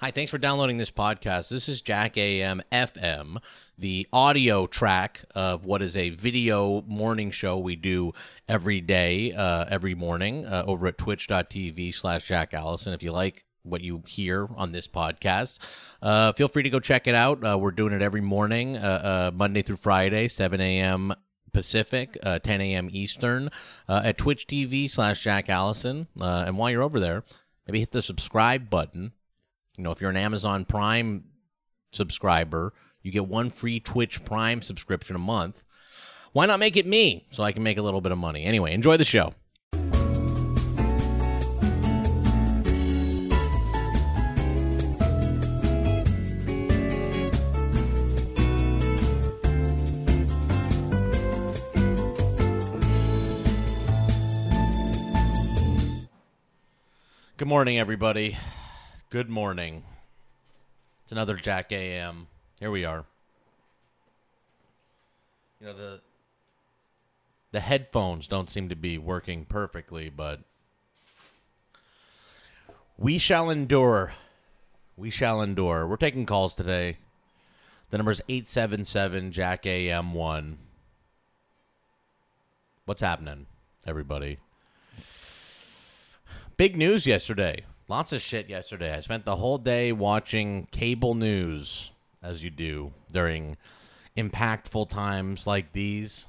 Hi, thanks for downloading this podcast. This is Jack AM FM, the audio track of what is a video morning show we do every day, uh, every morning uh, over at twitch.tv slash Jack Allison. If you like what you hear on this podcast, uh, feel free to go check it out. Uh, we're doing it every morning, uh, uh, Monday through Friday, 7 a.m. Pacific, uh, 10 a.m. Eastern, uh, at Twitch TV slash Jack Allison. And while you're over there, maybe hit the subscribe button. You know, if you're an Amazon Prime subscriber, you get one free Twitch Prime subscription a month. Why not make it me so I can make a little bit of money? Anyway, enjoy the show. Good morning, everybody. Good morning. It's another Jack AM. Here we are. You know the the headphones don't seem to be working perfectly, but we shall endure. We shall endure. We're taking calls today. The number is 877 Jack AM 1. What's happening, everybody? Big news yesterday. Lots of shit yesterday. I spent the whole day watching cable news, as you do during impactful times like these.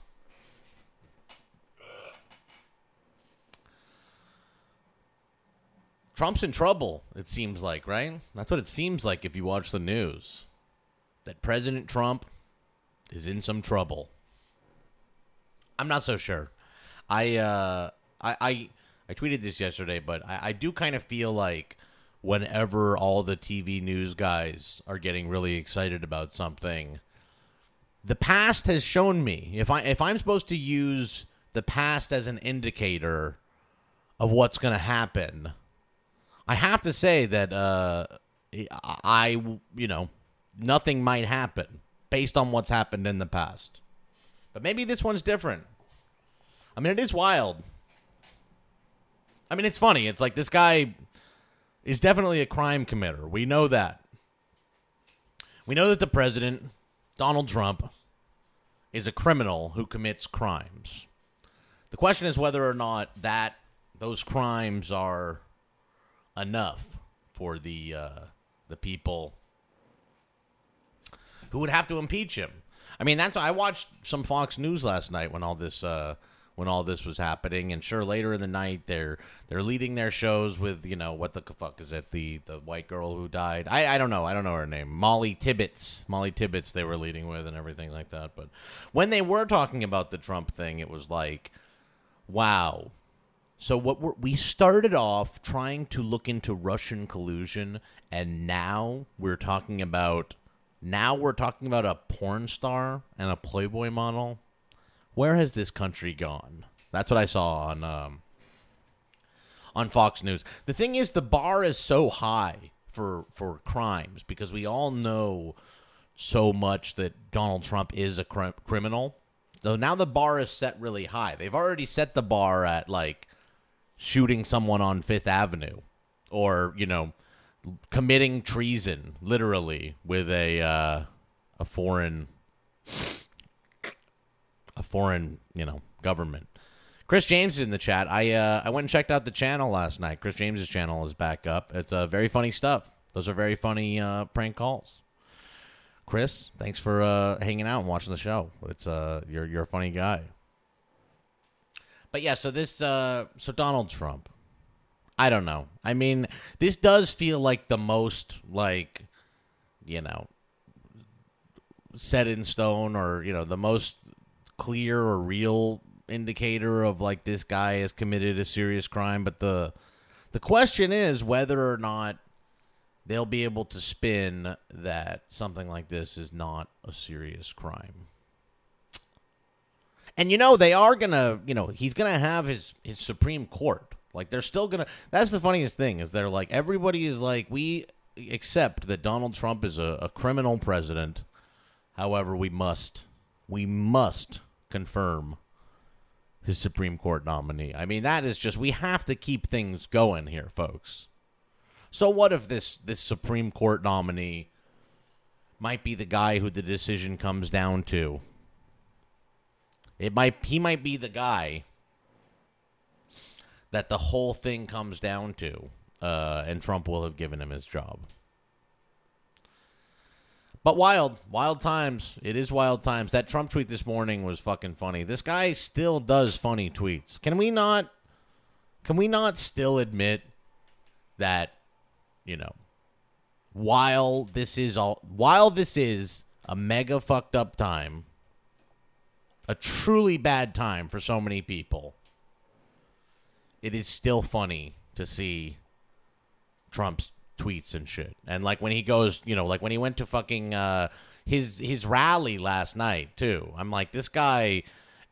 Trump's in trouble, it seems like, right? That's what it seems like if you watch the news. That President Trump is in some trouble. I'm not so sure. I uh I I, I tweeted this yesterday, but I, I do kind of feel like whenever all the TV news guys are getting really excited about something, the past has shown me if I if I'm supposed to use the past as an indicator of what's going to happen, I have to say that uh, I you know nothing might happen based on what's happened in the past. But maybe this one's different. I mean, it is wild. I mean, it's funny. It's like this guy is definitely a crime committer. We know that. We know that the president, Donald Trump, is a criminal who commits crimes. The question is whether or not that those crimes are enough for the uh, the people who would have to impeach him. I mean, that's I watched some Fox News last night when all this uh, when all this was happening, and sure, later in the night they're they're leading their shows with you know what the fuck is it the the white girl who died? I I don't know, I don't know her name, Molly Tibbetts, Molly Tibbetts they were leading with and everything like that. But when they were talking about the Trump thing, it was like, wow. So what we started off trying to look into Russian collusion, and now we're talking about now we're talking about a porn star and a Playboy model. Where has this country gone? That's what I saw on um, on Fox News. The thing is, the bar is so high for for crimes because we all know so much that Donald Trump is a cr- criminal. So now the bar is set really high. They've already set the bar at like shooting someone on Fifth Avenue, or you know committing treason, literally, with a uh, a foreign a foreign you know government. Chris James is in the chat. I uh, I went and checked out the channel last night. Chris James's channel is back up. It's uh, very funny stuff. Those are very funny uh, prank calls. Chris, thanks for uh, hanging out and watching the show. It's uh, you're you're a funny guy. But yeah, so this uh, so Donald Trump. I don't know. I mean, this does feel like the most like, you know, set in stone or, you know, the most clear or real indicator of like this guy has committed a serious crime, but the the question is whether or not they'll be able to spin that something like this is not a serious crime. And you know they are gonna, you know, he's gonna have his his Supreme Court. Like they're still gonna. That's the funniest thing is they're like everybody is like we accept that Donald Trump is a, a criminal president. However, we must we must confirm his Supreme Court nominee. I mean that is just we have to keep things going here, folks. So what if this this Supreme Court nominee might be the guy who the decision comes down to? It might he might be the guy that the whole thing comes down to, uh, and Trump will have given him his job. But wild, wild times. It is wild times. That Trump tweet this morning was fucking funny. This guy still does funny tweets. Can we not? Can we not still admit that, you know, while this is all, while this is a mega fucked up time, a truly bad time for so many people, it is still funny to see Trump's tweets and shit. And like when he goes, you know, like when he went to fucking uh, his his rally last night too. I'm like, this guy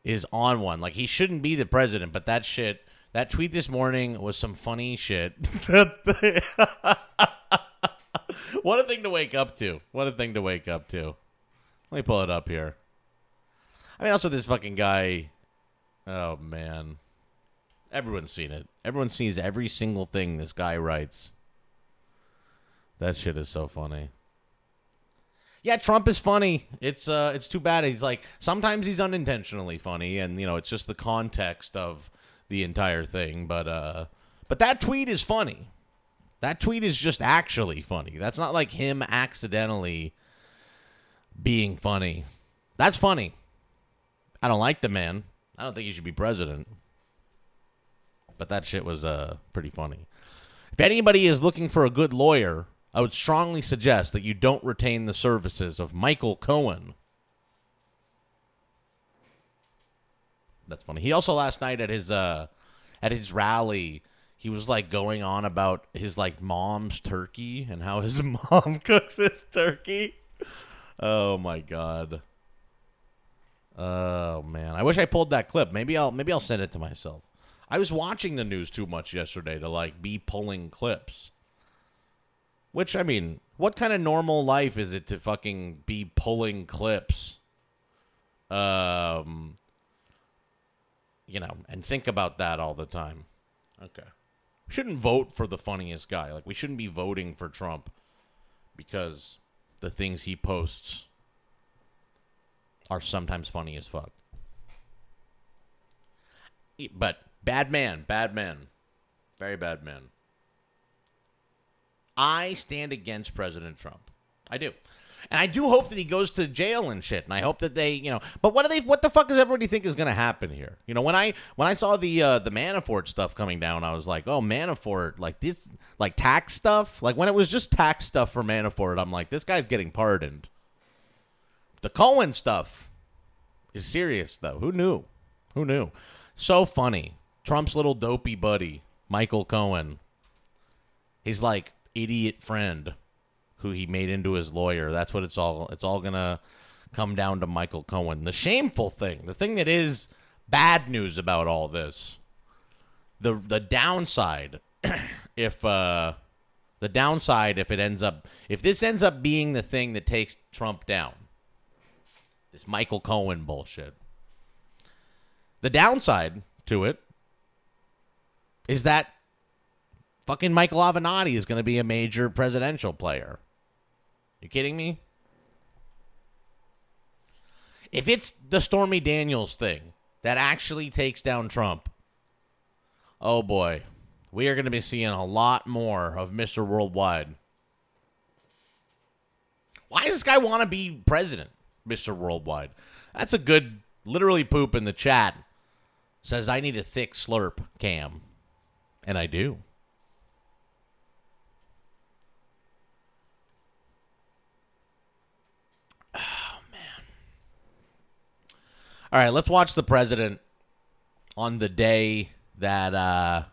is on one. Like he shouldn't be the president, but that shit, that tweet this morning was some funny shit. what a thing to wake up to. What a thing to wake up to. Let me pull it up here. I mean, also this fucking guy. Oh man, everyone's seen it. Everyone sees every single thing this guy writes. That shit is so funny. Yeah, Trump is funny. It's uh it's too bad. He's like sometimes he's unintentionally funny and you know, it's just the context of the entire thing, but uh but that tweet is funny. That tweet is just actually funny. That's not like him accidentally being funny. That's funny. I don't like the man. I don't think he should be president. But that shit was uh pretty funny. If anybody is looking for a good lawyer, I would strongly suggest that you don't retain the services of Michael Cohen. That's funny. He also last night at his uh at his rally, he was like going on about his like mom's turkey and how his mom cooks his turkey. Oh my god. Oh man. I wish I pulled that clip. Maybe I'll maybe I'll send it to myself. I was watching the news too much yesterday to like be pulling clips. Which I mean, what kind of normal life is it to fucking be pulling clips? Um, you know, and think about that all the time. Okay. We shouldn't vote for the funniest guy. Like we shouldn't be voting for Trump because the things he posts are sometimes funny as fuck. But bad man, bad man. Very bad man. I stand against President Trump. I do. And I do hope that he goes to jail and shit. And I hope that they, you know, but what do they what the fuck does everybody think is going to happen here? You know, when I when I saw the uh the Manafort stuff coming down, I was like, "Oh, Manafort, like this like tax stuff? Like when it was just tax stuff for Manafort, I'm like, this guy's getting pardoned." The Cohen stuff is serious though. Who knew? Who knew? So funny. Trump's little dopey buddy, Michael Cohen. He's like idiot friend who he made into his lawyer. That's what it's all it's all to come down to Michael Cohen. The shameful thing, the thing that is bad news about all this. The the downside if uh the downside if it ends up if this ends up being the thing that takes Trump down. This Michael Cohen bullshit. The downside to it is that fucking Michael Avenatti is going to be a major presidential player. You kidding me? If it's the Stormy Daniels thing that actually takes down Trump, oh boy, we are going to be seeing a lot more of Mr. Worldwide. Why does this guy want to be president, Mr. Worldwide? That's a good, literally poop in the chat. Says, I need a thick slurp cam. And I do. All right, let's watch the president on the day that uh,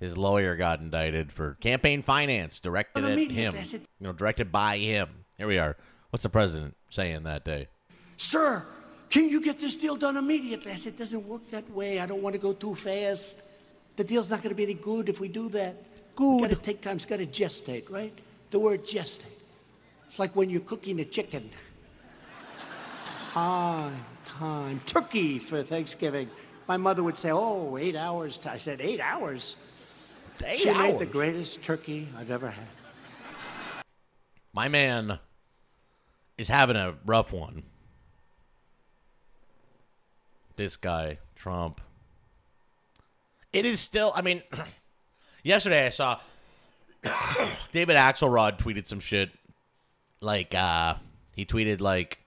his lawyer got indicted for campaign finance directed at him. You know, directed by him. Here we are. What's the president saying that day? Sir, can you get this deal done immediately? I said, it doesn't work that way. I don't want to go too fast. The deal's not going to be any good if we do that. Good. Got to take time. It's got to gestate, right? The word gestate. It's like when you're cooking a chicken. Time time. Turkey for Thanksgiving. My mother would say, Oh, eight hours. I said, Eight hours? Eight she made the greatest turkey I've ever had. My man is having a rough one. This guy, Trump. It is still, I mean, yesterday I saw David Axelrod tweeted some shit. Like, uh, he tweeted, like,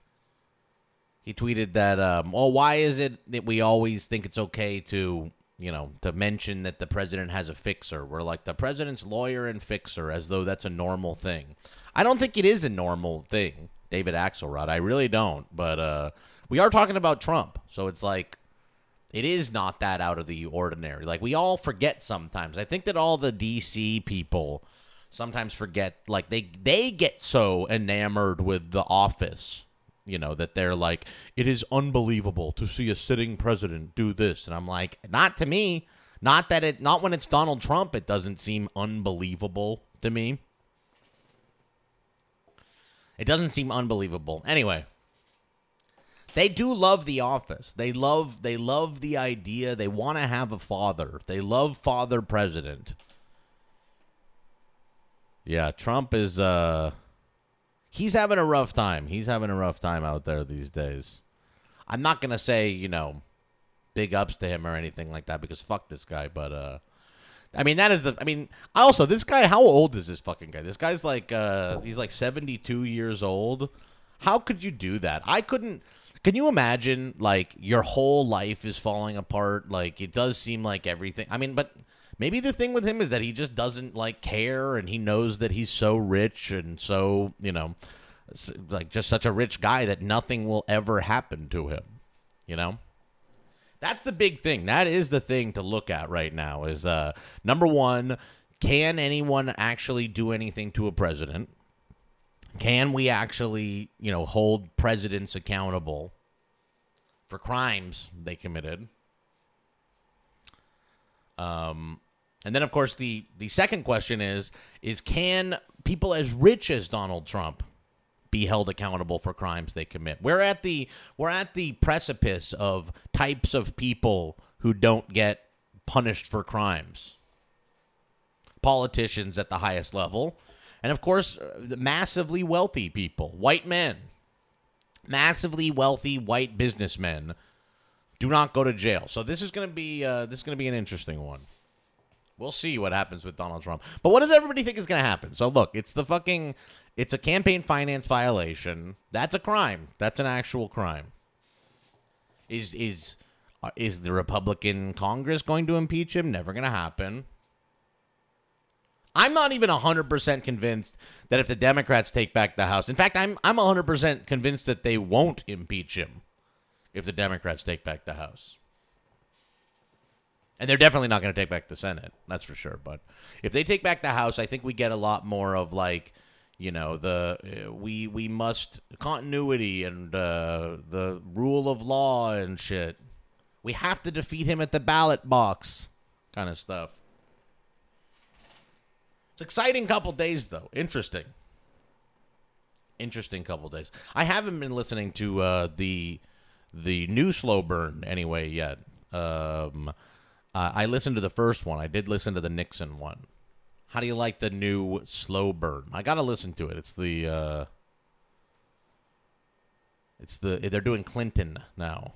he tweeted that, um, oh, why is it that we always think it's okay to, you know, to mention that the president has a fixer? We're like the president's lawyer and fixer, as though that's a normal thing. I don't think it is a normal thing, David Axelrod. I really don't. But uh, we are talking about Trump, so it's like it is not that out of the ordinary. Like we all forget sometimes. I think that all the DC people sometimes forget. Like they they get so enamored with The Office, you know, that they're like, it is unbelievable to see a sitting president do this, and I'm like, not to me. Not that it. Not when it's Donald Trump. It doesn't seem unbelievable to me. It doesn't seem unbelievable. Anyway, they do love the office. They love they love the idea. They want to have a father. They love father president. Yeah, Trump is uh he's having a rough time. He's having a rough time out there these days. I'm not to say, you know, big ups to him or anything like that because fuck this guy, but uh I mean, that is the. I mean, also, this guy. How old is this fucking guy? This guy's like, uh, he's like seventy-two years old. How could you do that? I couldn't. Can you imagine, like, your whole life is falling apart? Like, it does seem like everything. I mean, but maybe the thing with him is that he just doesn't like care, and he knows that he's so rich and so, you know, like just such a rich guy that nothing will ever happen to him. You know. That's the big thing. That is the thing to look at right now is uh number 1, can anyone actually do anything to a president? Can we actually, you know, hold presidents accountable for crimes they committed? Um and then of course the the second question is is can people as rich as Donald Trump be held accountable for crimes they commit. We're at the we're at the precipice of types of people who don't get punished for crimes. Politicians at the highest level, and of course, uh, massively wealthy people, white men, massively wealthy white businessmen do not go to jail. So this is going to be uh, this is going to be an interesting one. We'll see what happens with Donald Trump. But what does everybody think is going to happen? So look, it's the fucking it's a campaign finance violation. That's a crime. That's an actual crime. Is is uh, is the Republican Congress going to impeach him? Never going to happen. I'm not even 100% convinced that if the Democrats take back the House. In fact, I'm I'm 100% convinced that they won't impeach him if the Democrats take back the House. And they're definitely not going to take back the Senate. That's for sure. But if they take back the House, I think we get a lot more of like, you know, the uh, we we must continuity and uh, the rule of law and shit. We have to defeat him at the ballot box, kind of stuff. It's exciting couple days though. Interesting. Interesting couple days. I haven't been listening to uh, the the new slow burn anyway yet. Um, uh, I listened to the first one. I did listen to the Nixon one. How do you like the new slow burn? I gotta listen to it. It's the uh, it's the they're doing Clinton now.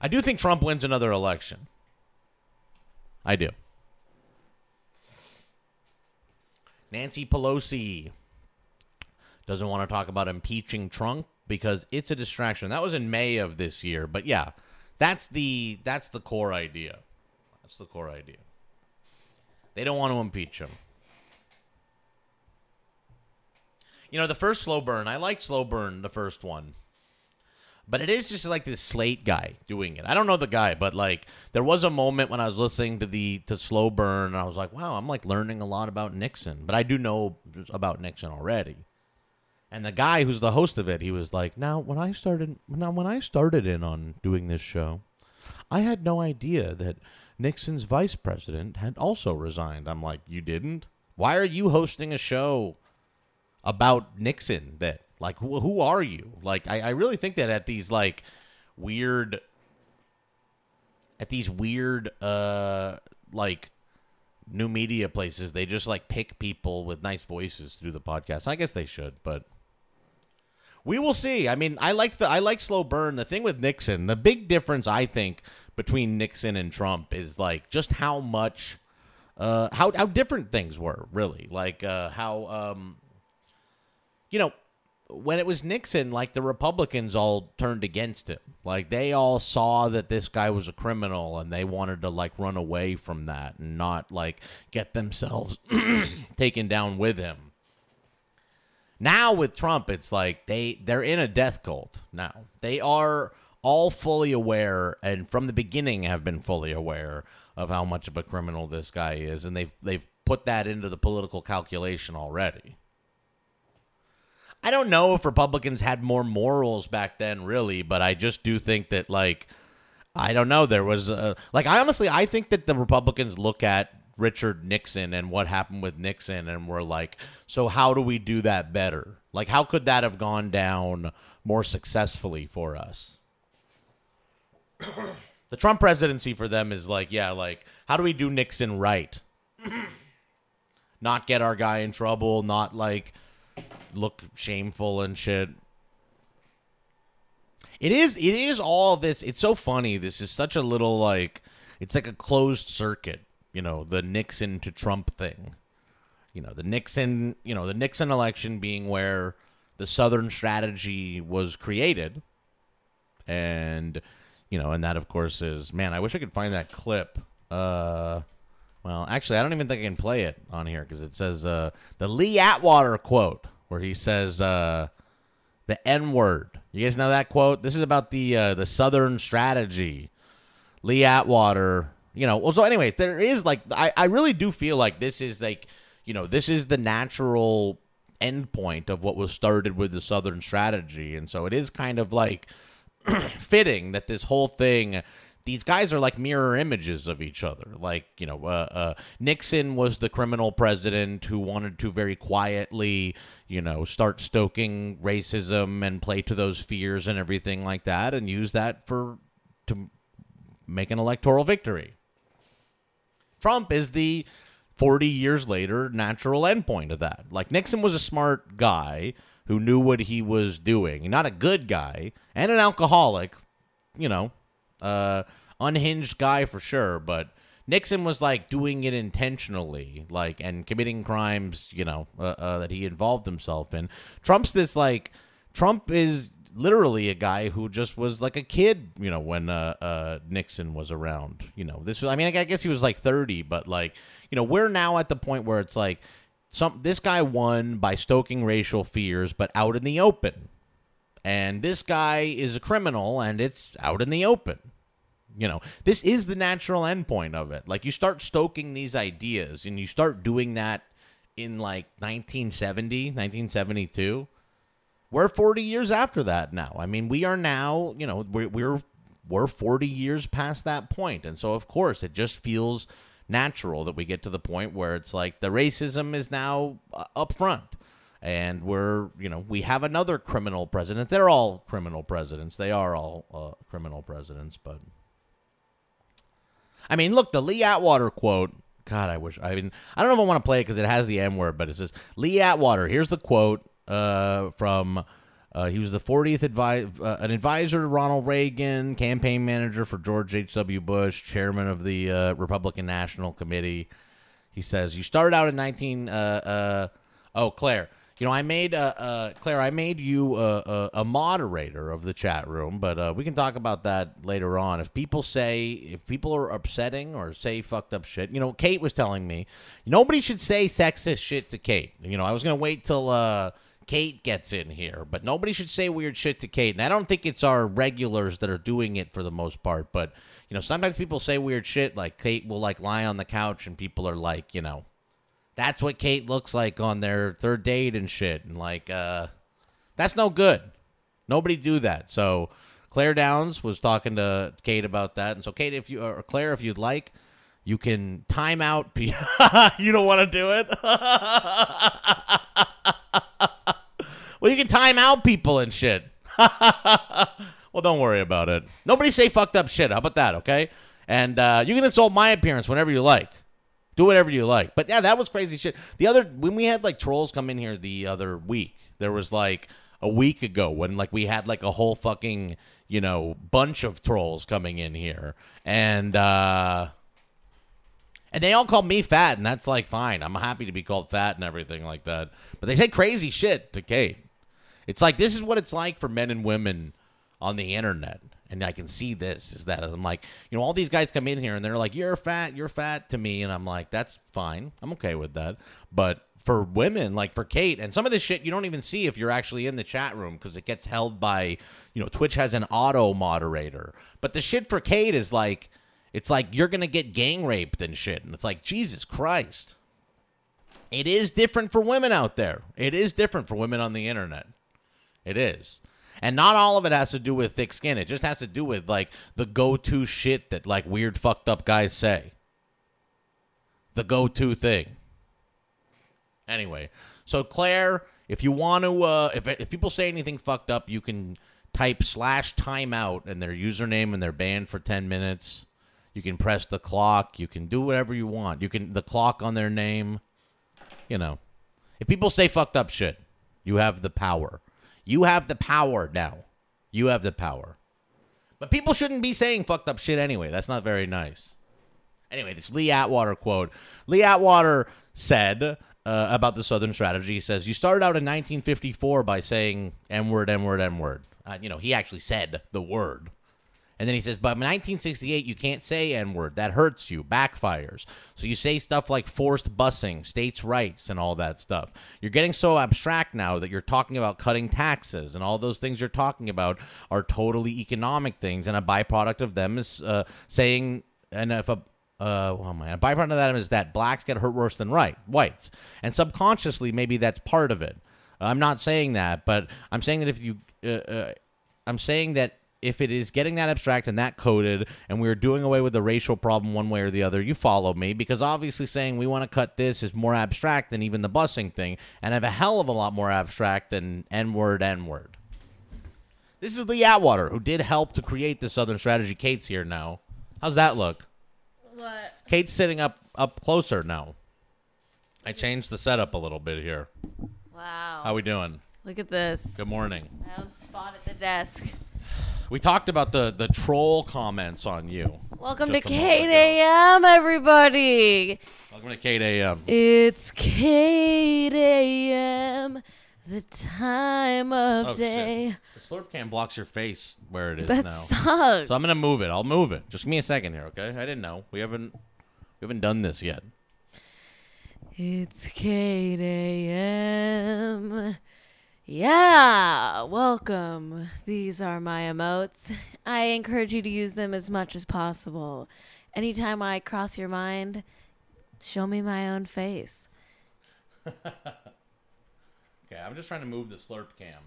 I do think Trump wins another election. I do. Nancy Pelosi doesn't want to talk about impeaching Trump because it's a distraction. That was in May of this year, but yeah, that's the that's the core idea. That's the core idea. They don't want to impeach him. You know, the first slow burn, I liked slow burn, the first one. But it is just like this slate guy doing it. I don't know the guy, but like there was a moment when I was listening to the to slow burn and I was like, wow, I'm like learning a lot about Nixon. But I do know about Nixon already. And the guy who's the host of it, he was like, "Now, when I started, now when I started in on doing this show, I had no idea that Nixon's vice president had also resigned." I'm like, "You didn't? Why are you hosting a show about Nixon? That like, who, who are you? Like, I, I really think that at these like weird, at these weird, uh, like new media places. They just like pick people with nice voices through the podcast. I guess they should, but we will see. I mean, I like the I like slow burn. The thing with Nixon, the big difference I think between Nixon and Trump is like just how much uh how how different things were, really. Like uh how um you know, when it was Nixon, like the Republicans all turned against him. Like they all saw that this guy was a criminal and they wanted to like run away from that and not like get themselves taken down with him. Now with Trump, it's like they they're in a death cult now. They are all fully aware and from the beginning have been fully aware of how much of a criminal this guy is and they've they've put that into the political calculation already. I don't know if Republicans had more morals back then, really, but I just do think that, like, I don't know. There was, a, like, I honestly, I think that the Republicans look at Richard Nixon and what happened with Nixon and were like, so how do we do that better? Like, how could that have gone down more successfully for us? the Trump presidency for them is like, yeah, like, how do we do Nixon right? not get our guy in trouble, not like look shameful and shit. It is it is all this it's so funny. This is such a little like it's like a closed circuit, you know, the Nixon to Trump thing. You know, the Nixon, you know, the Nixon election being where the southern strategy was created. And you know, and that of course is man, I wish I could find that clip. Uh well, actually, I don't even think I can play it on here because it says uh, the Lee Atwater quote where he says uh, the N word. You guys know that quote? This is about the uh, the Southern strategy. Lee Atwater. You know. Well, so anyways, there is like I I really do feel like this is like you know this is the natural endpoint of what was started with the Southern strategy, and so it is kind of like fitting that this whole thing these guys are like mirror images of each other. Like, you know, uh, uh, Nixon was the criminal president who wanted to very quietly, you know, start stoking racism and play to those fears and everything like that and use that for to make an electoral victory. Trump is the 40 years later natural endpoint of that. Like Nixon was a smart guy who knew what he was doing, not a good guy, and an alcoholic, you know, uh, unhinged guy for sure, but Nixon was like doing it intentionally, like and committing crimes, you know, uh, uh, that he involved himself in. Trump's this like Trump is literally a guy who just was like a kid, you know, when uh, uh, Nixon was around. You know, this was I mean, I guess he was like thirty, but like you know, we're now at the point where it's like some this guy won by stoking racial fears, but out in the open. And this guy is a criminal, and it's out in the open you know this is the natural endpoint of it like you start stoking these ideas and you start doing that in like 1970 1972 we're 40 years after that now i mean we are now you know we're we're, we're 40 years past that point and so of course it just feels natural that we get to the point where it's like the racism is now uh, up front and we're you know we have another criminal president they're all criminal presidents they are all uh, criminal presidents but I mean, look, the Lee Atwater quote. God, I wish. I mean, I don't know if I want to play it because it has the M word, but it says Lee Atwater. Here's the quote uh, from. Uh, he was the 40th advi- uh, an advisor to Ronald Reagan, campaign manager for George H.W. Bush, chairman of the uh, Republican National Committee. He says, You started out in 19. Uh, uh, oh, Claire you know, I made uh, Claire, I made you a, moderator of the chat room, but we can talk about that later on. If people say, if people are upsetting or say fucked up shit, you know, Kate was telling me nobody should say sexist shit to Kate. You know, I was gonna wait till uh, Kate gets in here, but nobody should say weird shit to Kate. And I don't think it's our regulars that are doing it for the most part, but you know, sometimes people say weird shit. Like Kate will like lie on the couch, and people are like, you know that's what Kate looks like on their third date and shit. And like, uh, that's no good. Nobody do that. So Claire Downs was talking to Kate about that. And so Kate, if you or Claire, if you'd like, you can time out. you don't want to do it. well, you can time out people and shit. well, don't worry about it. Nobody say fucked up shit. How about that? Okay. And uh, you can insult my appearance whenever you like. Do whatever you like. But yeah, that was crazy shit. The other when we had like trolls come in here the other week, there was like a week ago when like we had like a whole fucking you know bunch of trolls coming in here, and uh and they all called me fat, and that's like fine. I'm happy to be called fat and everything like that. But they say crazy shit to Kate. It's like this is what it's like for men and women on the internet. And I can see this is that I'm like, you know, all these guys come in here and they're like, "You're fat, you're fat" to me, and I'm like, "That's fine, I'm okay with that." But for women, like for Kate, and some of this shit you don't even see if you're actually in the chat room because it gets held by, you know, Twitch has an auto moderator. But the shit for Kate is like, it's like you're gonna get gang raped and shit, and it's like Jesus Christ. It is different for women out there. It is different for women on the internet. It is. And not all of it has to do with thick skin. It just has to do with like the go-to shit that like weird fucked up guys say. The go-to thing. Anyway, so Claire, if you want to uh if if people say anything fucked up, you can type slash timeout and their username and they're banned for 10 minutes. You can press the clock, you can do whatever you want. You can the clock on their name, you know. If people say fucked up shit, you have the power. You have the power now. You have the power. But people shouldn't be saying fucked up shit anyway. That's not very nice. Anyway, this Lee Atwater quote. Lee Atwater said uh, about the Southern strategy. He says, You started out in 1954 by saying N word, N word, N word. Uh, you know, he actually said the word. And then he says, but in 1968, you can't say N word. That hurts you, backfires. So you say stuff like forced busing, states' rights, and all that stuff. You're getting so abstract now that you're talking about cutting taxes, and all those things you're talking about are totally economic things. And a byproduct of them is uh, saying, and if a uh, oh man, a byproduct of that is that blacks get hurt worse than right whites, and subconsciously maybe that's part of it. I'm not saying that, but I'm saying that if you, uh, uh, I'm saying that if it is getting that abstract and that coded and we're doing away with the racial problem one way or the other, you follow me because obviously saying we want to cut this is more abstract than even the busing thing and have a hell of a lot more abstract than N word, N word. This is Lee Atwater, who did help to create the Southern strategy. Kate's here now. How's that look? What? Kate's sitting up up closer now. I changed the setup a little bit here. Wow. How we doing? Look at this. Good morning. My own spot at the desk. We talked about the the troll comments on you. Welcome to a moment ago. 8 a.m., everybody. Welcome to Kate AM. It's 8 a.m., the time of Oh, day. shit. The slurp can blocks your face where it is That now. sucks. So I'm gonna move it. I'll move it. Just give me a second here, okay? I didn't know. We haven't we haven't done this yet. It's 8 a.m. Yeah, welcome. These are my emotes. I encourage you to use them as much as possible. Anytime I cross your mind, show me my own face. Okay, I'm just trying to move the slurp cam.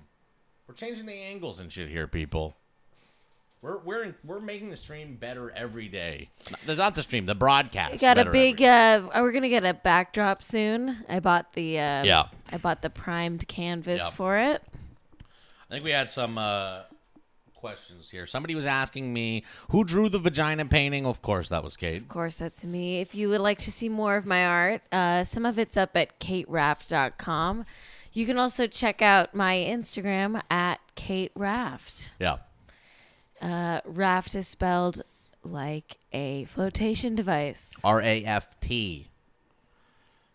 We're changing the angles and shit here, people. We're we're we're making the stream better every day. Not, not the stream, the broadcast. We got a big. Uh, we're gonna get a backdrop soon. I bought the. Uh, Yeah. I bought the primed canvas Yep. for it. I think we had some uh, questions here. Somebody was asking me who drew the vagina painting. Of course, that was Kate. Of course, that's me. If you would like to see more of my art, uh, some of it's up at kateraft.com. You can also check out my Instagram at Kate Raft. Yeah. Uh, Raft is spelled like a flotation device. R A F T.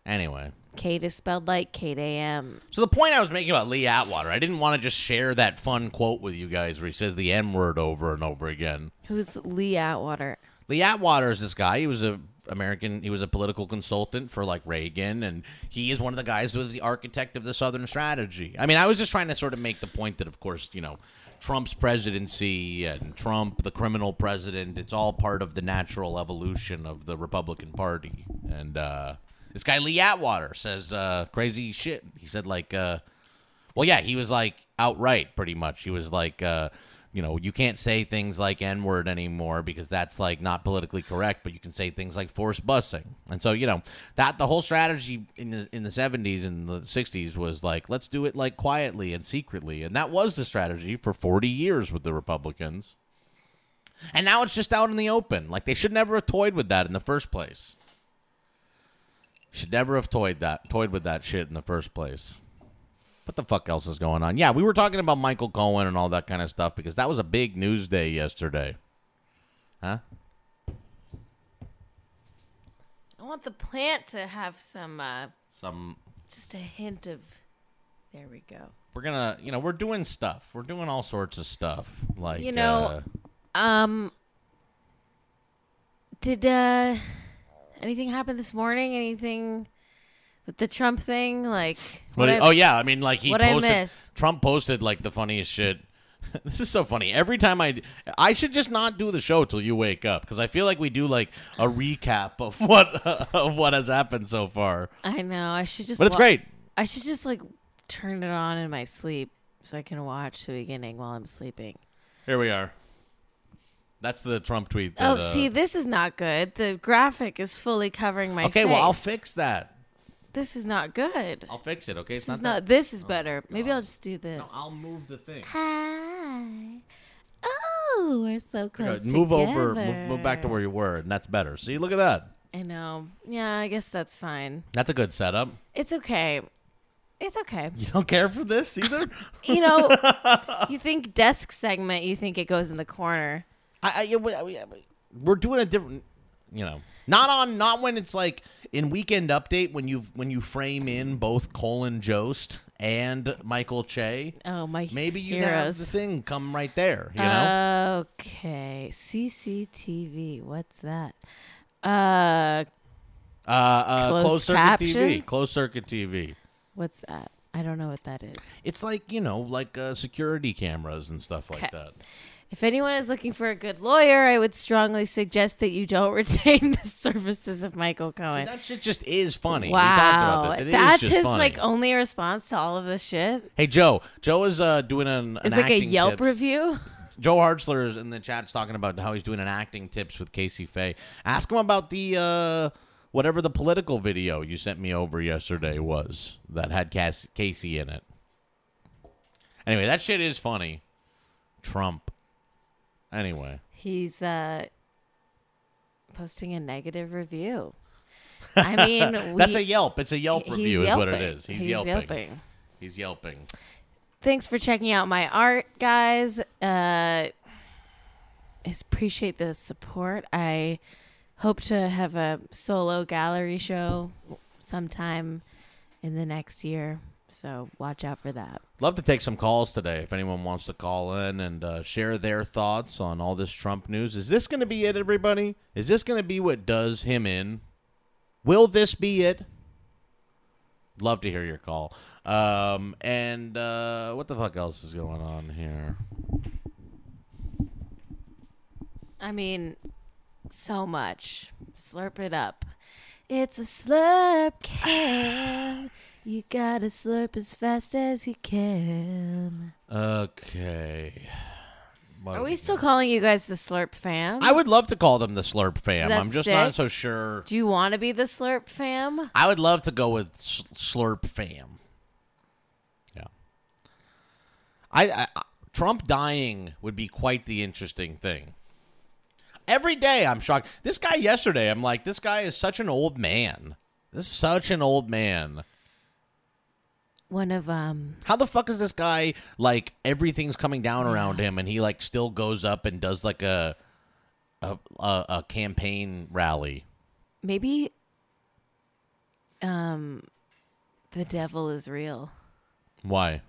Anyway. Kate is spelled like Kate AM. So the point I was making about Lee Atwater, I didn't want to just share that fun quote with you guys where he says the N word over and over again. Who's Lee Atwater? Lee Atwater is this guy. He was a American. He was a political consultant for like Reagan, and he is one of the guys who was the architect of the Southern Strategy. I mean, I was just trying to sort of make the point that, of course, you know, Trump's presidency and Trump, the criminal president, it's all part of the natural evolution of the Republican Party. And uh, this guy Lee Atwater says uh, crazy shit. He said like. Uh, well, yeah, he was like outright, pretty much. He was like, uh, you know, you can't say things like N word anymore because that's like not politically correct, but you can say things like forced busing. And so, you know, that the whole strategy in the in the seventies and the sixties was like, let's do it like quietly and secretly, and that was the strategy for forty years with the Republicans. And now it's just out in the open. Like they should never have toyed with that in the first place. Should never have toyed that toyed with that shit in the first place. What the fuck else is going on? Yeah, we were talking about Michael Cohen and all that kind of stuff because that was a big news day yesterday. Huh? I want the plant to have some, uh, Some just a hint of. There we go. we're gonna you know, we're doing stuff. We're doing all sorts of stuff. Like You know, uh, Um, did uh anything happen this morning? Anything with the Trump thing? Like, What what I- oh yeah, I mean, like he what'd I miss? Trump posted like the funniest shit. this is so funny. Every time I, I should just not do the show till you wake up because I feel like we do like a recap of what of what has happened so far. I know. I should just. But it's wa- great. I should just like turn it on in my sleep so I can watch the beginning while I'm sleeping. Here we are. That's the Trump tweet. Oh, that, uh, see, this is not good. The graphic is fully covering my Okay, face. well I'll fix that. This is not good. I'll fix it. Okay, this it's is not. not. This is oh, better. Maybe I'll just do this. No, I'll move the thing. Hi. Oh, we're so close. Move over. Move, move back to where you were, and that's better. See, look at that. I know. Yeah, I guess that's fine. That's a good setup. It's okay. It's okay. You don't care for this either. You know, you think desk segment, you think it goes in the corner. I, I, yeah, we- we- we're doing a different, you know, not on, not when it's like in Weekend Update when you when you frame in both Colin Jost and Michael Che. Oh, my Maybe you heroes. have the thing come right there. You know, Okay. CCTV. What's that? Uh, uh, uh, closed closed circuit TV, closed circuit TV. what's that? I don't know what that is. It's like you know, like uh, security cameras and stuff like that. If anyone is looking for a good lawyer, I would strongly suggest that you don't retain the services of Michael See, Cohen. that shit just is funny. Wow, about this. It is that's his funny. like only response to all of this shit. Hey Joe, Joe is uh, doing an, an It's like a Yelp review. Joe Hartzler is in the chat's talking about how he's doing an acting tips with Casey Faye. Ask him about the uh, whatever the political video you sent me over yesterday was that had Cass- Casey in it. Anyway, that shit is funny. Trump. Anyway, He's uh posting a negative review. I mean, we, that's a Yelp. It's a Yelp review, is what it is. He's, He's yelping. yelping. He's yelping. Thanks for checking out my art, guys. Uh, appreciate the support. I hope to have a solo gallery show sometime in the next year. So watch out for that. Love to take some calls today if anyone wants to call in and uh, share their thoughts on all this Trump news. Is this going to be it, everybody? Is this going to be what does him in? Will this be it? Love to hear your call. Um, and uh, what the fuck else is going on here? I mean, so much. Slurp it up. It's a slurp can. You gotta slurp as fast as you can. Okay. What Are we we still calling you guys the Slurp fam? I would love to call them the Slurp fam. That I'm just not so sure. Do you want to be the Slurp fam? I would love to go with S- Slurp fam. Yeah. I, I I- Trump dying would be quite the interesting thing. Every day I'm shocked. This guy yesterday, I'm like, this guy is such an old man. This is such an old man. One of um How the fuck is this guy like everything's coming down around him and he like still goes up and does like a a a, a campaign rally? maybe um the devil is real. Why?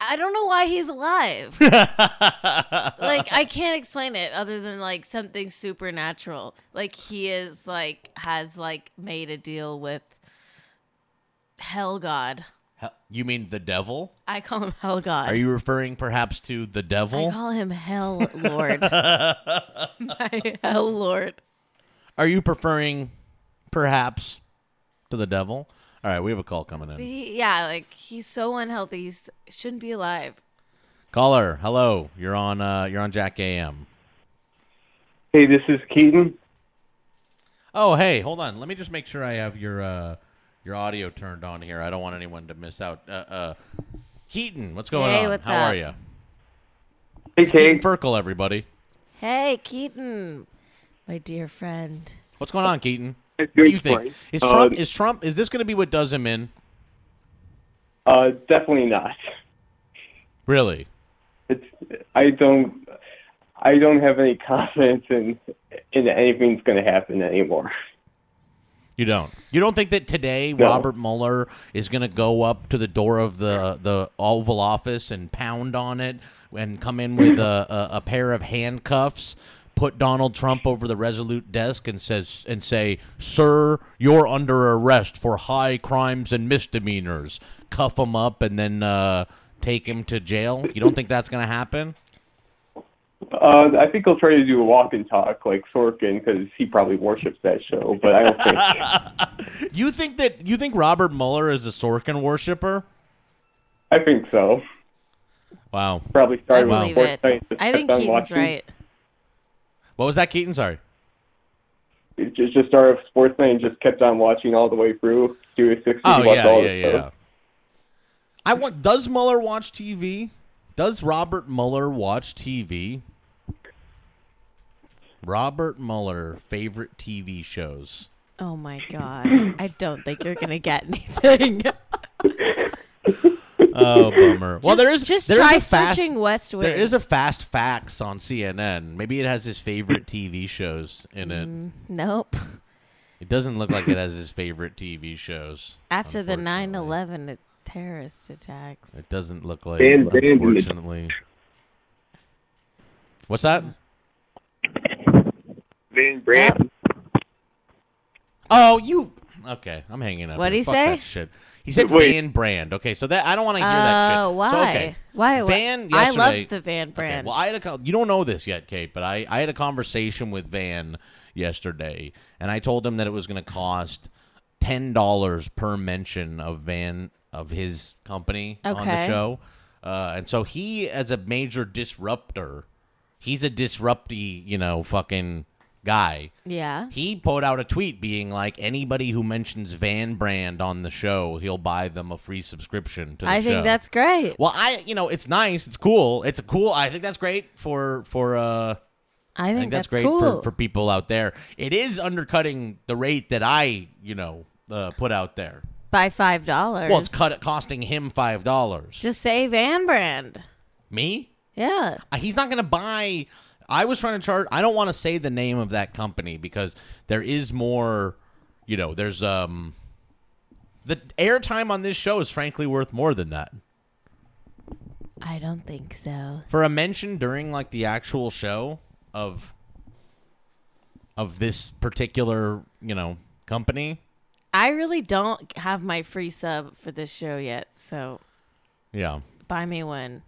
I don't know why he's alive. like I can't explain it other than like something supernatural. Like he is like has like made a deal with Hell God. Hell- You mean the devil? I call him Hell God. Are you referring perhaps to the devil? I call him Hell Lord. My Hell Lord. Are you preferring perhaps to the devil? All right, we have a call coming in. he, yeah, like he's so unhealthy. He shouldn't be alive. Caller, hello. You're on uh you're on Jack AM. Hey, this is Keaton. Oh, hey, hold on. Let me just make sure I have your uh your audio turned on here. I don't want anyone to miss out. Uh uh Keaton, what's going on? Hey, on? what's How up? are you? Hey, Keaton Kate. Ferkel, everybody. Hey, Keaton, my dear friend. What's going on, Keaton? What do you think? fine. Is Uh, Trump? Is Trump? Is this going to be what does him in? Uh, definitely not. Really? It's I don't I don't have any confidence in in anything's going to happen anymore. You don't. You don't think that today No. Robert Mueller is going to go up to the door of the the Oval Office and pound on it and come in with a, a, a pair of handcuffs, put Donald Trump over the Resolute desk and says and say, "Sir, you're under arrest for high crimes and misdemeanors." Cuff him up and then uh, take him to jail. You don't think that's going to happen? Uh, I think he'll try to do a walk and talk like Sorkin because he probably worships that show, but I don't think You think that you think Robert Mueller is a Sorkin worshiper? I think so. Wow. Probably I started believe with it. Sports Night. just I think kept on Keaton's watching. right. What was that, Keaton? Sorry. It just just started with Sports Night and just kept on watching all the way through. Studio 60. Oh yeah, all yeah, yeah. stuff. I want. Does Mueller watch TV? Does Robert Mueller watch TV? Robert Mueller favorite TV shows. Oh my god. I don't think you're gonna get anything. Oh bummer. well, Just- there is just there is try a fast, searching West Wing. There is a fast facts on CNN. Maybe it has his favorite TV shows in it. Mm. Nope. It doesn't look like it has his favorite TV shows. After the unfortunately. 9/11 terrorist attacks. It doesn't look like, Van Branden. unfortunately. What's that? Van Brand. Oh, you. Okay, I'm hanging up. What did he Fuck say? That shit. He said Wait. Van Brand. Okay, so that I don't want to hear that shit. Oh, why? So, okay. Why? Why? Van I yesterday- love the Van Okay, brand. well, I had a you don't know this yet, Kate, but I I had a conversation with Van yesterday, and I told him that it was going to cost ten dollars per mention of Van of his company on the show, uh, and so he, as a major disruptor, he's a disrupty, you know, fucking guy. yeah. He put out a tweet being like, anybody who mentions Van Brand on the show, he'll buy them a free subscription to the I show. think that's great. well, I you know it's nice, it's cool, it's a cool. I think that's great for for uh. I I think, think that's, that's, great cool. for, for people out there. It is undercutting the rate that I you know uh, put out there. By five dollars. Well, it's cut costing him five dollars. just say Van brand. Me? Yeah. Uh, He's not going to buy. I was trying to charge. I don't want to say the name of that company because there is more. You know, there's um. The airtime on this show is frankly worth more than that. I don't think so. For a mention during like the actual show of of this particular, you know, company. I really don't have my free sub for this show yet, so Yeah. buy me one.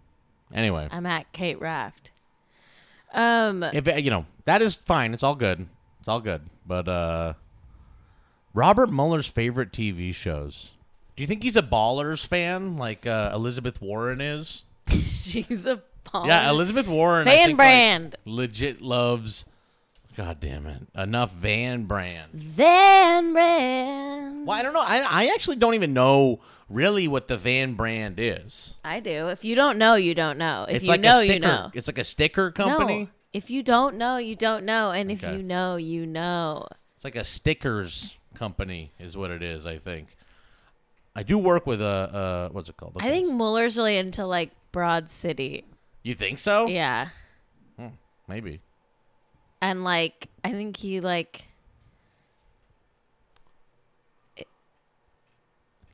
Anyway, I'm at Kate Raft. Um, if you know, that is fine. It's all good. It's all good. But uh Robert Mueller's favorite TV shows. Do you think he's a Ballers fan like uh, Elizabeth Warren is? she's a baller. Yeah, Elizabeth Warren. I Van think, like, Brand. legit loves. God damn it! Enough Van Brand. Van Brand. Well, I don't know. I I actually don't even know really what the Van Brand is. I do. If you don't know, you don't know. If it's you like know, sticker, you know. It's like a sticker company. No. If you don't know, you don't know. And if you know, you know. It's like a stickers company, is what it is. I think. I do work with a uh, what's it called? I think Mueller's really into like Broad City. you think so. Yeah. maybe. And like, I think he like,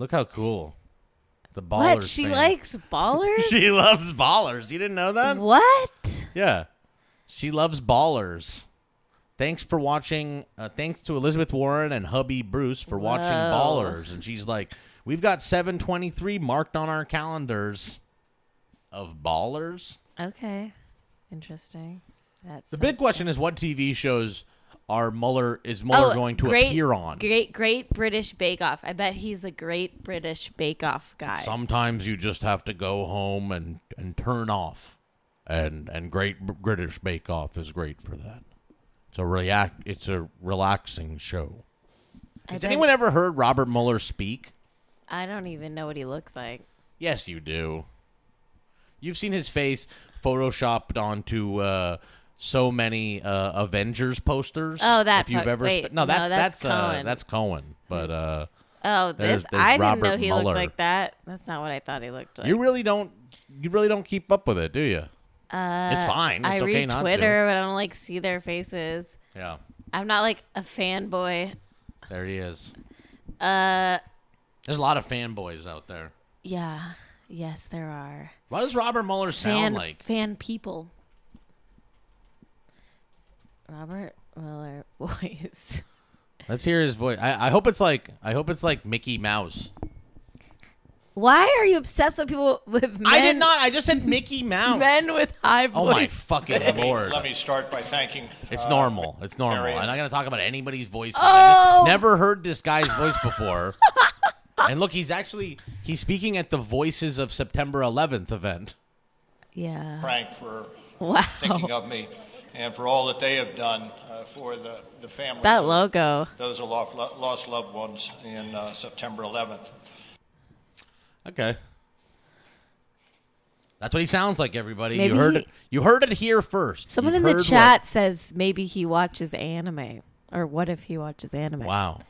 Look how cool. The ballers. what? She fan. likes ballers? She loves ballers. You didn't know that? what? Yeah. She loves ballers. Thanks for watching. Uh, thanks to Elizabeth Warren and hubby Bruce for watching Ballers. And she's like, we've got 723 marked on our calendars of Ballers. Okay. Interesting. That's The big question is what TV shows are Mueller is Mueller going to Oh, great, appear on? Great, great British Bake Off. I bet he's a great British Bake Off guy. Sometimes you just have to go home and, and turn off. And and Great British Bake Off is great for that. It's a react. It's a relaxing show. I Has anyone ever heard Robert Mueller speak? I don't even know what he looks like. Yes, you do. You've seen his face photoshopped onto uh, so many uh, Avengers posters. Oh, that If you've fu- ever wait, spe- no, no, that's that's that's uh, Cohen. that's Cohen. But uh, Oh, this there's I didn't know he Mueller. looked like that. That's not what I thought he looked like. you really don't you really don't keep up with it, do you? uh, it's fine. I It's okay read not to. Twitter, but I don't like see their faces. Yeah, I'm not like a fanboy. there he is. Uh, There's a lot of fanboys out there. yeah, yes, there are What does Robert Mueller sound fan like? fan people. Robert Miller voice. Let's hear his voice. I, I hope it's like I hope it's like Mickey Mouse. Why are you obsessed with people with men? I did not. I just said Mickey Mouse. Men with high voices. oh my fucking lord! Let me start by thanking. It's uh, normal. It's normal. Marion. I'm not gonna talk about anybody's voice. Oh! Never heard this guy's voice before. and look, he's actually he's speaking at the Voices of September 11th event. Yeah. Frank for Wow. thinking of me and for all that they have done uh, for the, the families. That logo. Those who lost, lost loved ones in uh, September 11th. Okay. That's what he sounds like, everybody. Maybe you heard he- it. You heard it here first. Someone You've in the heard chat says maybe he watches anime. Or what if he watches anime? Wow.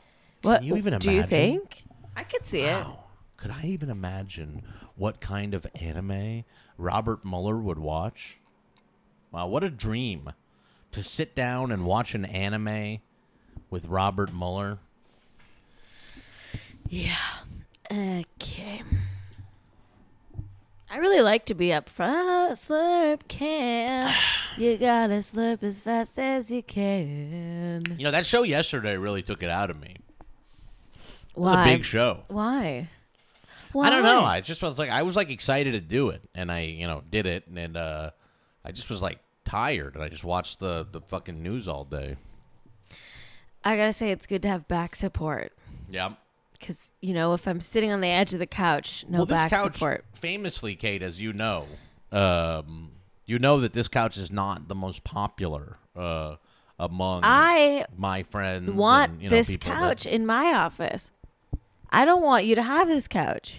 What you even do you imagine? think? I could see it. Could I even imagine what kind of anime Robert Mueller would watch? Wow, what a dream to sit down and watch an anime with Robert Mueller. Yeah. Okay. I really like to be up front. Slurp can. You gotta slurp as fast as you can. You know, that show yesterday really took it out of me. Why? big show. Why? Why? I don't know. I just was like I was like excited to do it and I, you know, did it and uh I just was like tired and I just watched the the fucking news all day. I gotta say, it's good to have back support. Yeah. Because, you know, if I'm sitting on the edge of the couch, no well, back couch, support. famously, Kate, as you know, um, you know that this couch is not the most popular uh, among I my friends. want and, you know, this people that- couch in my office. I don't want you to have this couch.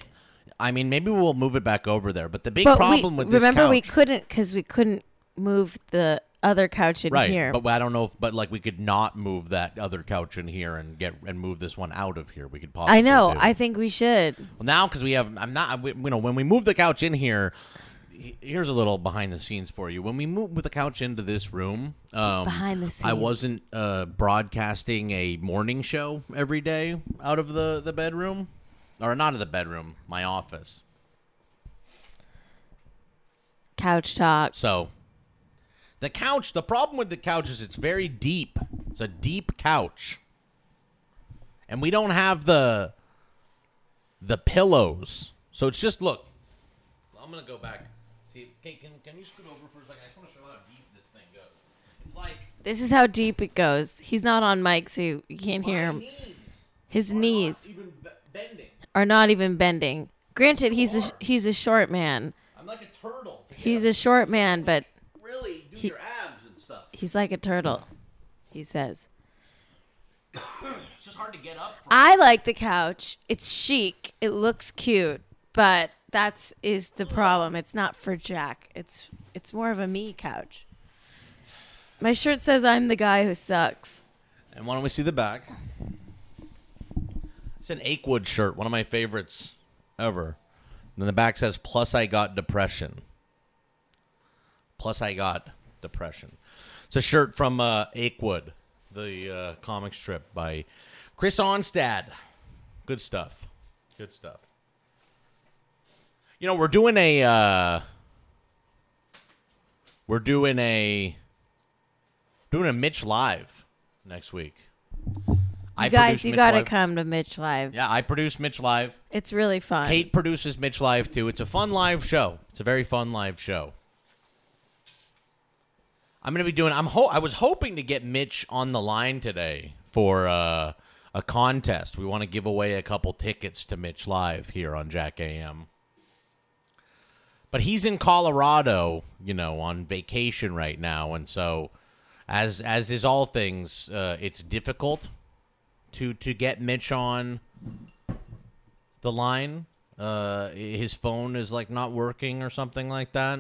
I mean, maybe we'll move it back over there. But the big but problem we, with this remember couch, we couldn't because we couldn't move the other couch in right? here. But I don't know if, but like we could not move that other couch in here and get and move this one out of here. We could possibly. I know. do. I think we should. Well, now because we have, I'm not, we, you know, when we move the couch in here, here's a little behind the scenes for you. When we moved with the couch into this room, um, Behind the scenes, I wasn't uh, broadcasting a morning show every day out of the the bedroom, or not in the bedroom, my office. Couch talk. So, the couch. The problem with the couch is it's very deep. It's a deep couch, and we don't have the the pillows. So it's just look. I'm gonna go back. See, can can, can you scoot over for a second? I just want to show how deep this thing goes. It's like This is how deep it goes. He's not on mic, so you can't hear him. knees His knees even be- bending. Are not even bending. Granted, he's a he's a short man. I'm like a turtle. He's up. a short man, but really do he- your abs and stuff. he's like a turtle. He says. It's just hard to get up. From. I like the couch. It's chic. It looks cute, but that's is the problem. It's not for Jack. It's it's more of a me couch. My shirt says I'm the guy who sucks. And why don't we see the back? It's an Achewood shirt, one of my favorites ever. And then the back says, "Plus I got depression." Plus I got depression. It's a shirt from uh, Achewood, the uh, comic strip by Chris Onstad. Good stuff. Good stuff. You know, we're doing a. Uh, we're doing a. Doing a Mitch live next week. You guys, you gotta come to Mitch Live. Yeah, I produce Mitch live. It's really fun. Kate produces Mitch Live too. It's a fun live show. It's a very fun live show. I'm gonna be doing. I'm. Ho- I was hoping to get Mitch on the line today for uh, a contest. We want to give away a couple tickets to Mitch Live here on Jack AM. But he's in Colorado, you know, on vacation right now, and so, as as is all things, uh, it's difficult to to get Mitch on the line. Uh, his phone is like not working or something like that.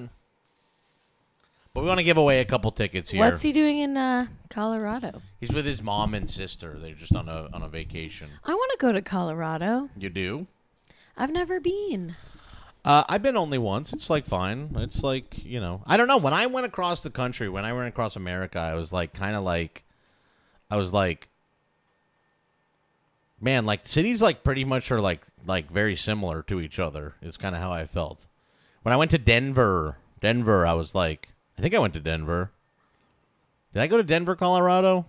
But we want to give away a couple tickets here. What's he doing in uh, Colorado? He's with his mom and sister. They're just on a on a vacation. I want to go to Colorado. You do? I've never been. Uh, I've been only once. It's like fine. It's like you know. I don't know. When I went across the country, when I went across America, I was like kind of like, I was like, man, like cities like pretty much are like like very similar to each other. Is kind of how I felt. When I went to Denver, Denver, I was like, I think I went to Denver. Did I go to Denver, Colorado?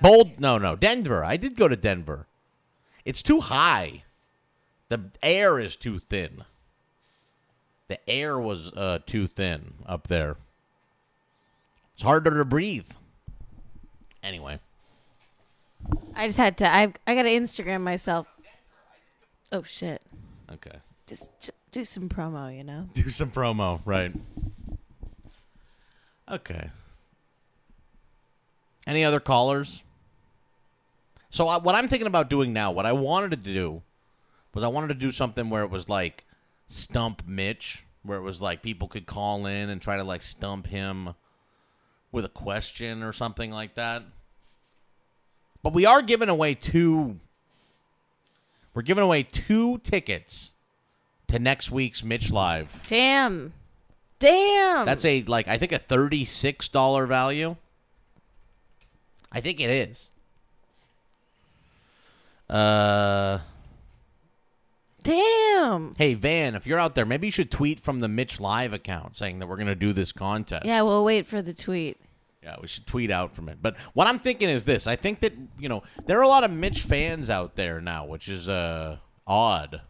Bold? No, no, Denver. I did go to Denver. It's too high. The air is too thin. The air was uh, too thin up there. It's harder to breathe. Anyway, I just had to. I I got to Instagram myself. Oh shit! okay. Just j- do some promo, you know. Do some promo, right? Okay. Any other callers? So I, what I'm thinking about doing now, what I wanted to do, was I wanted to do something where it was like stump Mitch, where it was like people could call in and try to like stump him with a question or something like that. But we are giving away two. We're giving away two tickets to next week's Mitch Live. Damn. Damn. That's a like I think a thirty six dollar value. I think it is. Uh, damn. hey Van, if you're out there, maybe you should tweet from the Mitch Live account saying that we're gonna do this contest. Yeah, we'll wait for the tweet. Yeah, we should tweet out from it. But what I'm thinking is this: I think that you know there are a lot of Mitch fans out there now, which is uh odd. There's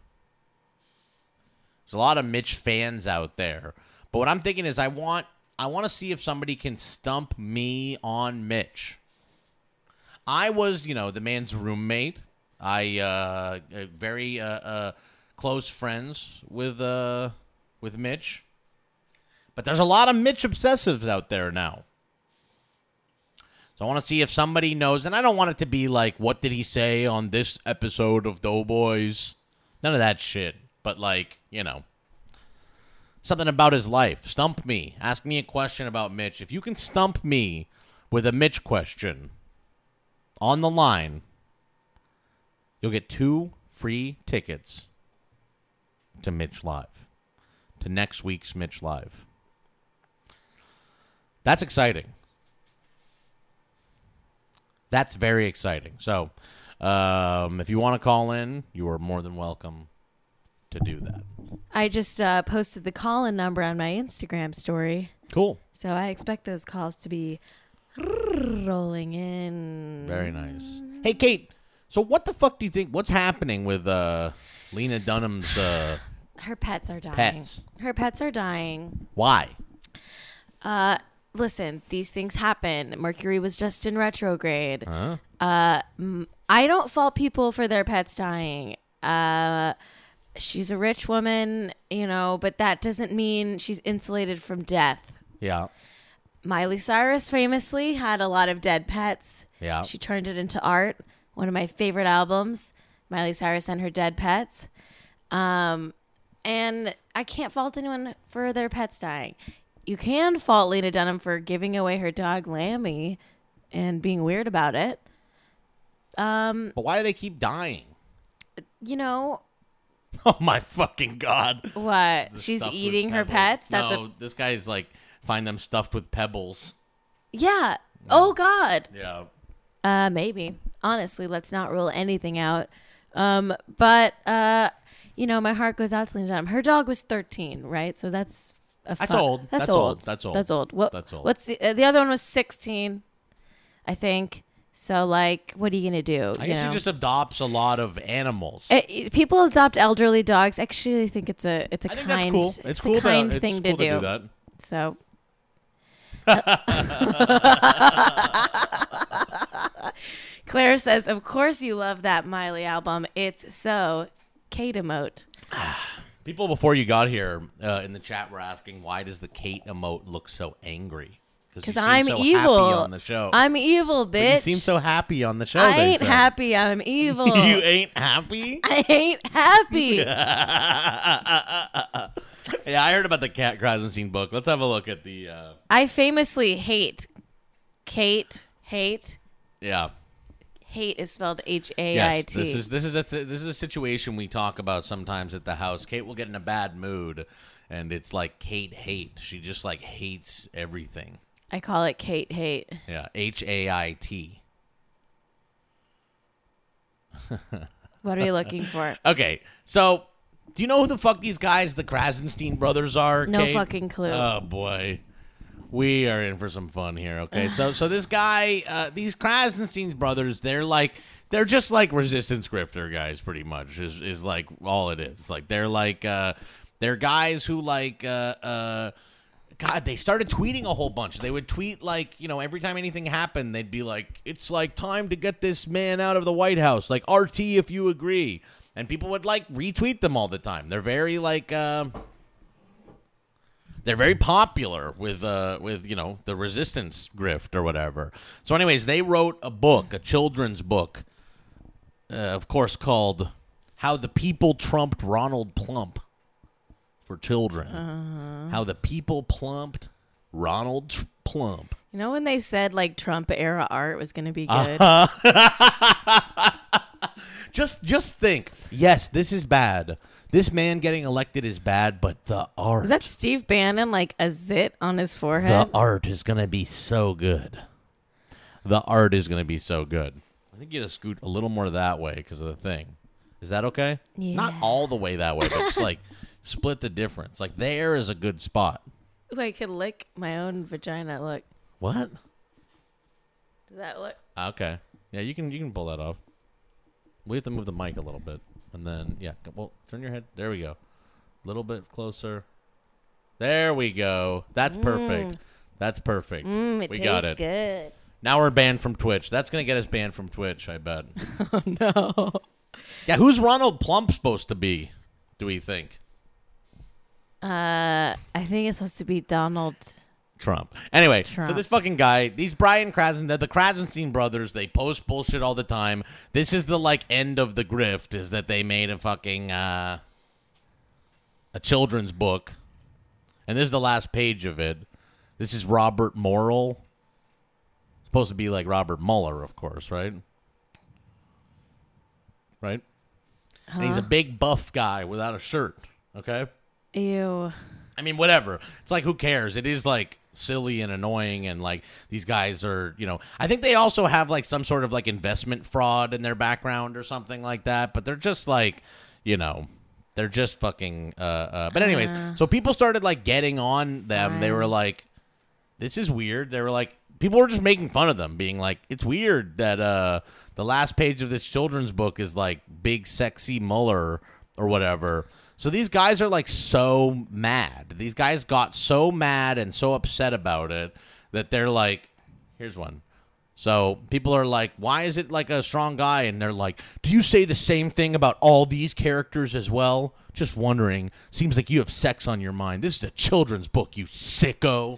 a lot of Mitch fans out there. But what I'm thinking is I want I want to see if somebody can stump me on Mitch. I was, you know, the man's roommate. I uh, uh very uh, uh close friends with uh with Mitch. But there's a lot of Mitch obsessives out there now. So I want to see if somebody knows, and I don't want it to be like, what did he say on this episode of Doughboys? None of that shit. But like, you know, something about his life. Stump me. Ask me a question about Mitch. If you can stump me with a Mitch question on the line, you'll get two free tickets to Mitch Live, to next week's Mitch Live. That's exciting. That's very exciting. So, um, if you want to call in, you are more than welcome to do that. I just uh, posted the call-in number on my Instagram story, Cool. so I expect those calls to be rolling in. Very nice. Hey, Kate. So, what the fuck do you think? What's happening with uh, Lena Dunham's? Uh, Her pets are dying. Pets. Her pets are dying. why? Uh, listen, these things happen. Mercury was just in retrograde. Huh? Uh, m- I don't fault people for their pets dying. Uh, she's a rich woman, you know, but that doesn't mean she's insulated from death. Yeah. Miley Cyrus famously had a lot of dead pets. Yeah. She turned it into art. One of my favorite albums, Miley Cyrus and her dead pets. Um, and I can't fault anyone for their pets dying. You can fault Lena Dunham for giving away her dog Lammy and being weird about it. Um, But why do they keep dying? you know Oh my fucking god! what? The She's eating her pets. That's no. what. This guy's like find them stuffed with pebbles. Yeah. Oh God. Yeah. Uh, maybe. Honestly, let's not rule anything out. Um, but uh, you know, my heart goes out to Lena Dunham. Her dog was thirteen, right? So that's That's old. That's, That's old. old. That's old. That's old. What, That's old. What's the, uh, the other one was sixteen, I think. So like, what are you gonna do? I you guess know? he just adopts a lot of animals. Uh, it- people adopt elderly dogs. Actually, I think it's a it's a I think kind that's cool. It's, it's cool a kind to, thing to cool do. do that. So. Claire says, "Of course you love that Miley album. It's so Kate emote." People before you got here uh, in the chat were asking why does the Kate emote look so angry? Because I'm so evil happy on the show. I'm evil, But bitch. you seem so happy on the show. I they ain't said. happy. I'm evil. you ain't happy. I ain't happy. Yeah, I heard about the Cat Krassenstein book. Let's have a look at the. Uh, I famously hate Kate. Hate. yeah. Hate is spelled H A I Yes, this is this is a th- this is a situation we talk about sometimes at the house. Kate will get in a bad mood, and it's like Kate hate. She just like hates everything. I call it Kate hate. Yeah, H A I T. What are you looking for? Okay, so do you know who the fuck these guys, the Krassenstein brothers, are? No Kate? fucking clue. Oh boy, we are in for some fun here. Okay, so so this guy, uh, these Krassenstein brothers, they're like they're just like resistance grifter guys, pretty much. Is is like all it is. Like they're like uh, they're guys who like uh, uh, God, they started tweeting a whole bunch. They would tweet like, you know, every time anything happened, they'd be like, "It's like time to get this man out of the White House." Like RT, if you agree, and people would like retweet them all the time. They're very like, uh, they're very popular with uh, with you know the resistance grift or whatever. So, anyways, they wrote a book, a children's book, uh, of course, called "How the People Trumped Ronald Plump." For children, how the people plumped Ronald Tr- Plump. You know when they said like Trump era art was gonna be Uh, good? Just, just think. Yes, this is bad. This man getting elected is bad, but the art, Was that Steve Bannon like a zit on his forehead? the art is gonna be so good. The art is gonna be so good. I think you gotta scoot a little more that way because of the thing. Is that okay? Yeah. Not all the way that way, but just like split the difference. Like there is a good spot. Ooh, I could lick my own vagina. Look, What? does that look? Ah, okay. Yeah, you can you can pull that off. We have to move the mic a little bit, and then yeah. Well, turn your head. There we go. A little bit closer. There we go. That's perfect. That's perfect. Mm, it we tastes got it. good. Now we're banned from Twitch. That's gonna get us banned from Twitch. I bet. Oh no. Yeah. Who's Ronald Plump supposed to be? Do we think Uh, I think it's supposed to be Donald. Trump? Anyway, so this fucking guy, these Brian Krasen, the, the Krassenstein brothers, they post bullshit all the time. This is the like end of the grift is that they made a fucking uh a children's book. And this is the last page of it. This is Robert Morrill. Supposed to be like Robert Mueller, of course, right? Right? And he's a big buff guy without a shirt. Okay? Ew. I mean, whatever. It's like, who cares? It is like silly and annoying, and like these guys are, you know. I think they also have like some sort of like investment fraud in their background or something like that. But they're just like, you know, they're just fucking. Uh, uh. But anyways, so people started like getting on them. They were like, this is weird. They were like, people were just making fun of them, being like, it's weird that uh the last page of this children's book is like big sexy Mueller or whatever. So these guys are like so mad. These guys got so mad and so upset about it that they're like, here's one. So people are like, why is it like a strong guy? And they're like, do you say the same thing about all these characters as well? Just wondering. Seems like you have sex on your mind. This is a children's book, you sicko.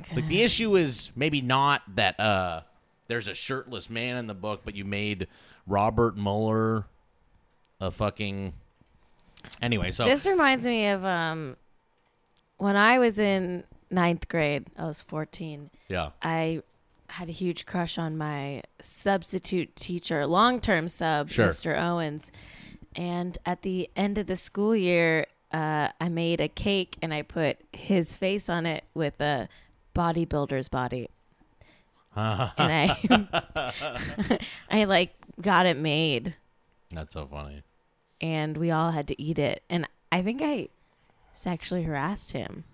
Okay. Like the issue is maybe not that uh there's a shirtless man in the book, but you made Robert Mueller a fucking anyway. So This reminds me of um, when I was in ninth grade. I was fourteen. yeah, I had a huge crush on my substitute teacher, long term sub, Sure. Mr. Owens. And at the end of the school year, uh, I made a cake and I put his face on it with a bodybuilder's body. and I, I like got it made, that's so funny. And we all had to eat it. And I think I sexually harassed him.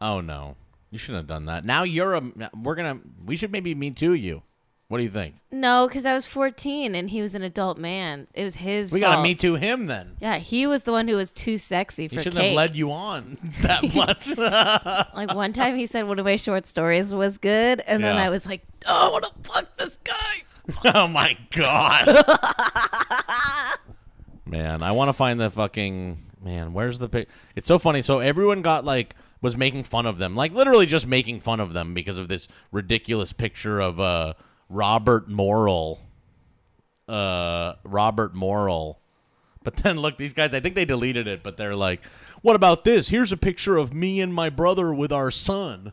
Oh no, you shouldn't have done that. Now you're a. We're gonna. We should maybe me too. You. What do you think? No, because I was 14 and he was an adult man. It was his. We gotta fault. me too him then. Yeah, he was the one who was too sexy for He shouldn't cake. have led you on that much. Like one time he said one of my short stories was good, and then Yeah. I was like, oh, I want to fuck this guy. oh my god. Man, I want to find the fucking man. Where's the pic? It's so funny. So everyone got like was making fun of them, like literally just making fun of them because of this ridiculous picture of uh Robert Morrill. Uh, Robert Morrill But then look, these guys, I think they deleted it, but they're like, what about this? Here's a picture of me and my brother with our son.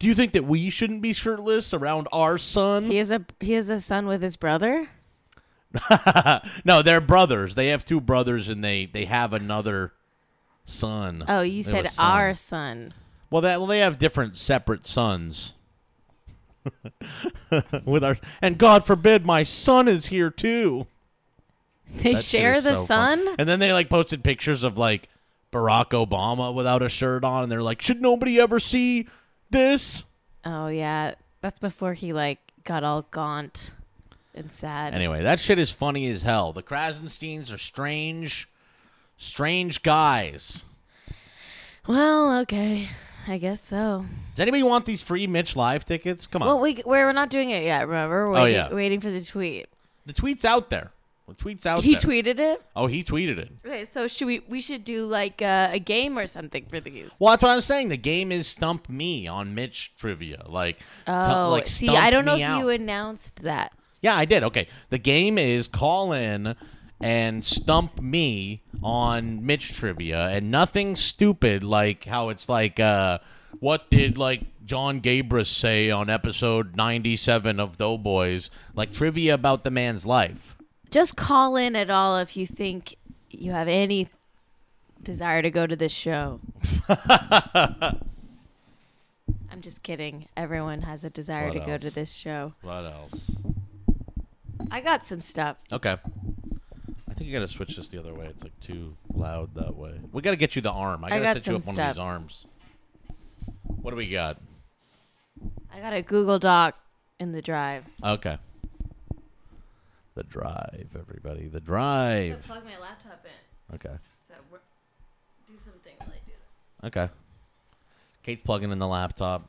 Do you think that we shouldn't be shirtless around our son? He has a he has a son with his brother. no, they're brothers. They have two brothers and they they have another son. Oh, you They said son. our son. Well, that well, they have different separate sons. with our and God forbid my son is here too. They That share the so fun. son. And then they like posted pictures of like Barack Obama without a shirt on, and they're like, "Should nobody ever see this?" Oh yeah, that's before he like got all gaunt and sad. Anyway, that shit is funny as hell. The Krassensteins are strange, strange guys. Well, okay, I guess so. Does anybody want these free Mitch live tickets? Come on, Well, we we're not doing it yet. Remember? We're Oh, waiting, yeah. waiting for the tweet. the tweet's out there. The tweet's out He there. tweeted it. Oh, he tweeted it. Okay, so should we we should do like uh, a game or something for these? Well, that's what I was saying. The game is stump me on Mitch trivia. Like, t- Oh, like see, I don't know if out. you announced that. Yeah, I did. Okay. The game is call in and stump me on Mitch trivia and nothing stupid like how it's like uh what did like John Gabrus say on episode 97 of Doughboys? Like trivia about the man's life. Just call in at all if you think you have any desire to go to this show. I'm just kidding. Everyone has a desire What to go to this show. What else? I got some stuff. Okay. I think you got to switch this the other way. It's like too loud that way. We got to get you the arm. I got to got set you up one of these arms. What do we got? I got a Google Doc in the drive. Okay. The drive, everybody. The drive. plug my laptop in. Okay. So do something while I do that. Okay. Kate's plugging in the laptop.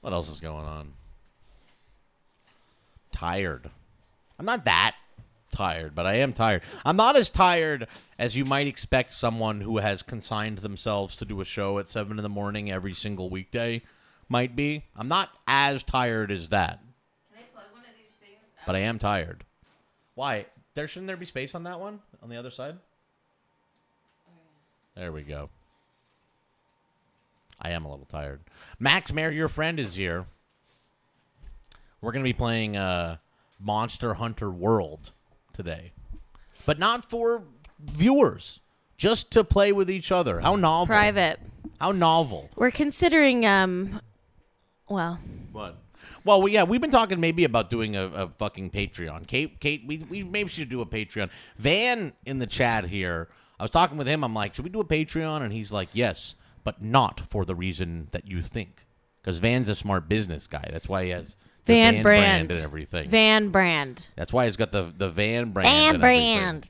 What else is going on? Tired. I'm not that tired, but I am tired. I'm not as tired as you might expect someone who has consigned themselves to do a show at 7 in the morning every single weekday might be. I'm not as tired as that, Can I plug one of these things? but I am tired. Why? There shouldn't there be space on that one? On the other side? There we go. I am a little tired. Max Mayer, your friend, is here. We're going to be playing uh, Monster Hunter World today, but not for viewers, just to play with each other. How novel! Private. How novel! We're considering um well, What? Well, we, yeah, we've been talking maybe about doing a, a fucking Patreon. Kate, Kate, we, we maybe should do a Patreon. Van in the chat here. I was talking with him. I'm like, should we do a Patreon? And he's like, yes, but not for the reason that you think. Because Van's a smart business guy. That's why he has the Van, brand. and everything. Van brand. That's why he's got the the Van brand. Van and brand.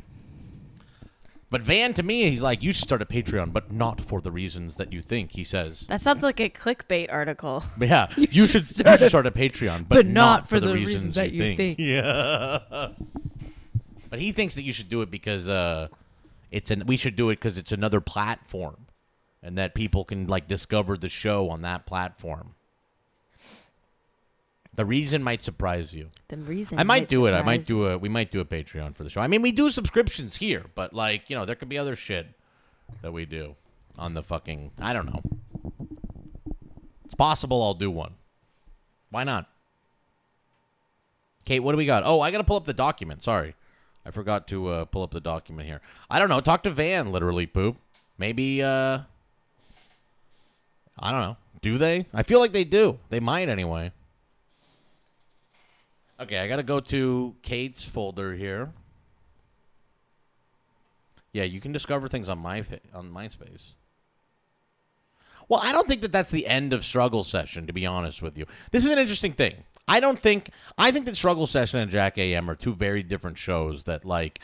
But Van to me, he's like, you should start a Patreon, but not for the reasons that you think. He says. That sounds like a clickbait article. But yeah, you, should, you should start a Patreon, but, not, for, the, reasons, that you think. Yeah. but he thinks that you should do it because uh, it's an. We should do it because it's another platform, and that people can like discover the show on that platform. The reason might surprise you. The reason I might do it. I might do a. We might do a Patreon for the show. I mean, we do subscriptions here, but like you know, there could be other shit that we do on the fucking. I don't know. It's possible I'll do one. Why not? Kate, what do we got? Oh, I got to pull up the document. Sorry, I forgot to uh, pull up the document here. I don't know. Talk to Van. Literally, poop. Maybe. uh I don't know. Do they? I feel like they do. They might anyway. Okay, I gotta go to Kate's folder here. Yeah, you can discover things on my on MySpace. Well, I don't think that that's the end of struggle session. To be honest with you, this is an interesting thing. I don't think I think that struggle session and Jack AM are two very different shows that like,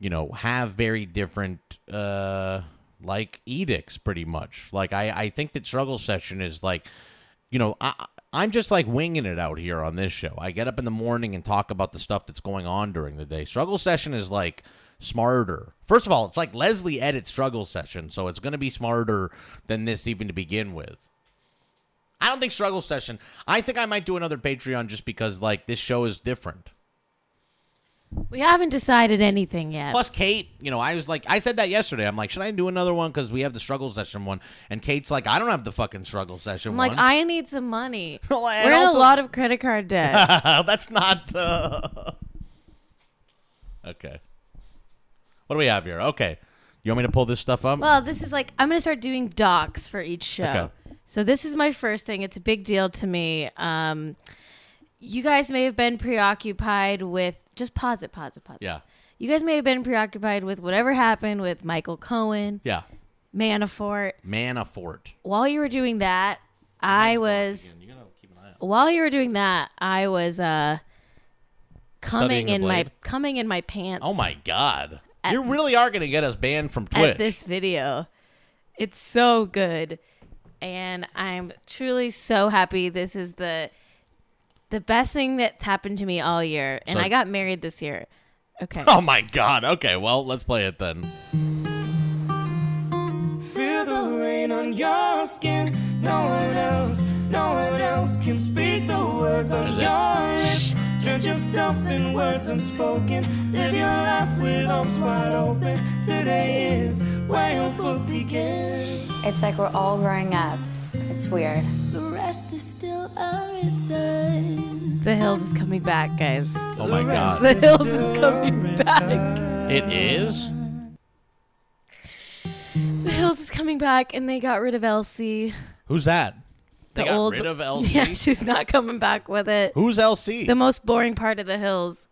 you know, have very different uh like edicts pretty much. Like I I think that struggle session is like you know, I, I'm just like winging it out here on this show. I get up in the morning and talk about the stuff that's going on during the day. Struggle session is like smarter. First of all, it's like Leslie edits struggle session, so it's going to be smarter than this even to begin with. I don't think struggle session. I think I might do another Patreon just because like this show is different. We haven't decided anything yet. Plus, Kate, you know, I was like, I said that yesterday. I'm like, should I do another one because we have the struggle session one? And Kate's like, I don't have the fucking struggle session I'm one. like, I need some money. Well, We're in a lot of credit card debt. That's not. Uh... Okay. What do we have here? Okay. You want me to pull this stuff up? well, this is like I'm gonna start doing docs for each show. Okay. So this is my first thing. It's a big deal to me. Um, you guys may have been preoccupied with just pause it, pause it, pause it. yeah. You guys may have been preoccupied with whatever happened with Michael Cohen, Yeah. Manafort. Manafort. While you were doing that, I was You gotta keep an eye while you were doing that, I was uh coming in my coming in my pants. Oh my god. At- you really are gonna get us banned from Twitch. at this video. It's so good. And I'm truly so happy. This is the the best thing that's happened to me all year. And So- I got married this year. Okay. Oh my god. Okay, well, let's play it then. Feel the rain on your skin. No one else, no one else can speak the words on Is your lips. Drown yourself in words unspoken. Live your life with arms wide open. Today is where your book begins. It's like we're all growing up. It's weird. The rest is still unwritten. The Hills is coming back, guys. Oh my god. The Hills is coming back. It is? The Hills is coming back and they got rid of LC. Who's that? They The got old rid of LC? Yeah, she's not coming back with it. Who's LC? The most boring part of the Hills.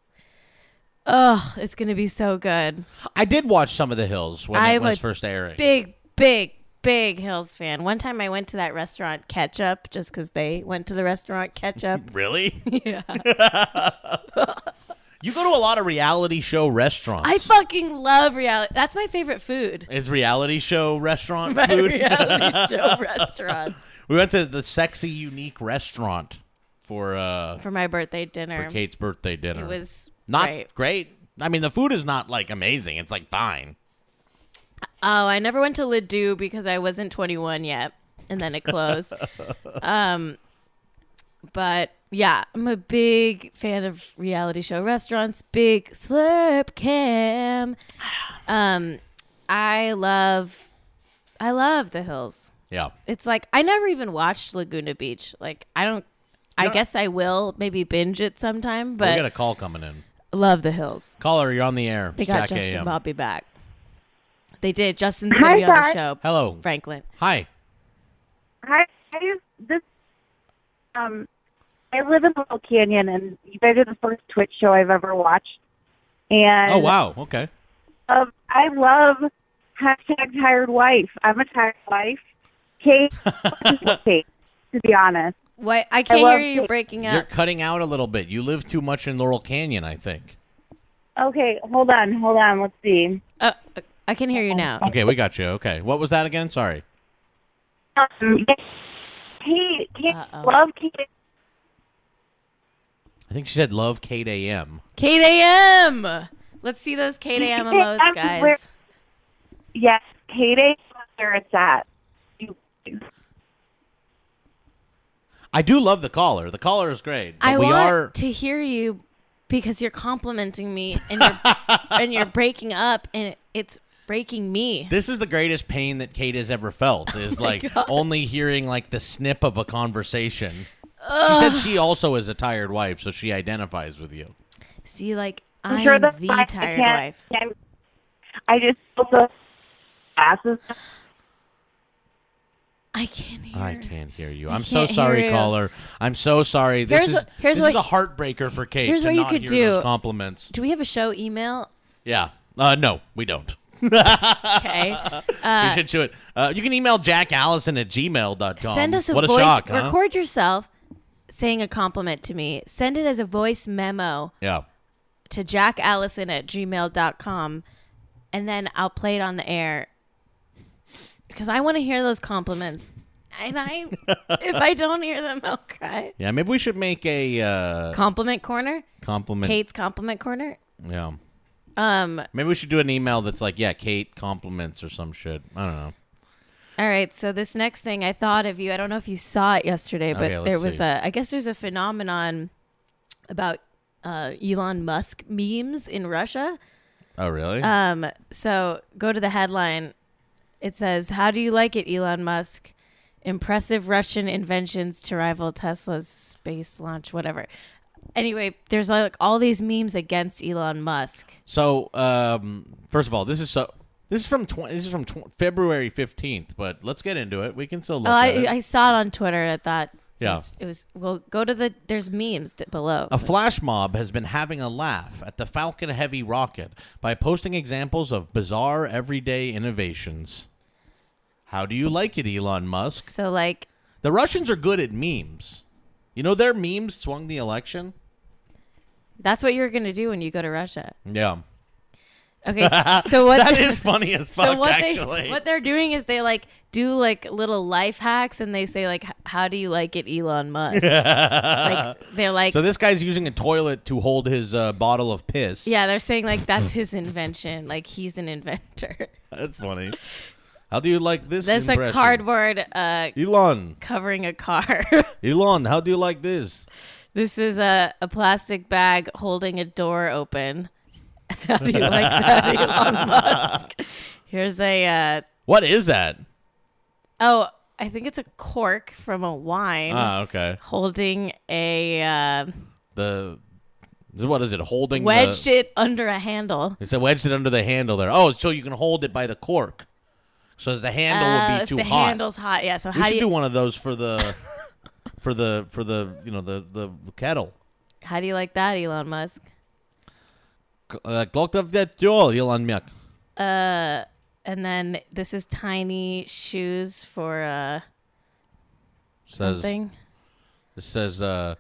Ugh, it's gonna be so good. I did watch some of the Hills when it I'm was first airing. big, big, big Hills fan. One time I went to that restaurant Ketchup just because they went to the restaurant Ketchup. Really? yeah. You go to a lot of reality show restaurants. I fucking love reality. That's my favorite food. it's reality show restaurant My food. reality show restaurant we went to the sexy unique restaurant for uh for my birthday dinner. for Kate's birthday dinner. It was not great. great. I mean, the food is not like amazing. It's like fine. Oh, I never went to Les Deux because I wasn't 21 yet, and then it closed. um, but yeah, I'm a big fan of reality show restaurants. Big slurp cam. Um, I love, I love the hills. Yeah. It's like I never even watched Laguna Beach. Like I don't. I guess I will maybe binge it sometime, But we got a call coming in. love the hills. Caller, you're on the air. They got Jack Justin AM. Bobby back. They did. Justin's gonna be on the show. Hello. Franklin. Hi. Hi, I this, um, I live in Laurel Canyon, and you guys are the first Twitch show I've ever watched. And Oh wow. Okay. um, I love hashtag tired wife. I'm a tired wife. Kate, Kate, to be honest. What? I can't love hear you it. breaking up. You're cutting out a little bit. You live too much in Laurel Canyon, I think. Okay, hold on, hold on. Let's see. Uh, I can hear you now. Okay, we got you. Okay. What was that again? Sorry. Um, Kate, Kate, Uh-oh. love Kate. I think she said love Kate AM. Kate AM. Let's see those Kate AM Kate emotes, guys. where- Yes, Kate is where it's at. I do love the caller. The caller is great. But I we want are to hear you because you're complimenting me and you're and you're breaking up and it's breaking me. This is the greatest pain that Kate has ever felt. Oh Is like only hearing like the snip of a conversation. She said she also is a tired wife, so she identifies with you. See, like I'm I'm, sure that's the fine. I tired can't- wife. can't- I just also asses. I can't hear. I can't hear you. I I'm so sorry, you. caller. I'm so sorry. This Here's is here's this what- is a heartbreaker for Kate. here's to what you could do. compliments. Do we have a show email? Yeah. Uh, no, we don't. Okay. we should do it. Uh, you can email jackallison at gmail.com. Send us a what voice. a shock, huh? Record yourself saying a compliment to me. Send it as a voice memo Yeah. to jackallison at gmail.com and then I'll play it on the air because I want to hear those compliments. And I, if I don't hear them, I'll cry. Yeah, maybe we should make a uh, Compliment corner, compliment. Kate's compliment corner. Yeah. Um. Maybe we should do an email that's like, yeah, Kate compliments or some shit. I don't know. All right. So this next thing, I thought of you. I don't know if you saw it yesterday, but Okay, let's there was see. a. I guess there's a phenomenon about uh, Elon Musk memes in Russia. Oh, really? Um, so go to the headline. It says, "How do you like it, Elon Musk? Impressive Russian inventions to rival Tesla's space launch, whatever." Anyway, there's like all these memes against Elon Musk. so, um, first of all, this is so. This is from tw- this is from tw- February fifteenth, but let's get into it. We can still look Oh, at I, it. I saw it on Twitter. I thought it Yeah. was, it was well. Go to the there's memes below. A flash mob has been having a laugh at the Falcon Heavy rocket by posting examples of bizarre everyday innovations. How do you like it, Elon Musk? So like The Russians are good at memes. You know their memes swung the election? that's what you're gonna do when you go to Russia. Yeah. Okay, s- so what? that is funny as fuck, so what actually. they what they're doing is they like do like little life hacks and they say like how do you like it Elon Musk like they're like so this guy's using a toilet to hold his uh, bottle of piss. yeah they're saying like that's his invention like he's an inventor That's funny. How do you like this? that's a cardboard uh Elon. covering a car Elon, how do you like this? this is a, a plastic bag holding a door open how do you like that Elon Musk here's a uh What is that? oh I think it's a cork from a wine Ah, okay. holding a uh, The what is it? Holding wedged the, it under a handle. It's a wedged it under the handle there. Oh, so you can hold it by the cork. So the handle Uh, would be too the hot. The handle's hot, yeah. So we how should do you... do one of those for the for the for the you know the the kettle. how do you like that, Elon Musk? Uh, Klok of that jol, Elon Musk. Uh, and then this is tiny shoes for uh Says something. it says uh,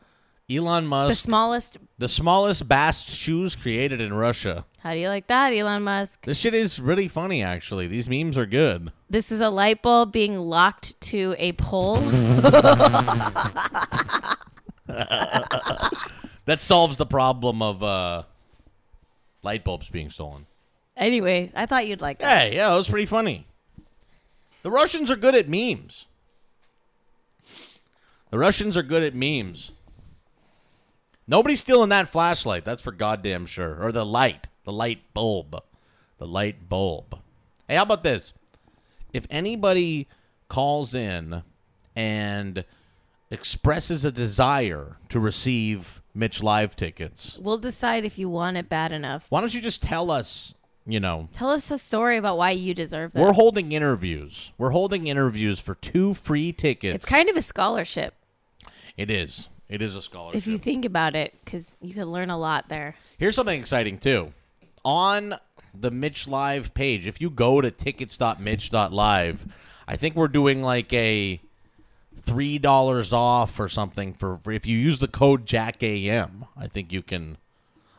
Elon Musk. The smallest. The smallest bast shoes created in Russia. How do you like that, Elon Musk? This shit is really funny, actually. These memes are good. This is a light bulb being locked to a pole. That solves the problem of uh, light bulbs being stolen. anyway, I thought you'd like that. Hey, yeah, it was pretty funny. The Russians are good at memes. The Russians are good at memes. Nobody's stealing that flashlight. That's for goddamn sure. Or the light. The light bulb. The light bulb. Hey, how about this? If anybody calls in and expresses a desire to receive Mitch Live tickets, We'll decide if you want it bad enough. why don't you just tell us, you know, Tell us a story about why you deserve that. We're holding interviews. We're holding interviews for two free tickets. it's kind of a scholarship It is. It is a scholarship. if you think about it, because you can learn a lot there. Here's something exciting too. On the Mitch Live page, if you go to tickets.mitch.live, I think we're doing like a three dollars off or something for, for if you use the code JackAM. I think you can.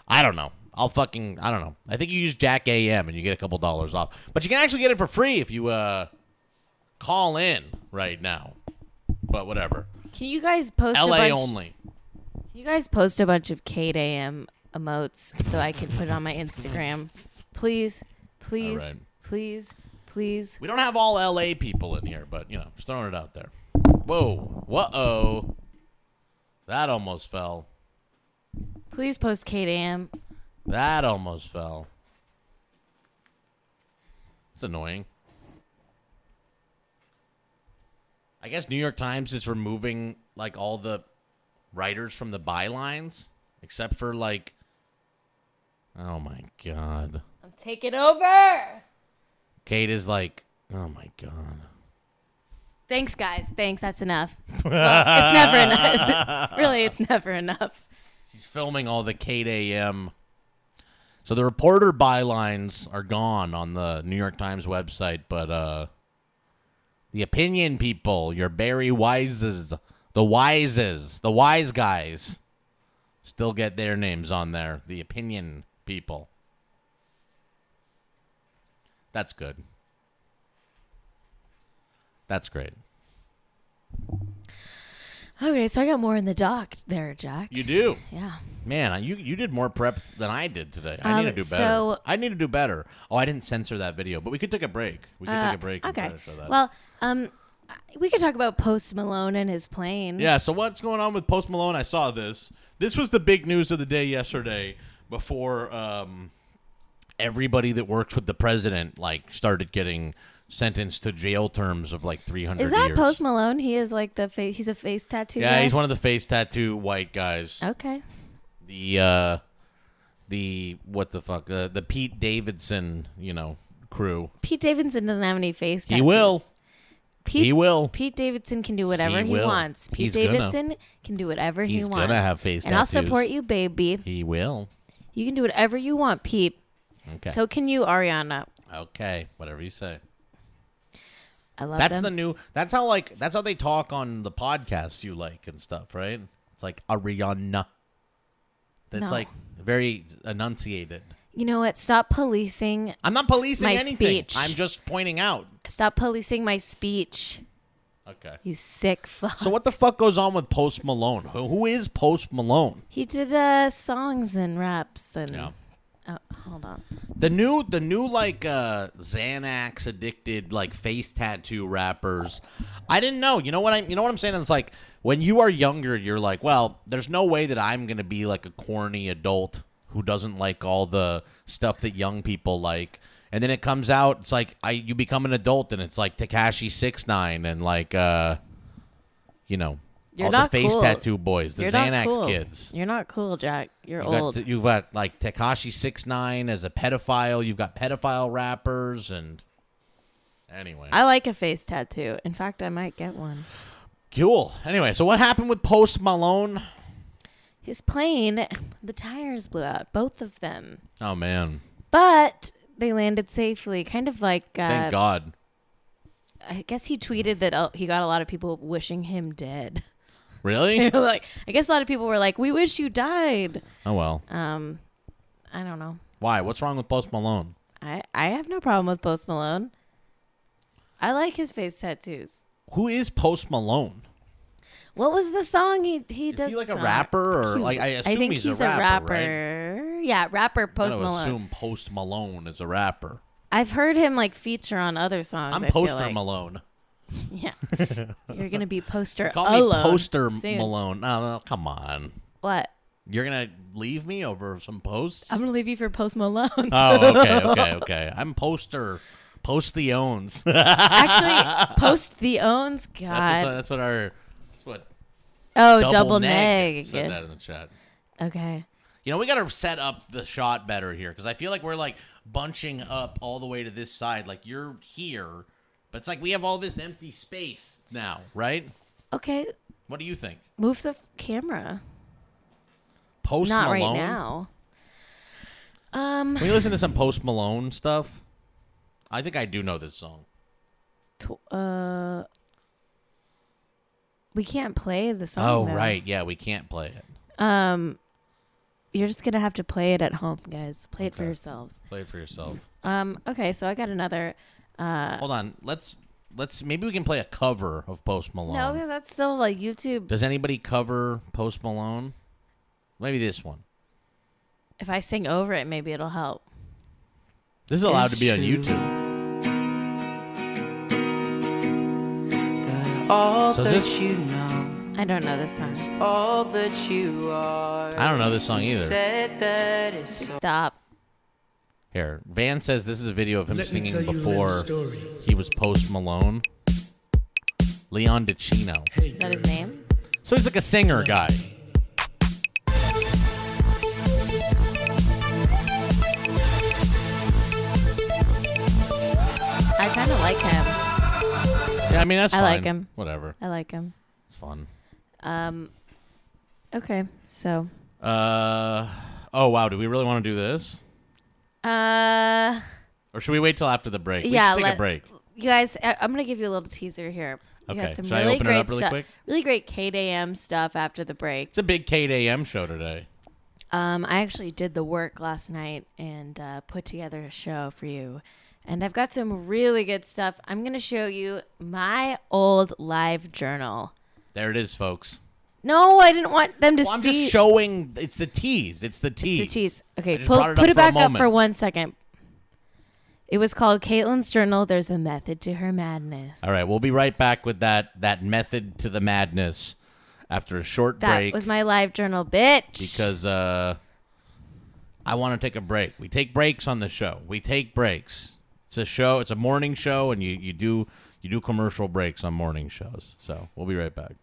I don't know. I'll fucking I don't know. I think you use Jack AM and you get a couple dollars off. But you can actually get it for free if you uh call in right now. But whatever. Can you guys post a LA bunch? only. Can you guys post a bunch of Kate AM emotes so I can put it on my Instagram, please, please, right. please, please. We don't have all LA people in here, but you know, just throwing it out there. Whoa. Whoa oh. That almost fell. Please post Kate AM. That almost fell. It's annoying. I guess New York Times is removing like all the writers from the bylines, except for like Oh my god. I'm taking over. Kate is like, oh my god. Thanks, guys. Thanks. That's enough. Well, it's never enough. really, it's never enough. She's filming all the Kate AM. So the reporter bylines are gone on the New York Times website, but uh the opinion people, your Bari Weisses, the Wises, the wise guys, still get their names on there. The opinion people. That's good. That's great. Okay, so I got more in the dock there, Jack. You do. Yeah. Man, you you did more prep than I did today. I need Um, to do better. so- I need to do better. Oh, I didn't censor that video, but we could take a break. We could Uh, take a break. okay. try show that. Well, um, we could talk about Post Malone and his plane. yeah. So what's going on with Post Malone? I saw this. This was the big news of the day yesterday before um, everybody that works with the president like started getting sentenced to jail terms of like 300 Is that years. Post Malone? He is like the face. He's a face tattoo. yeah, guy? he's one of the face tattoo white guys. Okay. The uh the what the fuck? Uh, the Pete Davidson, you know, crew. Pete Davidson doesn't have any face tattoos. He will. Pete, He will. Pete Davidson can do whatever He he, wants. Pete He's gonna. Davidson can do whatever He's he wants. He's gonna have face And I'll support you, baby. He will. You can do whatever you want, Pete. Okay. So can you, Ariana. okay, whatever you say. I love That's them. the new. That's how like. That's how they talk on the podcasts you like and stuff, right? It's like Ariana. That's No. like very enunciated. you know what? Stop policing. I'm not policing My anything. speech. I'm just pointing out. Stop policing my speech. Okay. You sick fuck. So what the fuck goes on with Post Malone? Who, who is Post Malone? He did uh, songs and raps and. Yeah. Oh, hold on. The new, the new like uh Xanax addicted like face tattoo rappers. I didn't know. You know what I? You know what I'm saying? It's like when you are younger, you're like, well, there's no way that I'm gonna be like a corny adult who doesn't like all the stuff that young people like. And then it comes out, it's like I you become an adult, and it's like Tekashi Six Nine and like uh, you know, You're all not the face cool. tattoo boys, the You're Xanax not cool. kids. You're not cool, Jack. You're You've old. got, you've got like Tekashi Six Nine as a pedophile. You've got pedophile rappers, and anyway, I like a face tattoo. In fact, I might get one. cool. Anyway, so what happened with Post Malone? His plane, the tires blew out, both of them. Oh man, But they landed safely. Kind of like, uh, thank God. I guess he tweeted that uh, he got a lot of people wishing him dead. Really? Like, I guess a lot of people were like, "We wish you died." oh well. Um, I don't know. Why? What's wrong with Post Malone? I I have no problem with Post Malone. I like his face tattoos. Who is Post Malone? What was the song he he Is does? he like a song? rapper or Cute. like I assume think he's, he's a rapper, right? rapper. Yeah, rapper Post Malone. I Malone. assume Post Malone is a rapper. I've heard him like feature on other songs. I'm I Poster like. Malone. Yeah, you're gonna be poster. Call me alone Poster soon. Malone. No, no, come on. What? You're gonna leave me over some posts? I'm gonna leave you for Post Malone. Oh, okay, okay, okay. I'm poster. Post the owns. Actually, Post the owns. God. that's what our. That's what. oh, double, neg. Said that in the chat. Okay. You know, we got to set up the shot better here because I feel like we're like bunching up all the way to this side. Like you're here, but it's like we have all this empty space now, right? Okay. What do you think? Move the f- camera. Post Not Malone. right now. Um. Can we listen to some Post Malone stuff? I think I do know this song. uh. We can't play the song. Oh, though. right. Yeah, we can't play it. Um. You're just gonna have to play it at home, guys. Play it for yourselves. Play it for yourself. Um. Okay. So I got another. Uh. Hold on. Let's let's maybe we can play a cover of Post Malone. No, because that's still like YouTube. Does anybody cover Post Malone? Maybe this one. If I sing over it, maybe it'll help. This is allowed to It's be on. YouTube. All So is that this- you know, I don't know this song. all that you are. I don't know this song either. Said that it's Stop. Here, Van says this is a video of him Let singing tell you a before he was Post Malone. Leon DeCino. Hey, Is that his name? So he's like a singer guy. I kind of like him. Yeah, I mean that's I fine. like him. Whatever. I like him. It's fun. Um. Okay. So. Uh oh wow, do we really want to do this? Uh. Or should we wait till after the break? We yeah. should take let- a break. You guys, I, I'm gonna give you a little teaser here. We Okay, some should I really open it great up really stuff. quick? Really great Kate AM stuff after the break. It's a big Kate AM show today. Um, I actually did the work last night and uh, put together a show for you. And I've got some really good stuff. I'm going to show you my old live journal. There it is, folks. No, I didn't want them to Well, I'm see. just showing. It's the tease. It's the tease. the tease. Okay, pull, it put it back up for one second. It was called Caitlin's Journal. There's a method to her madness. All right, we'll be right back with that that method to the madness after a short That break That was my live journal, bitch. because uh, I want to take a break. We take breaks on the show. We take breaks. It's a show. It's a morning show, and you, you do you do commercial breaks on morning shows. So we'll be right back.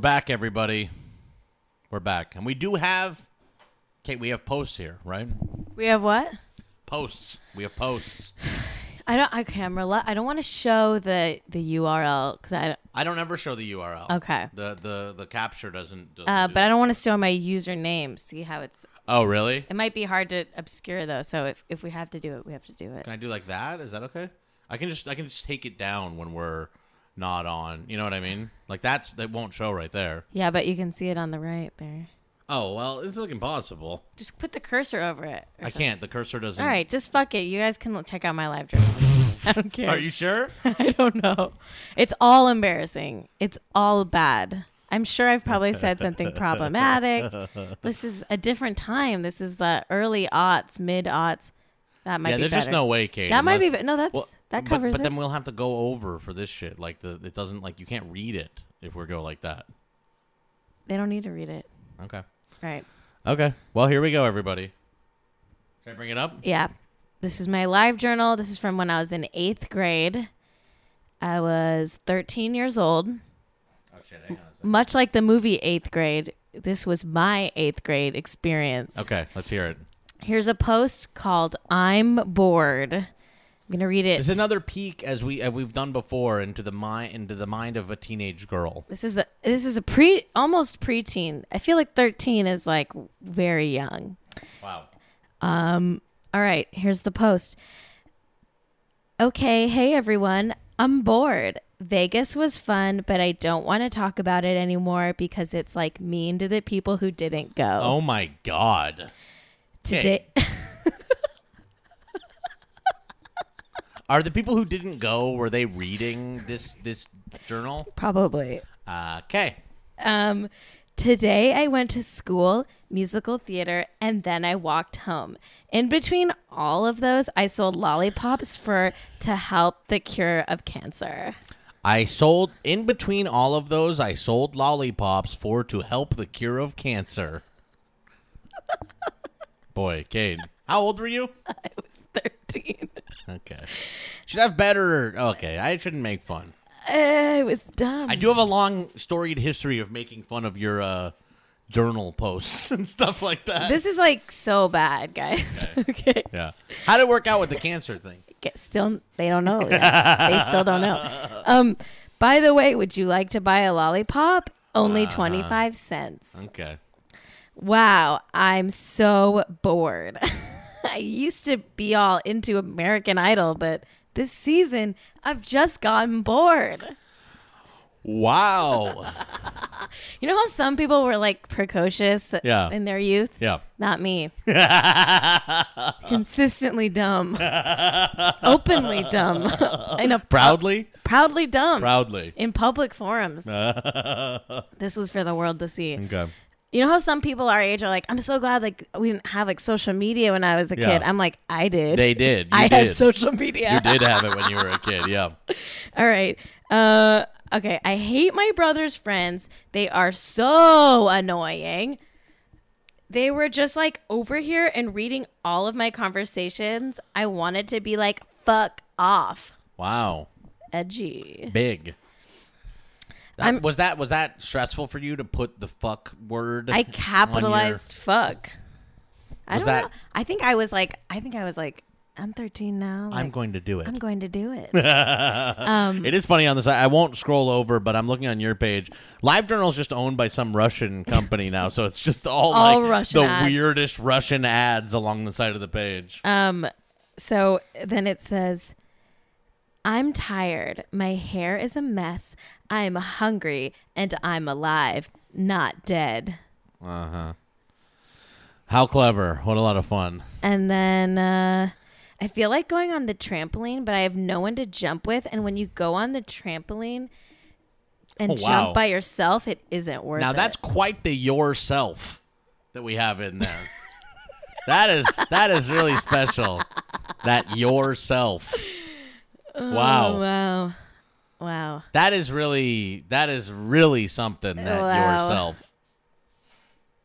Back, everybody. We're back, and we do have. Kate, we have posts here, right? we have what? Posts. We have posts. I don't. Okay, I'm rela- I don't want to show the the URL because I. don't- I don't ever show the URL. Okay. The the the capture doesn't. doesn't Uh, do but I don't want to show my username. See how it's. Oh, really? It might be hard to obscure though. So if if we have to do it, we have to do it. Can I do like that? Is that okay? I can just I can just take it down when we're not on. You know what I mean? Like that's that won't show right there. Yeah, but you can see it on the right there. Oh well, it's like impossible. Just put the cursor over it. I something. can't. The cursor doesn't. All right, just fuck it. You guys can check out my live journal. I don't care. Are you sure? I don't know. It's all embarrassing. It's all bad. I'm sure I've probably said something problematic. This is a different time. This is the early aughts, mid aughts. That might be yeah, be there's just no way, Kate. That might be be- no, that's- that covers but, but it. then we'll have to go over for this shit. Like the it doesn't like you can't read it if we go like that. They don't need to read it. Okay. Right. Okay. Well, here we go, everybody. Should I bring it up? Yeah. This is my live journal. This is from when I was in eighth grade. I was 13 years old. Oh shit! Hang on. Much like the movie Eighth Grade, this was my eighth grade experience. Okay, let's hear it. Here's a post called "I'm bored." I'm gonna read it. It's another peek as we as we've done before into the mind into the mind of a teenage girl. This is a this is a pre almost preteen. I feel like 13 is like very young. Wow. Um all right, here's the post. Okay, hey everyone. I'm bored. Vegas was fun, but I don't want to talk about it anymore because it's like mean to the people who didn't go. Oh my god. Today, Are the people who didn't go were they reading this this journal? probably. Okay. Um, today I went to school, musical theater, and then I walked home. In between all of those, I sold lollipops for to help the cure of cancer. I sold in between all of those. I sold lollipops for to help the cure of cancer. Boy, Cade, how old were you? I was 13. Okay, should have better. Okay, I shouldn't make fun. Eh, it was dumb. I do have a long storied history of making fun of your uh, journal posts and stuff like that. This is like so bad, guys. Okay. yeah. How did it work out with the cancer thing? Get- Still, they don't know. yet. they still don't know. Um, by the way, would you like to buy a lollipop? Only Uh-huh. 25 cents. Okay. Wow, I'm so bored. I used to be all into American Idol, but this season I've just gotten bored. Wow. You know how some people were like precocious Yeah. in their youth? yeah. Not me. Consistently dumb. Openly dumb. in a Proudly. proudly dumb. Proudly. in public forums. this was for the world to see. Okay. You know how some people our age are like, I'm so glad like we didn't have like social media when I was a Yeah. kid. I'm like, I did. They did. You I did. had social media. You did have it when you were a kid. Yeah. All right. Uh okay, I hate my brother's friends. They are so annoying. They were just like over here and reading all of my conversations. I wanted to be like, fuck off. Wow. Edgy. Big. That- I'm- was that was that stressful for you to put the fuck word? I on your- capitalized fuck. I Was don't that- know. I think I was like I think I was like I'm 13 now. I'm going to do it. I'm going to do it. it is funny on the side. I won't scroll over, but I'm looking on your page. LiveJournal's just owned by some Russian company now, so it's just all, All like Russian the ads. weirdest Russian ads along the side of the page. Um, so then it says, I'm tired. My hair is a mess. I'm hungry and I'm alive, not dead. Uh huh. How clever! What a lot of fun. And then uh, I feel like going on the trampoline, but I have no one to jump with. And when you go on the trampoline and Oh, wow. jump by yourself, it isn't worth Now it. Now, that's quite the yourself that we have in there. that is that is really special. That yourself. Wow. Oh, wow. Wow. That is really that is really something that Wow. yourself.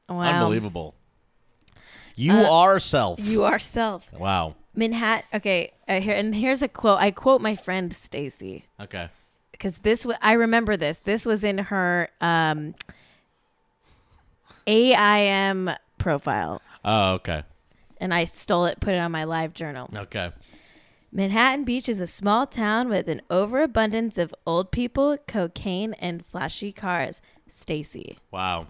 Wow. Unbelievable. You Uh, are self. You are self. wow. Manhattan. Okay, uh, here and here's a quote. I quote my friend Stacy. Okay. because this w- I remember this. This was in her um, AIM profile, Oh, okay. and I stole it, put it on my live journal. Okay. Manhattan Beach is a small town with an overabundance of old people, cocaine, and flashy cars. Stacy. Wow.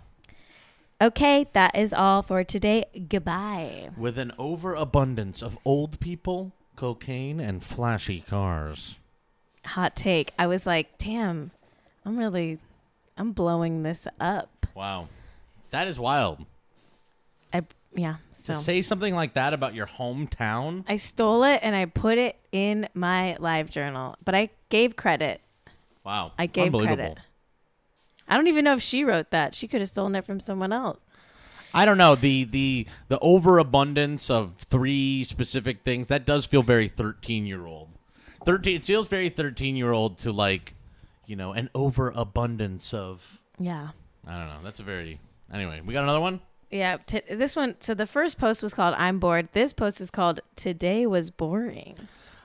Okay, that is all for today. Goodbye. With an overabundance of old people, cocaine, and flashy cars. Hot take. I was like, damn, I'm really, I'm blowing this up. Wow. That is wild. Yeah. So To say something like that about your hometown. I stole it and I put it in my live journal, but I gave credit. Wow. I gave credit. I don't even know if she wrote that. She could have stolen it from someone else. I don't know the the the overabundance of three specific things that does feel very thirteen year old. Thirteen it feels very thirteen year old to like, you know, an overabundance of. Yeah. I don't know. That's a very anyway. We got another one. Yeah. T- this one. So the first post was called "I'm bored." This post is called "Today was boring."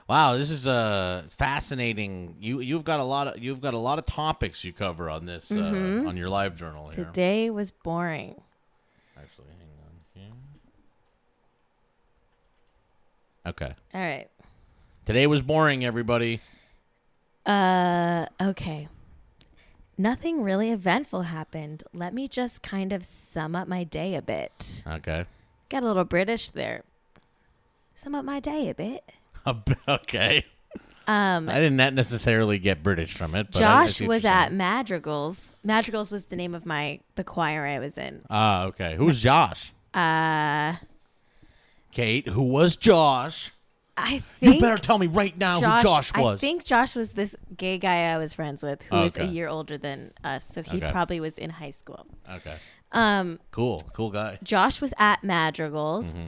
Wow, this is uh, fascinating. You you've got a lot of you've got a lot of topics you cover on this uh, on your live journal here. Today was boring. Actually, hang on here. Okay. All right. Today was boring, everybody. Uh. Okay. Nothing really eventful happened. Let me just kind of sum up my day a bit. Okay. Got a little British there. Sum up my day a bit. okay. Um, I didn't necessarily get British from it. But I- I Josh was at. Madrigals. Madrigals was the name of my the choir I was in. Ah, okay. Who's Josh? Uh, Kate. Who was Josh? I You better tell me right now Josh, who Josh was. I think Josh was this gay guy I was friends with, who was a year older than us, so he Okay. probably was in high school. Okay. Um, Cool. Cool guy. Josh was at Madrigals. Mm-hmm.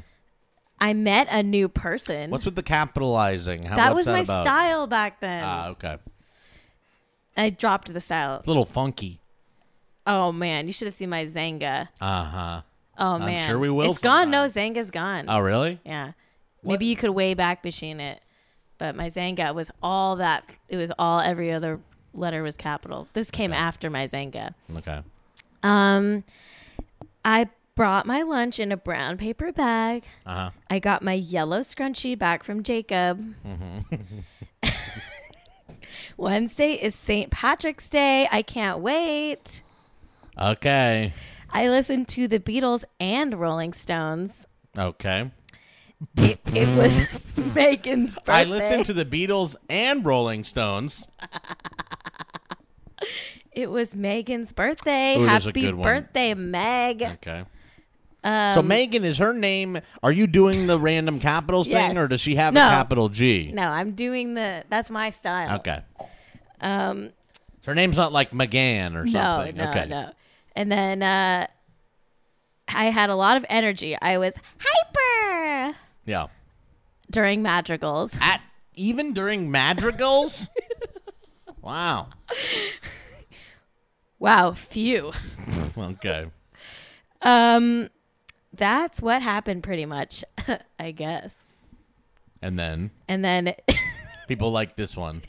I met a new person. What's with the capitalizing? How, that was my about? style back then. Ah, okay. I dropped the style. It's a little funky. Oh man, you should have seen my Xanga. Uh huh. Oh I'm man, sure we will It's gone. No, Xanga's gone. Oh, really? Yeah. Maybe you could way back machine it, but my Xanga was all that. It was all every other letter was capital. This came after my Xanga. Okay. Um, I brought my lunch in a brown paper bag. Uh huh. I got my yellow scrunchie back from Jacob. Mm-hmm. Wednesday is St. Patrick's Day. I can't wait. Okay. I listened to the Beatles and Rolling Stones. Okay. It, it was Megan's birthday. I listened to the Beatles and Rolling Stones. It was Megan's birthday. Ooh, there's a Happy good one. birthday, Meg. Okay. Um, so Megan is her name. Are you doing the random capitals Yes. thing, or does she have No. a capital G? No, I'm doing the. That's my style. Okay. Um. So her name's not like McGann or No, something. no, okay. no. And then uh, I had a lot of energy. I was hyper Yeah. during madrigals. At even during madrigals. wow. Wow, phew. Okay. Um, that's what happened pretty much, I guess. And then And then people like this one.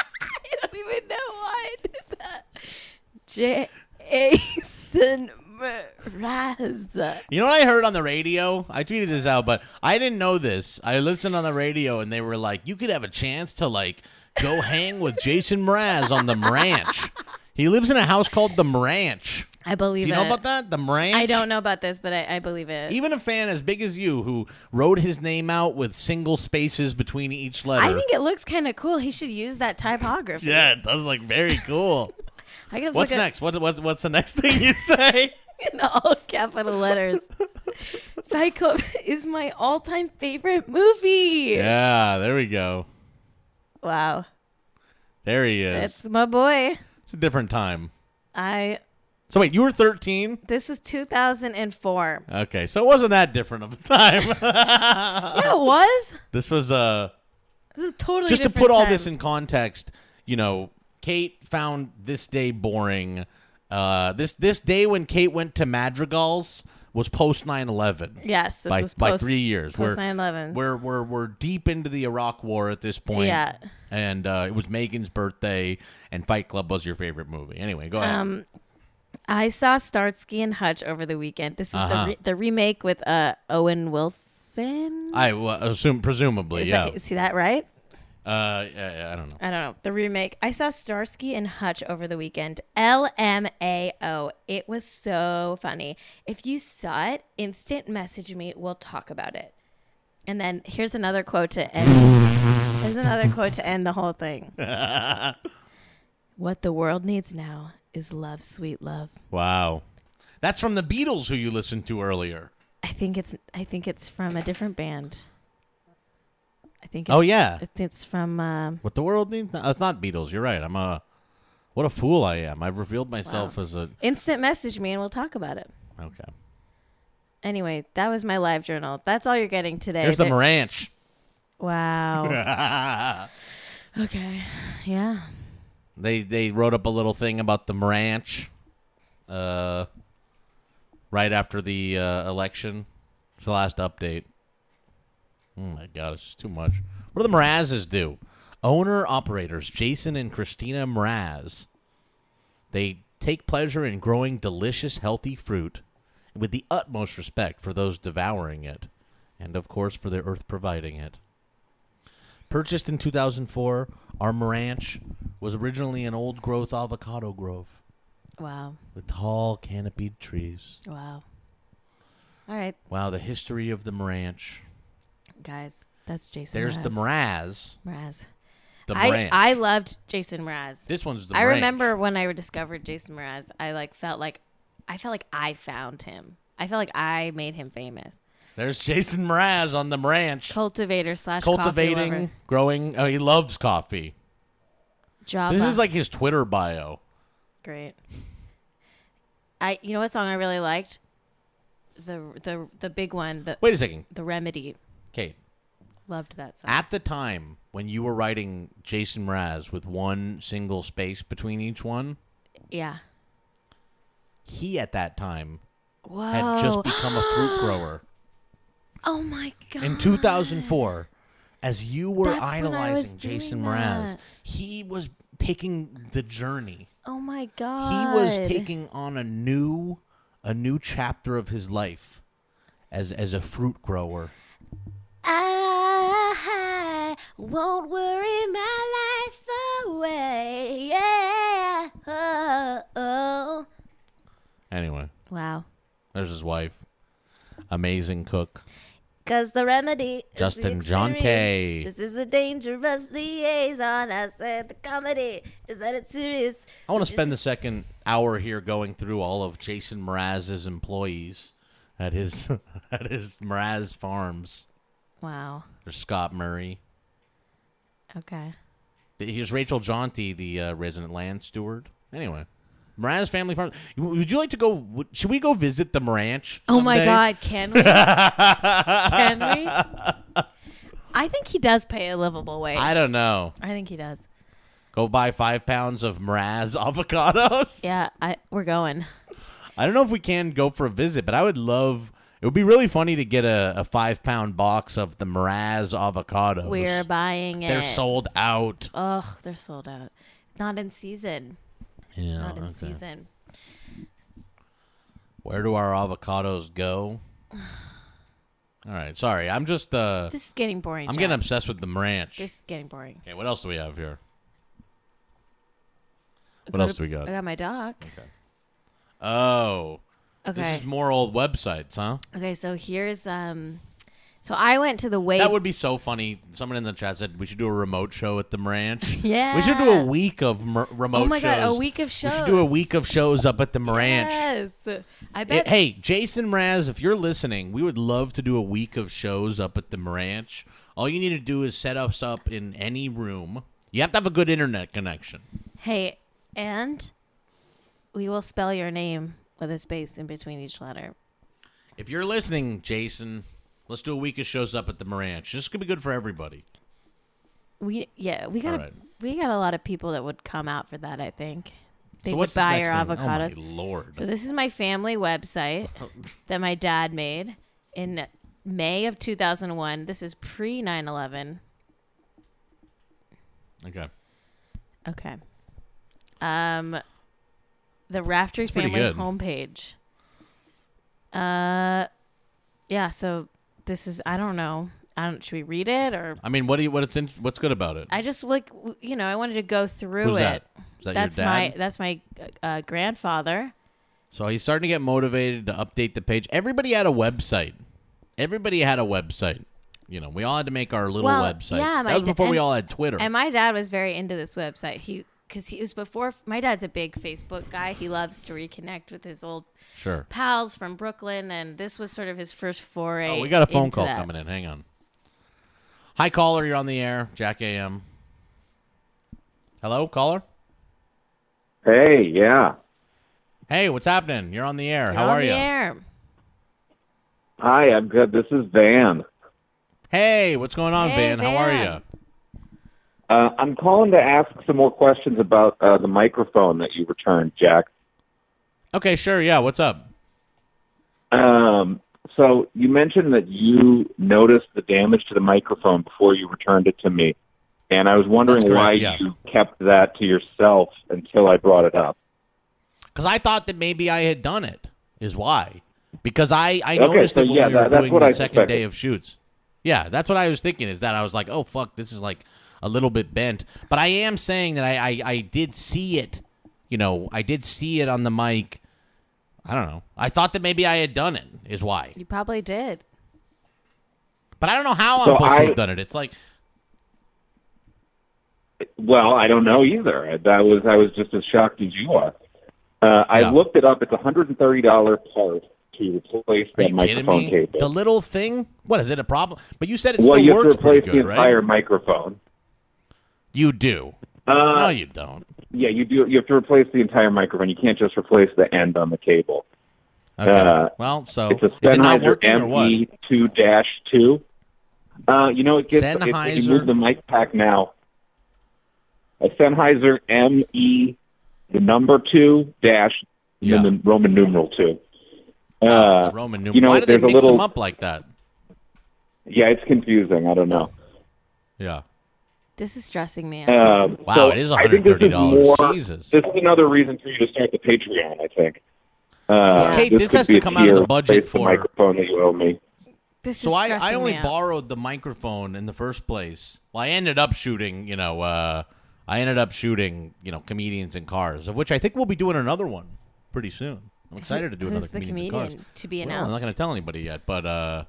I don't even know why I did that. Jason Mraz. You know what I heard on the radio? I tweeted this out, but I didn't know this. I listened on the radio and they were like, you could have a chance to like go hang with Jason Mraz on the ranch. He lives in a house called the Ranch. I believe Do you it. know about that? The Ranch? I don't know about this, but I, I believe it. Even a fan as big as you who wrote his name out with single spaces between each letter. I think it looks kind of cool. He should use that typography. yeah, it does look very cool. What's next? What, what what's the next thing you say? in all capital letters. Fight Club is my all-time favorite movie. yeah, there we go. Wow, There he is. it's my boy. it's a different time. I So wait, you were 13? this is 2004. Okay, so it wasn't that different of a time. yeah, it was. this was uh This is totally just to put all this in context, you know, Kate found this day boring. Uh this this day when Kate went to Madrigal's was post 9/11. Yes, this by, was by post- 3 years. post We're- 9/11. We're we're we're deep into the Iraq war at this point. Yeah. And uh, it was Megan's birthday and Fight Club was your favorite movie. Anyway, go ahead. Um, I saw Starsky and Hutch over the weekend. This is Uh-huh. the re- the remake with uh Owen Wilson. I well, assume presumably, Is, yeah. that, is he that right? Uh, yeah, I don't know. I don't know. The remake. I saw Starsky and Hutch over the weekend. LMAO. It was so funny. If you saw it, instant message me. We'll talk about it. And then here's another quote to end. here's another quote to end the whole thing. what the world needs now is love, sweet love. Wow. That's from the Beatles who you listened to earlier. I think it's I think it's from a different band. I think. Oh, yeah. it- it's from. Um, What the world needs? No, it's not Beatles. You're right. I'm a what a fool I am. I've revealed myself Wow. as a instant message me and we'll talk about it. okay. Anyway, that was my live journal. That's all you're getting today. Here's the ranch. Wow. okay. Yeah. They they wrote up a little thing about the ranch, uh, right after the uh, election. It's the last update. Oh my god, it's just too much. What do the Mrazes do? Owner operators Jason and Christina Mraz. They take pleasure in growing delicious, healthy fruit with the utmost respect for those devouring it, and of course for the earth providing it. Purchased in 2004, our ranch was originally an old growth avocado grove Wow. with tall canopied trees. Wow. All right, Wow, the history of the ranch. Guys. That's Jason. There's the Mraz. Mraz. Mraz. The I. I loved Jason Mraz. This one's the I remember when I discovered Jason Mraz, I like felt like I felt like I found him. I felt like I made him famous. There's Jason Mraz on the ranch. Cultivator slash Cultivating, growing. Oh, he loves coffee. Java. This is like his Twitter bio. great. I you know what song I really liked? The the the big one. The Wait a second. the remedy. Loved that song. at the time when you were writing Jason Mraz with one single space between each one, yeah. he at that time Whoa. had just become a fruit grower. Oh my god. In 2004, as you were That's when I was idolizing Jason Mraz, he was taking the journey. Oh my god. He was taking on a new a new chapter of his life as as a fruit grower. I won't worry my life away. Yeah. Oh, oh. Anyway, Wow. there's his wife. Amazing cook. Cause the remedy is Justin the Jonte. This is a dangerous liaison. I said the comedy is that it's serious. I want to spend the second hour here going through all of Jason Mraz's employees at his at his Mraz Farms. Wow. There's Scott Murray. Okay. Here's Rachel Jaunty, the uh, resident land steward. Anyway, Mraz Family Farm. Would you like to go? would- Should we go visit the ranch? Oh my god, can we? can we? I think he does pay a livable wage. I don't know. I think he does. Go buy five pounds of Mraz avocados. Yeah, I we're going. I don't know if we can go for a visit, but I would love. It would be really funny to get a, a five pound box of the Mraz avocados. We're buying it. They're sold out. Ugh, they're sold out. Not in season. Yeah. Not in okay. season. Where do our avocados go? All right. Sorry, I'm just. uh This is getting boring. I'm Jack. getting obsessed with the ranch. This is getting boring. Okay, what else do we have here? What Go else to- do we got? I got my doc. Oh, Okay. this is more old websites, huh? Okay, so here's um so I went to the wait That would be so funny. Someone in the chat said we should do a remote show at the ranch. Yeah. we should do a week of mer- remote. Oh my God, a week of shows. We should do a week of shows up at the ranch. Yes. I bet Hey, Jason Mraz, if you're listening, we would love to do a week of shows up at the ranch. All you need to do is set us up in any room. You have to have a good internet connection. Hey, and we will spell your name with a space in between each letter. If you're listening, Jason, let's do a week of shows up at the ranch. This could be good for everybody. We yeah, we got a, right. we got a lot of people that would come out for that, I think. They so would what's buy next our thing? avocados. Oh my lord! So this is my family website that my dad made in May of 2001. This is pre 9/11. okay. Okay. Um the Raftery family homepage. Uh yeah, so this is I don't know. I don't should we read it or I mean, what do you? What's in, What's good about it? I just like you know, I wanted to go through Who's it. that? Is that that's your my that's my uh, grandfather. So he's starting to get motivated to update the page. Everybody had a website. Everybody had a website. You know, we all had to make our little Well, websites. yeah, that was da- before we all had Twitter. And my dad was very into this website. He because he was before my dad's a big Facebook guy. He loves to reconnect with his old sure. pals from Brooklyn, and this was sort of his first foray. Oh, we got a phone call that. coming in. Hang on. Hi, caller. You're on the air. Jack AM. Hello, caller. Hey, yeah. Hey, what's happening? You're on the air. You're How on are the you? air. Hi, I'm good. This is Van. Hey, what's going on, Hey, Van? How are you? Uh, I'm calling to ask some more questions about uh, the microphone that you returned, Jack. Okay, sure. Yeah, what's up? Um, so you mentioned that you noticed the damage to the microphone before you returned it to me, and I was wondering correct, why yeah. you kept that to yourself until I brought it up. Because I thought that maybe I had done it. Is why. Because I I Okay, noticed so it when yeah, we were that- doing the I second suspected. day of shoots. Yeah, that's what I was thinking. Is that I was like, oh fuck, this is like a little bit bent. But I am saying that I I, I did see it. You know, I did see it on the mic. I don't know. I thought that maybe I had done it. Is why. You probably did. But I don't know how I'm So supposed to I- have done it. It's like Well, I don't know either. That was I was just as shocked as you are. Uh, I Yeah. looked it up. It's a hundred and thirty dollar part to replace are that microphone me? cable. The little thing? What is it a problem? But you said it well, still you have to works replace pretty the entire right? microphone. You do. Uh, no, you don't. Yeah, you do. You have to replace the entire microphone. You can't just replace the end on the cable. Okay. Uh, well, so it's a is it not Sennheiser working or what? ME two dash two. Uh, you know, it gets you move the mic pack now. A Sennheiser ME, the number two dash, and Yeah. then the Roman numeral two. Uh, Uh, Roman numeral. you know, Why do they there's a mix little- them up like that? yeah, it's confusing. I don't know. Yeah. This is stressing me out. Um, Wow, so it is I think this is $130. more- Jesus. This is another reason for you to start the Patreon. I think. Uh, Kate, this could has to come out of the budget replace the for- microphone that you owe me. this So is I, I only borrowed the microphone in the first place. Well, I ended up shooting, you know, uh, I ended up shooting, you know, comedians in cars, of which I think we'll be doing another one pretty soon. I'm excited to do Who's another the comedians in comedian cars. to be Well, announced? I'm not going to tell anybody yet, but uh,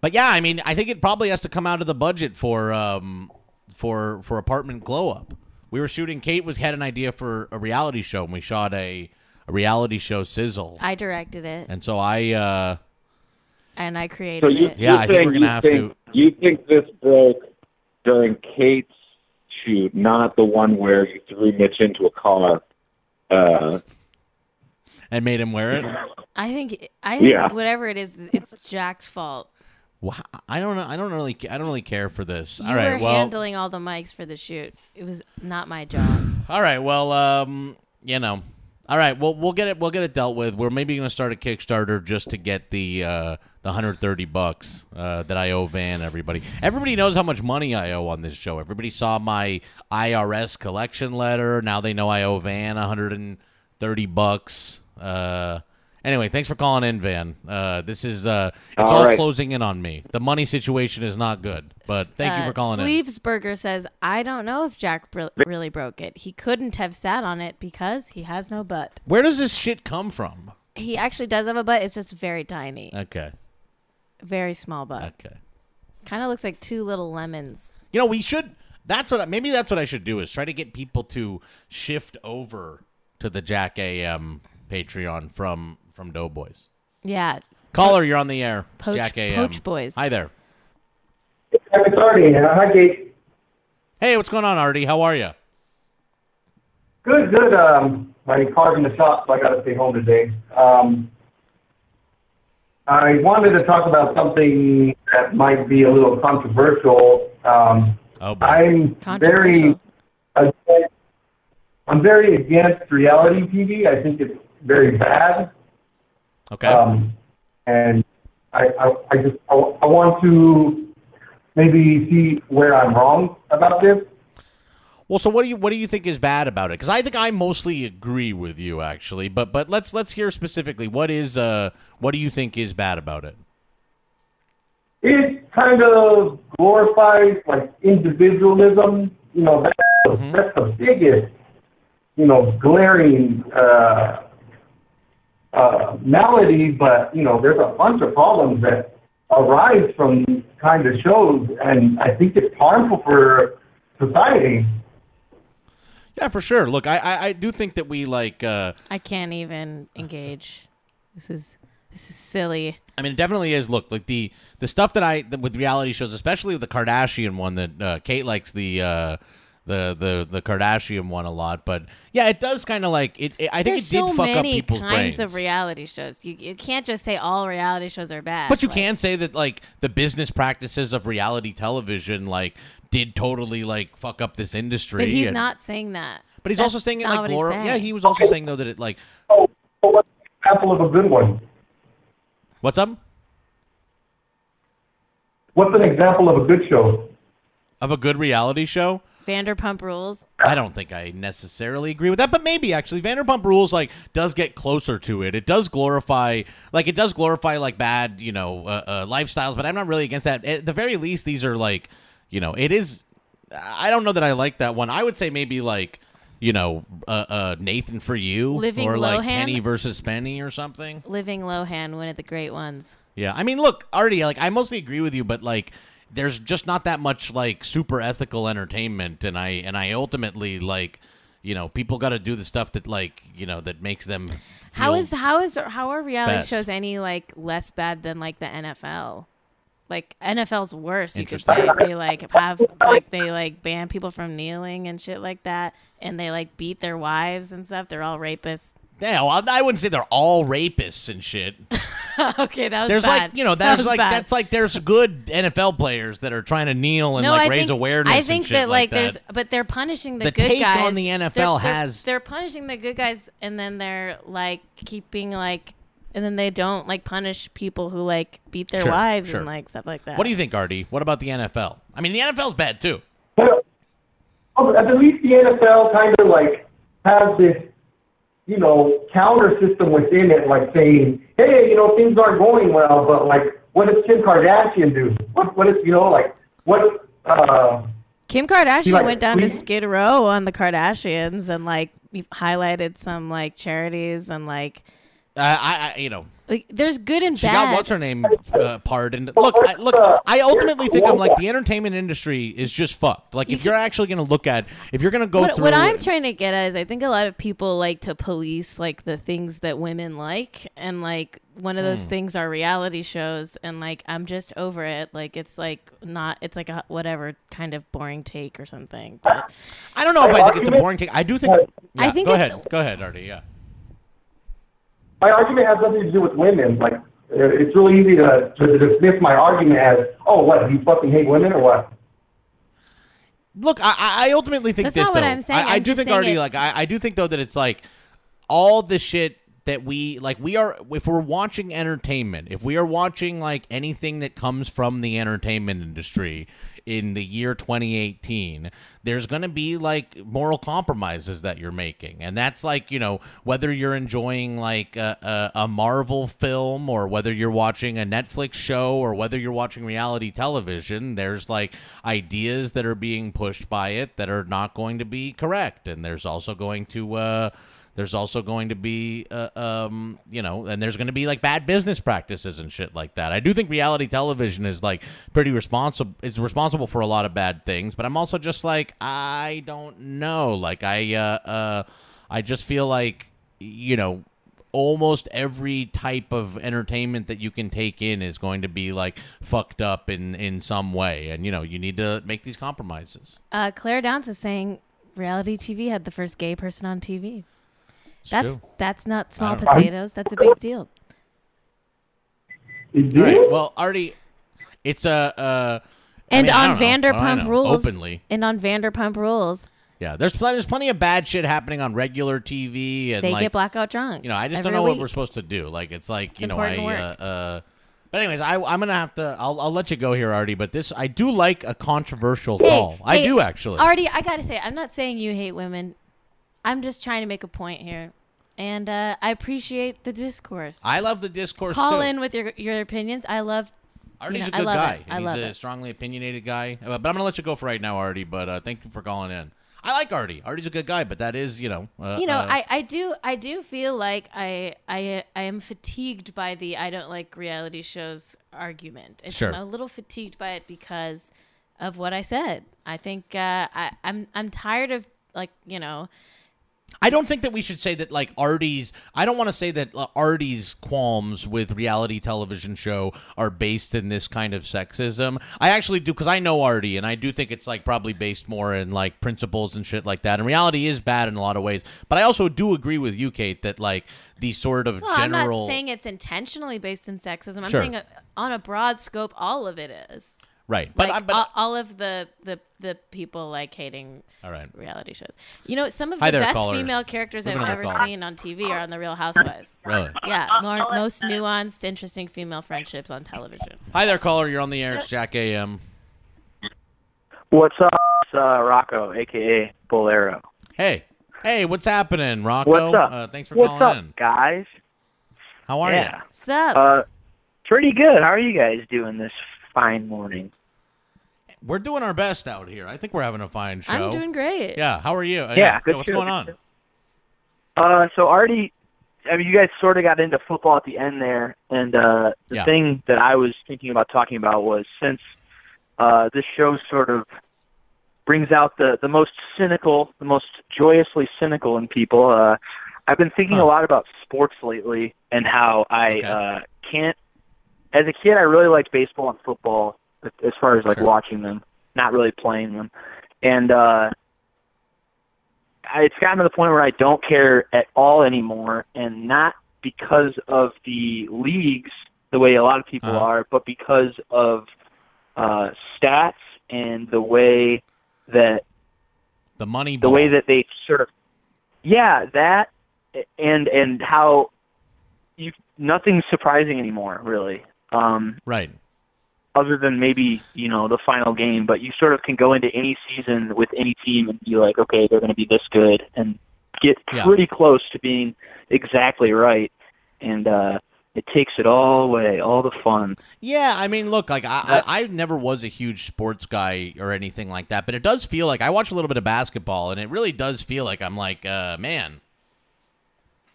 but yeah, I mean, I think it probably has to come out of the budget for um for for apartment glow up. We were shooting. Kate was had an idea for a reality show, and we shot a a reality show sizzle, I directed it and so I. uh and I created So you, it. Yeah, I think we're gonna have think, to- You think this broke during Kate's shoot, not the one where you threw Mitch into a car? Uh, and made him wear it. I think I think Yeah. whatever it is, it's Jack's fault. Wow, I don't know. I don't really. I don't really care for this. You all right. were Well. handling all the mics for the shoot. It was not my job. All right. Well. Um. You know. All right. Well, we'll get it. We'll get it dealt with. We're maybe going to start a Kickstarter just to get the uh, the 130 bucks uh, that I owe Van. Everybody. Everybody knows how much money I owe on this show. Everybody saw my IRS collection letter. Now they know I owe Van 130 bucks. Uh. Anyway, thanks for calling in, Van. Uh, this is uh, it's All all right. closing in on me. The money situation is not good, but thank you Uh, for calling in. Sleevesburger says, I don't know if Jack br- really broke it. He couldn't have sat on it because he has no butt. Where does this shit come from? He actually does have a butt. It's just very tiny, Okay. very small butt. Okay. Kind of looks like two little lemons. You know, we should. That's what. I, maybe that's what I should do is try to get people to shift over to the Jack AM Patreon from from Doughboys. Yeah. Caller, you're on the air. It's Poach- Jack AM. Poach Boys. Hi there. It's Artie. Hi, Kate. Hey, what's going on, Artie? How are you? Good, good. Um, my car's in the shop, so I got to stay home today. Um, I wanted to talk about something that might be a little controversial. Um, Oh, boy. I'm very, against, I'm very against reality TV. I think it's very bad. Okay. Um, and I, I, I just, I, I want to maybe see where I'm wrong about this. Well, so what do you what do you think is bad about it? Because I think I mostly agree with you, actually. But but let's let's hear specifically what is uh what do you think is bad about it? it kind of glorifies like individualism. You know, that's, Mm-hmm. that's the biggest, you know, glaring uh, uh, malady. But you know, there's a bunch of problems that arise from these kind of shows, and I think it's harmful for society. Yeah, for sure. Look, I I, I do think that we like. uh I can't even engage. This is this is silly. I mean, it definitely is. Look, like the the stuff that I that with reality shows, especially with the Kardashian one that uh, Kate likes the uh, the the the Kardashian one a lot. But yeah, it does kind of like it, it- I think There's it did so fuck up many people's kinds brains. of reality shows. You you can't just say all reality shows are bad. But you Like, can say that like the business practices of reality television like did totally like fuck up this industry. But he's and- not saying that. But he's That's also saying it like what glor- saying. Yeah, he was also saying though that it like Oh, so what's an example of a good one? what's up What's an example of a good show? of a good reality show. Vanderpump Rules. I don't think I necessarily agree with that, but maybe actually Vanderpump Rules like does get closer to it. It does glorify like it does glorify like bad you know uh, uh, lifestyles, but I'm not really against that. At the very least, these are like you know it is. I don't know that I like that one. I would say maybe like you know uh, uh, Nathan for you Living or like Lohan? Penny versus Penny or something. Living Lohan, one of the great ones. Yeah, I mean, look, Artie, like I mostly agree with you, but like there's just not that much like super ethical entertainment, and I and I ultimately like you know people got to do the stuff that like you know that makes them. How is how is how are reality best. shows any like less bad than like the NFL? Like NFL's worse, you could say. They like have like they like ban people from kneeling and shit like that, and they like beat their wives and stuff. They're all rapists. Yeah, well, I wouldn't say they're all rapists and shit. okay, that was There's bad. like you know That like bad. that's like there's good NFL players that are trying to kneel and no, like I raise think, awareness. I and think shit that like that. there's, but they're punishing the, The good take guys. on the They're- NFL they're- has- They're punishing the good guys, and then they're like keeping like, and then they don't like punish people who like beat their Sure, wives sure. and like stuff like that. What do you think, Artie? What about the NFL? I mean, the NFL's bad too. Oh, at least the NFL kind of like has this, you know, counter system within it, like saying, hey, you know, things aren't going well, but like, what does Kim Kardashian do? What, what is, you know, like, what, uh, Kim Kardashian like, went down to Skid Row on the Kardashians and like highlighted some like charities and like Uh, I, I, you know, like there's good and she bad. got what's her name uh, pardoned. Look, I, look, I ultimately think I'm like the entertainment industry is just fucked. Like, if you're actually going to look at, if you're going to go what, through, what I'm trying to get at is I think a lot of people like to police like the things that women like and like one of those Hmm. things are reality shows and like I'm just over it like it's like not it's like a whatever kind of boring take or something but I don't know if I think it's a boring take. I do think. I Yeah, think Go ahead. Go ahead, Artie. Yeah. My argument has nothing to do with women. Like, uh, it's really easy to, to dismiss my argument as, oh, what, you fucking hate women or what? Look, I, I I ultimately think That's this not what. I'm saying. I, I I'm do think saying already it- like I, I do think though that it's like all the shit that we like we are if we're watching entertainment, if we are watching like anything that comes from the entertainment industry in the year 2018, there's going to be like moral compromises that you're making. And that's like, you know, whether you're enjoying like a, a, Marvel film or whether you're watching a Netflix show or whether you're watching reality television, there's like ideas that are being pushed by it that are not going to be correct. And there's also going to, uh, there's also going to be, uh, um, you know, and there's going to be like bad business practices and shit like that. I do think reality television is like pretty responsible. Is responsible for a lot of bad things, but I'm also just like I don't know. Like I, uh, uh, I just feel like you know almost every type of entertainment that you can take in is going to be like fucked up in in some way and you know you need to make these compromises uh, Claire Downs is saying reality TV had the first gay person on TV that's true. that's not small potatoes that's a big deal All right. Well, Artie, it's a. Uh, I and mean, on don't know. What do I Vanderpump know? Rules openly. and on Vanderpump Rules Yeah, there's plenty, there's plenty of bad shit happening on regular TV, and they like, get blackout drunk You know, I just don't know what we're supposed to do. Like, it's like It's you know, I. important Uh, uh, but anyways, I, I'm gonna have to. I'll, I'll let you go here, Artie. But this, I do like a controversial Hey, call. I do actually. Artie, I gotta say, I'm not saying you hate women. I'm just trying to make a point here, and uh, I appreciate the discourse. I love the discourse Call too. in with your your opinions. I love. you Artie's know, a good guy. It. I he's love a it. strongly opinionated guy. Uh, But I'm gonna let you go for right now, Artie. But uh, thank you for calling in. I like Artie. Artie's a good guy, but that is, you know, uh, you know, uh, I, I do I do feel like I I I am fatigued by the I don't like reality shows argument. It's, Sure. I'm a little fatigued by it because of what I said. I think uh, I I'm I'm tired of like you know I don't think that we should say that like Artie's. I don't want to say that uh, Artie's qualms with reality television show are based in this kind of sexism. I actually do because I know Artie, and I do think it's like probably based more in like principles and shit like that. And reality is bad in a lot of ways, but I also do agree with you, Kate, that like the sort of Well, I'm general. not saying it's intentionally based in sexism. I'm Sure. saying uh, on a broad scope, all of it is. Right, but like I'm. But all, all of the, the the people like hating All right. reality shows. You know, some of Hi the there, best caller. female characters We've I've ever the caller. seen on TV are on The Real Housewives. Really? Yeah, more, most nuanced, interesting female friendships on television. Hi there, caller. You're on the air. It's Jack AM. What's up? It's uh, Rocco, aka Bolero. Hey, hey, what's happening, Rocco? What's up? Uh, thanks for What's calling up, in. guys? How are yeah. you? What's up? Uh, pretty good. How are you guys doing this fine morning? We're doing our best out here. I think we're having a fine show. I'm doing great. Yeah. How are you? Uh, Yeah, good What's show, going good on? show. Uh, so Artie I mean, you guys sort of got into football at the end there, and uh, the Yeah. thing that I was thinking about talking about was since uh, this show sort of brings out the the most cynical, the most joyously cynical in people. Uh, I've been thinking a lot about sports lately and how I uh, can't. As a kid, I really liked baseball and football as- far as like watching them, not really playing them, and uh, I, it's gotten to the point where I don't care at all anymore, and not because of the leagues the way a lot of people Uh-huh. are, but because of uh, stats and the way that The money. the way that they sort of yeah that and and how you nothing's surprising anymore really um right other than maybe you know the final game but you sort of can go into any season with any team and be like okay they're going to be this good and get Yeah. pretty close to being exactly right and uh it takes it all away all the fun Yeah, I mean, look, like I, I, I never was a huge sports guy or anything like that, but it does feel like I watch a little bit of basketball, and it really does feel like I'm like, uh, man,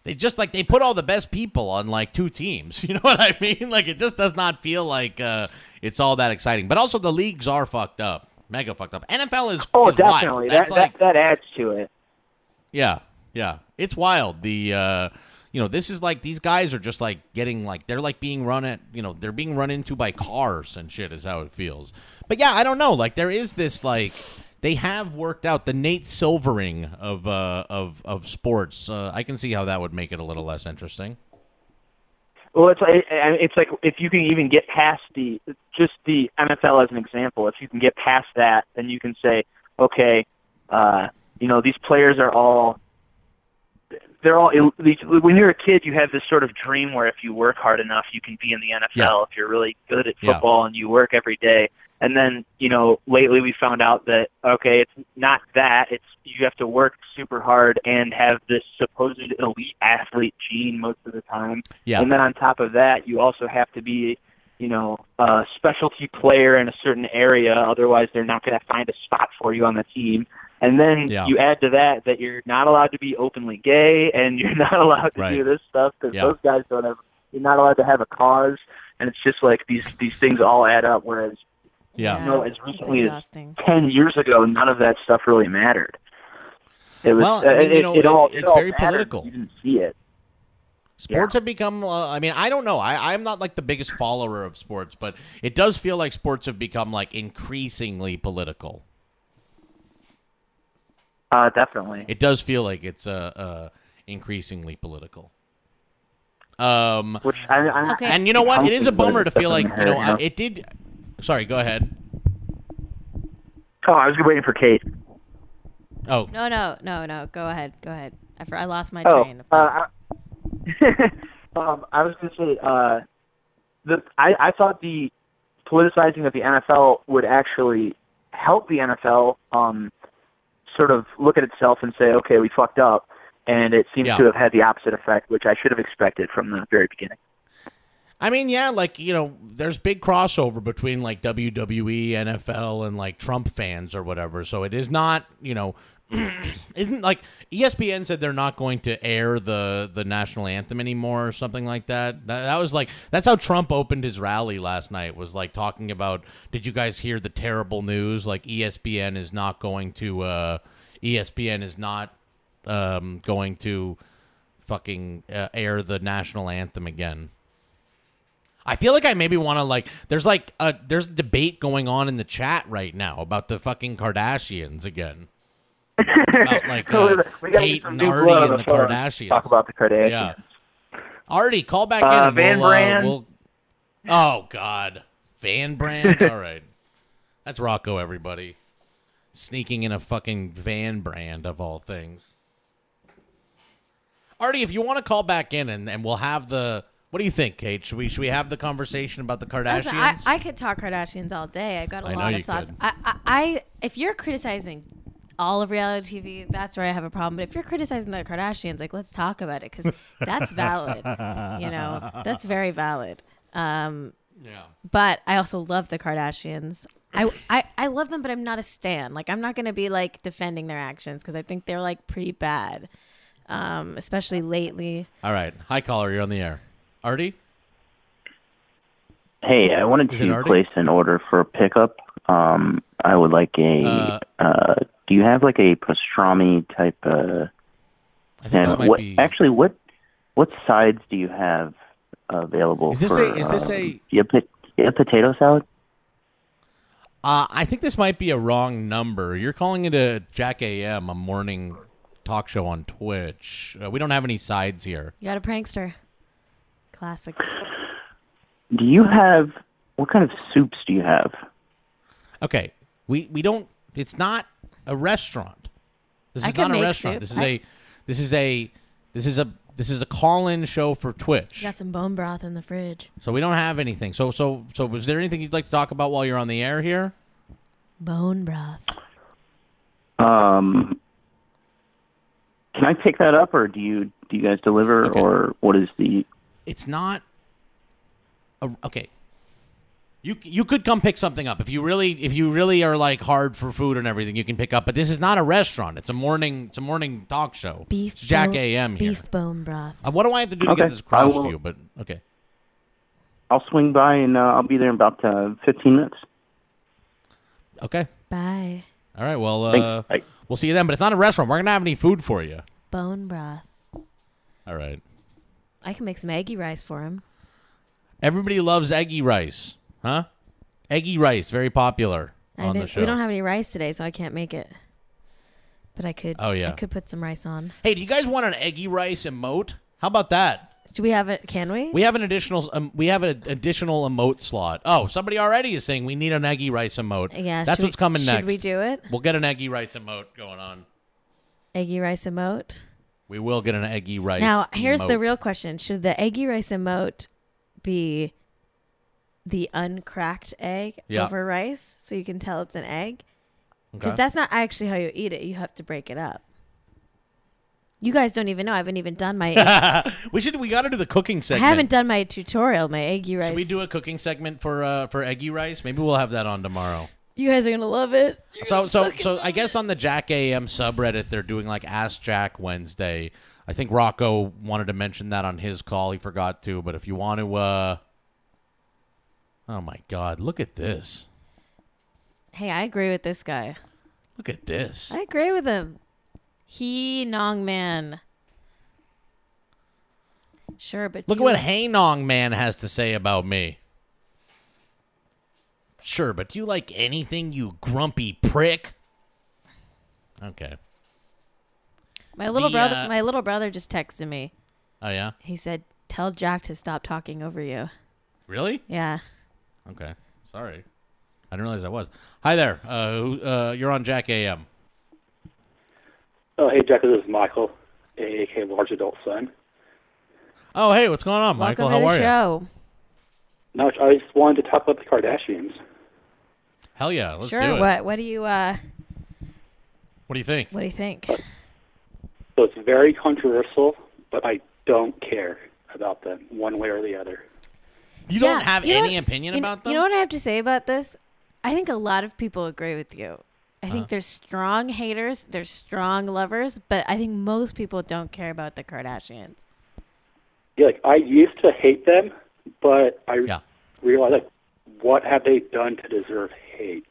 they just like they put all the best people on like two teams. You know what I mean? Like it just does not feel like uh, it's all that exciting. But also the leagues are fucked up, mega fucked up. NFL is oh is definitely that, like that that adds to it yeah, yeah. It's wild. The uh you know, this is like these guys are just like getting like they're like being run at you know, they're being run into by cars and shit is how it feels. But yeah, I don't know. Like there is this like they have worked out the Nate Silvering of uh of of sports. Uh, I can see how that would make it a little less interesting. Well, it's like I- it's like if you can even get past the just the NFL as an example, if you can get past that, then you can say, okay, uh, you know, these players are all they're all when you're a kid, you have this sort of dream where if you work hard enough, you can be in the NFL. Yeah. If you're really good at Yeah. football and you work every day, and then you know, lately we found out that okay, it's not that. It's you have to work super hard and have this supposed elite athlete gene most of the time. Yeah. And then on top of that, you also have to be, you know, a specialty player in a certain area. Otherwise, they're not going to find a spot for you on the team. And then Yeah. you add to that that you're not allowed to be openly gay and you're not allowed to Right. do this stuff because Yeah. those guys don't have. You're not allowed to have a cause, and it's just like these these things all add up. Whereas, Yeah. you know, as it's recently as exhausting. ten years ago, none of that stuff really mattered. It was. Well, I mean, it, you know, it all. it- it it's all very mattered, political. You didn't see it. Sports have become. Uh, I mean, I don't know. I, I'm not like the biggest follower of sports, but it does feel like sports have become like increasingly political. Uh, definitely. It does feel like it's uh, uh increasingly political. Um, Which I, I, Okay. and you know what? It is a bummer to feel like you know I- know? it did. Sorry, go ahead. Oh, I was waiting for Kate. Oh, No, no, no, no. Go ahead. Go ahead. I, for, I lost my Oh, train. of uh, I, um, I was going to say, uh, the I, I thought the politicizing of the NFL would actually help the NFL um, sort of look at itself and say, okay, we fucked up, and it seems Yeah. to have had the opposite effect, which I should have expected from the very beginning. I mean, yeah, like you know, there's big crossover between like WWE, NFL, and like Trump fans or whatever. So it is not, you know, isn't like ESPN said they're not going to air the the national anthem anymore or something like that. That, that was like that's how Trump opened his rally last night. Was like talking about, did you guys hear the terrible news? Like ESPN is not going to, uh ESPN is not um going to fucking uh, air the national anthem again. I feel like I maybe want to like. There's like a there's a debate going on in the chat right now about the fucking Kardashians again. About like uh, Kate and Artie and the. Kardashians. Talk about the Kardashians. Yeah, Artie, call back in. Uh, and Van we'll, uh, Brand. we'll- oh God, Van Brand. All right, that's Rocco. Everybody sneaking in a fucking Van Brand of all things. Artie, if you want to call back in and, and we'll have the. What do you think, Kate? Should we should we have the conversation about the Kardashians? Listen, I, I could talk Kardashians all day. I got a I lot of thoughts. could. I, I, I, if you're criticizing all of reality TV, that's where I have a problem. But if you're criticizing the Kardashians, like let's talk about it because that's valid. you know, that's very valid. Um, yeah. but I also love the Kardashians. I, I, I love them, but I'm not a stan. Like I'm not gonna be like defending their actions because I think they're like pretty bad. um, especially lately. All right. Hi, caller. You're on the air. Artie? Hey, I wanted Is it to Artie? place an order for a pickup. Um, I would like a. Uh, Uh, do you have like a pastrami type? Uh, I think this and might what, be- Actually, what what sides do you have available? Is this for, a- is this um, a- do you have, pot- you have potato salad? Uh, I think this might be a wrong number. You're calling it a Jack AM, a morning talk show on Twitch. Uh, we don't have any sides here. You got a prankster. Classic. Do you have what kind of soups do you have? Okay, we we don't. It's not a restaurant. This I is can not a restaurant. soup. This is I- a this is a this is a this is a call-in show for Twitch. You got some bone broth in the fridge. So we don't have anything. So so so was there anything you'd like to talk about while you're on the air here? Bone broth. Um, can I pick that up, or do you do you guys deliver, or what is the? It's not. A, okay. You you could come pick something up if you really if you really are like hard for food and everything. You can pick up, but this is not a restaurant. It's a morning it's a morning talk show. Beef. It's Jack bone- AM here. Beef bone broth. Uh, what do I have to do to Okay, get this I across to you? But okay. I'll swing by and uh, I'll be there in about uh, fifteen minutes. Okay. Bye. All right. Well, uh, we'll see you then. But it's not a restaurant. We're gonna have any food for you. Bone broth. All right. I can make some eggy rice for him. Everybody loves eggy rice, huh? Eggy rice, very popular I on the show. We don't have any rice today, so I can't make it. But I could. Oh, yeah. I could put some rice on. Hey, do you guys want an eggy rice emote? How about that? Do we have it? Can we? We have an additional. Um, we have an additional emote slot. Oh, somebody already is saying we need an eggy rice emote. Yeah. that's what's we- coming should next. Should we do it? We'll get an eggy rice emote going on. Eggy rice emote. We will get an eggy rice. Now, here's the real question: Should the eggy rice emote be the uncracked egg Yeah. over rice, so you can tell it's an egg? Because Okay. that's not actually how you eat it. You have to break it up. You guys don't even know. I haven't even done my. we should. We got to do the cooking segment. I haven't done my tutorial. My eggy rice. Should we do a cooking segment for uh, for eggy rice? Maybe we'll have that on tomorrow. You guys are gonna love it. You're So so so I guess on the Jack AM subreddit they're doing like Ask Jack Wednesday. I think Rocco wanted to mention that on his call. He forgot to, but if you want to uh Oh my god, look at this. Hey, I agree with this guy. Look at this. I agree with him. He Nong Man. Sure, but Look at you- what Hey Nong Man has to say about me. Sure, but do you like anything, you grumpy prick? Okay. My little The, brother, uh, my little brother just texted me. Oh yeah? He said, "Tell Jack to stop talking over you." Really? Yeah. Okay. Sorry. I didn't realize I was. Hi there. Uh, uh you're on Jack AM. Oh, hey, Jack, this is Michael, aka Large Adult Son. Oh, hey, what's going on, Michael? Welcome How to are the you? show. No, I just wanted to talk about the Kardashians. Hell yeah, let's sure. do it. What What do you uh What do you think? What do you think? So it's very controversial, but I don't care about them one way or the other. You Yeah, don't have you any what- opinion you, about them? You know what I have to say about this? I think a lot of people agree with you. I think Uh-huh. there's strong haters, there's strong lovers, but I think most people don't care about the Kardashians. Yeah, like I used to hate them, but I realized like what have they done to deserve hate?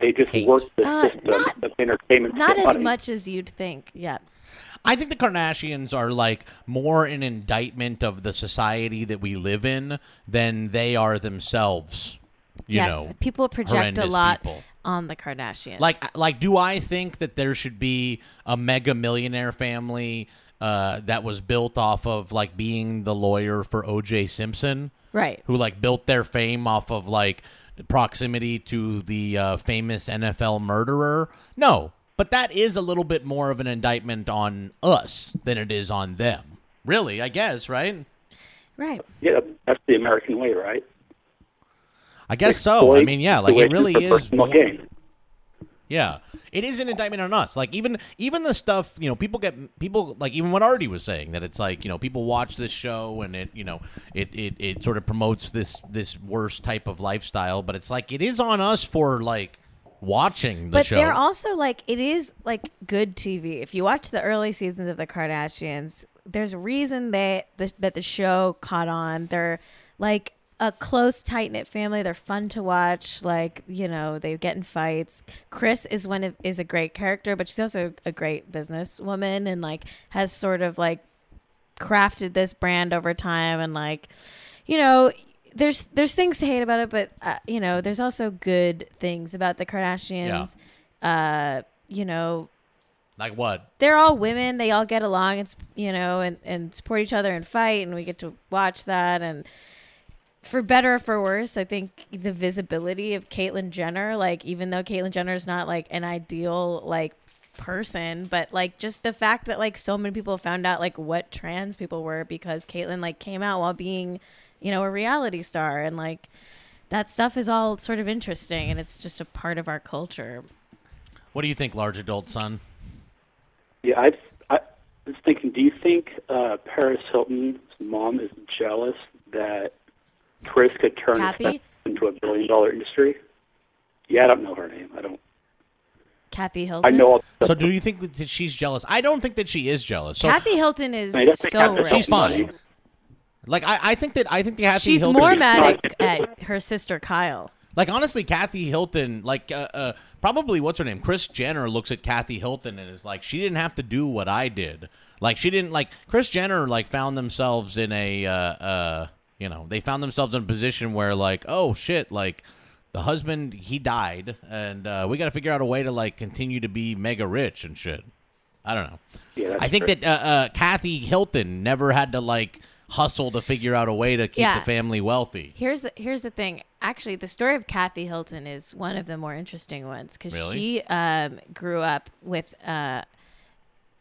They just work the Uh, system of entertainment. Not as money. much as you'd think. Yeah. I think the Kardashians are like more an indictment of the society that we live in than they are themselves. You yes. know, people project a lot people. on the Kardashians. Like, like, do I think that there should be a mega millionaire family uh, that was built off of like being the lawyer for O.J. Simpson? Right. Who like built their fame off of like proximity to the uh, famous NFL murderer? No, but that is a little bit more of an indictment on us than it is on them. Really, I guess, right? Right. Yeah, that's the American way, right? I guess so. I mean, yeah, like it really is. personal more- gain. Yeah, it is an indictment on us. Like even even the stuff you know, people get people like even what Artie was saying that it's like you know people watch this show and it you know it it, it sort of promotes this this worst type of lifestyle, but it's like it is on us for like watching the but show. they're also like it is like good TV. If you watch the early seasons of the Kardashians, there's a reason they the, that the show caught on. They're like a close, tight knit family. They're fun to watch. Like you know, they get in fights. Kris is one of is a great character, but she's also a great businesswoman and like has sort of like crafted this brand over time and like you know there's there's things to hate about it but uh, you know there's also good things about the kardashians uh you know like what? they're all women they all get along and s- you know and, and support each other and fight and we get to watch that and for better or for worse i think the visibility of caitlyn jenner like even though caitlyn jenner is not like an ideal like person but like just the fact that like so many people found out like what trans people were because caitlyn like came out while being you know a reality star and like that stuff is all sort of interesting and it's just a part of our culture What do you think, large adult son? Yeah, I, I was thinking. Do you think uh, Paris Hilton's mom is jealous that Kris could turn Kathy? into a billion dollar industry? Yeah, I don't know her name. I don't. kathy hilton I know. All So do you think that she's jealous? I don't think that she is jealous. So kathy hilton is I don't so rich she's Hilton's fine. Like I, I think that I think Kathy she's Hilton more is- mad at, at her sister kyle Like honestly, Kathy Hilton, like uh, uh, probably what's her name, Kris Jenner looks at Kathy Hilton and is like, she didn't have to do what I did. Like she didn't like Kris Jenner like found themselves in a uh, uh, you know they found themselves in a position where like oh shit like the husband he died and uh, we got to figure out a way to like continue to be mega rich and shit. I don't know. Yeah, I think true. that uh, uh, Kathy Hilton never had to like hustle to figure out a way to keep Yeah. the family wealthy. Here's the, here's the thing. Actually, the story of Kathy Hilton is one of the more interesting ones because Really? she um, grew up with uh,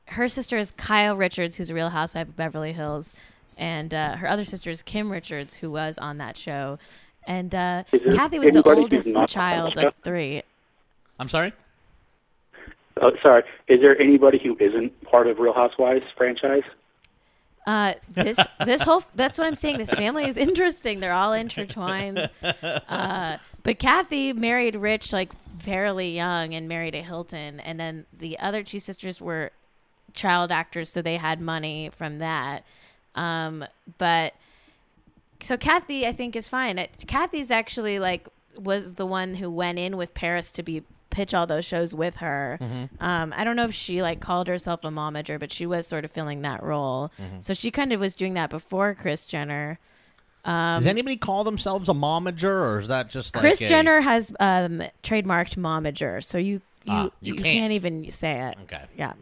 her sister is Kyle Richards, who's a Real Housewife of Beverly Hills, and uh, her other sister is Kim Richards, who was on that show. And uh, Kathy was the oldest child of three. I'm sorry. Oh, sorry. Is there anybody who isn't part of Real Housewives franchise? Uh, this this whole that's what I'm saying. This family is interesting. They're all intertwined. Uh, but Kathy married Rich like fairly young and married a Hilton, and then the other two sisters were child actors, so they had money from that. Um, but so Kathy, I think, is fine. Uh, Kathy's actually like was the one who went in with Paris to be pitch all those shows with her. Mhm. Um, I don't know if she like called herself a momager, but she was sort of filling that role. So she kind of was doing that before Kris Jenner. Um, Does anybody call themselves a momager, or is that just like Kris a- Jenner has um, trademarked momager, so you you, Ah, you you, can't. can't. even say it. Okay. Yeah.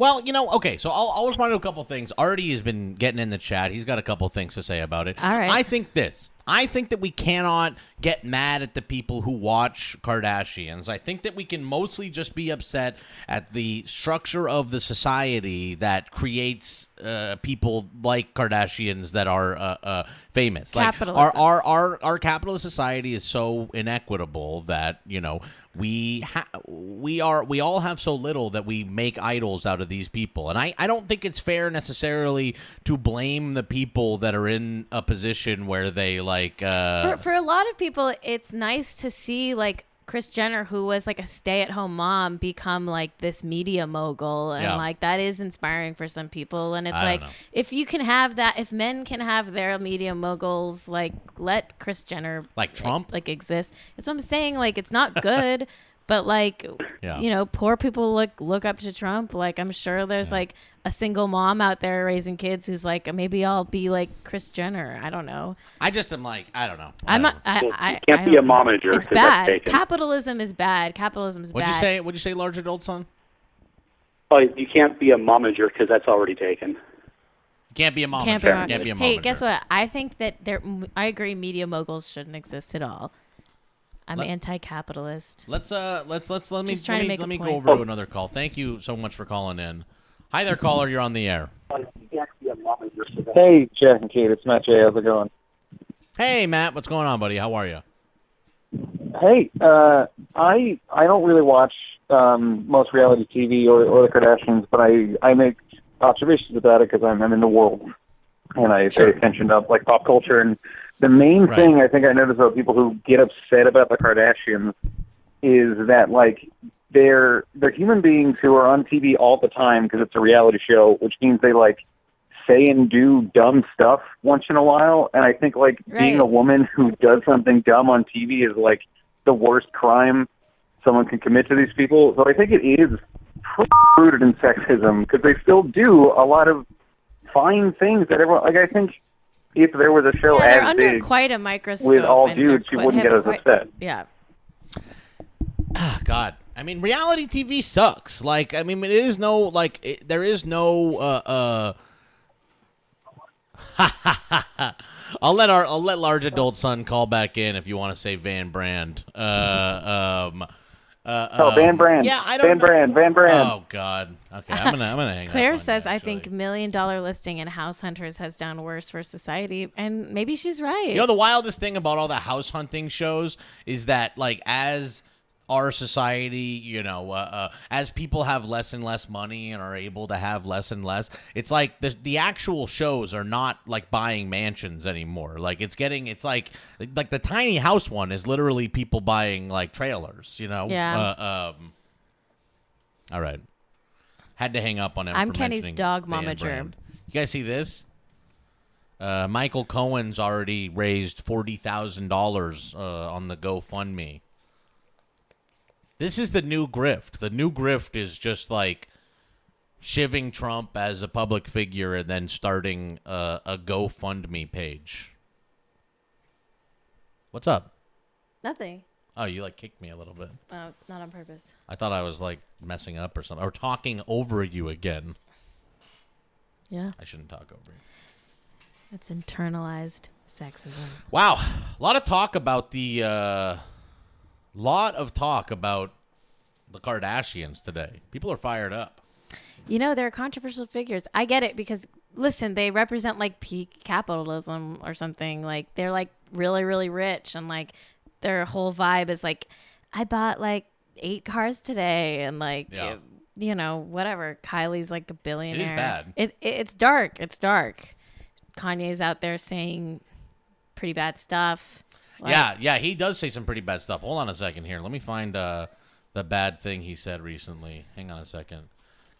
Well, you know, okay, so I'll, I'll respond to a couple things. Artie has been getting in the chat. He's got a couple things to say about it. All right. I think this. I think that we cannot get mad at the people who watch Kardashians. I think that we can mostly just be upset at the structure of the society that creates uh, people like Kardashians that are uh, uh, famous. Like our, our our our capitalist society is so inequitable that you know we ha- we are we all have so little that we make idols out of these people. And I, I don't think it's fair necessarily to blame the people that are in a position where they like uh for for a lot of people, it's nice to see like Kris Jenner, who was like a stay-at-home mom, become like this media mogul, and Yeah. like that is inspiring for some people. And it's I like if you can have that, if men can have their media moguls, like let Kris Jenner Like Trump? like, exist. That's what I'm saying. Like it's not good. But like, Yeah. you know, poor people look look up to Trump. Like I'm sure there's like a single mom out there raising kids who's like, maybe I'll be like Kris Jenner. I don't know. I just am like I don't know I'm not. I, Well, I you can't I be a don't- momager It's 'cause that's bad. Capitalism is bad. Capitalism is what'd bad. you say what'd you say large adult son Oh, you can't be a momager because that's already taken. can't be a mom Can't be, can't, be a momager. hey, guess what? I think that there. I agree. Media moguls shouldn't exist at all. I'm Let- anti-capitalist. Let's uh let's let's let me Just trying let to me, make let me go over to another call. Thank you so much for calling in. Hi there, caller. You're on the air. Hey, Jack and Kate, it's Matt J. How's it going? Hey, Matt. What's going on, buddy? How are you? Hey, uh, I I don't really watch um, most reality TV or, or the Kardashians, but I I make observations about it because I'm I'm in the world and I pay attention to like pop culture. And the main Right. thing I think I notice about people who get upset about the Kardashians is that like they're they're human beings who are on TV all the time because it's a reality show, which means they like say and do dumb stuff once in a while. And I think like being a woman who does something dumb on TV is like the worst crime someone can commit to these people. So I think it is pretty rooted in sexism because they still do a lot of fine things that everyone like. I think if there was a show Yeah, they're as under big quite a microscope. with all and dudes, she wouldn't get as quite- upset. Yeah. Ah, God. I mean, reality TV sucks. Like, I mean, it is no like it, there is no uh uh. I'll let our I'll let large adult son call back in if you want to say Van Brand. Uh um. Uh, Oh, Van um, Brand. Yeah, I don't. Van know- Brand. Van Brand. Oh God. Okay, I'm gonna I'm gonna hang Claire up. says, "I think Million Dollar Listing and House Hunters has done worse for society," and maybe she's right. You know the wildest thing about all the house hunting shows is that like as our society, you know, uh, uh, as people have less and less money and are able to have less and less, it's like the the actual shows are not like buying mansions anymore. Like it's getting, it's like like the tiny house one is literally people buying like trailers. You know. Yeah. Uh, um, all right. Had to hang up on him. I'm Kenny's dog Van momager. You guys see this? Uh, Michael Cohen's already raised forty thousand dollars uh, on the GoFundMe. This is the new grift. The new grift is just like shiving Trump as a public figure and then starting a, a GoFundMe page. What's up? Nothing. Oh, you like kicked me a little bit. Oh, not on purpose. I thought I was like messing up or something, or talking over you again. Yeah. I shouldn't talk over you. It's internalized sexism. Wow, a lot of talk about the, uh, lot of talk about the Kardashians today. People are fired up. You know, they're controversial figures. I get it because listen, they represent like peak capitalism or something. Like they're like really, really rich and like their whole vibe is like, I bought like eight cars today and like Yeah. you know, whatever. Kylie's like a billionaire. It is bad. It, it it's dark. It's dark. Kanye's out there saying pretty bad stuff. Yeah, yeah, he does say some pretty bad stuff. Hold on a second here. Let me find uh, the bad thing he said recently. Hang on a second.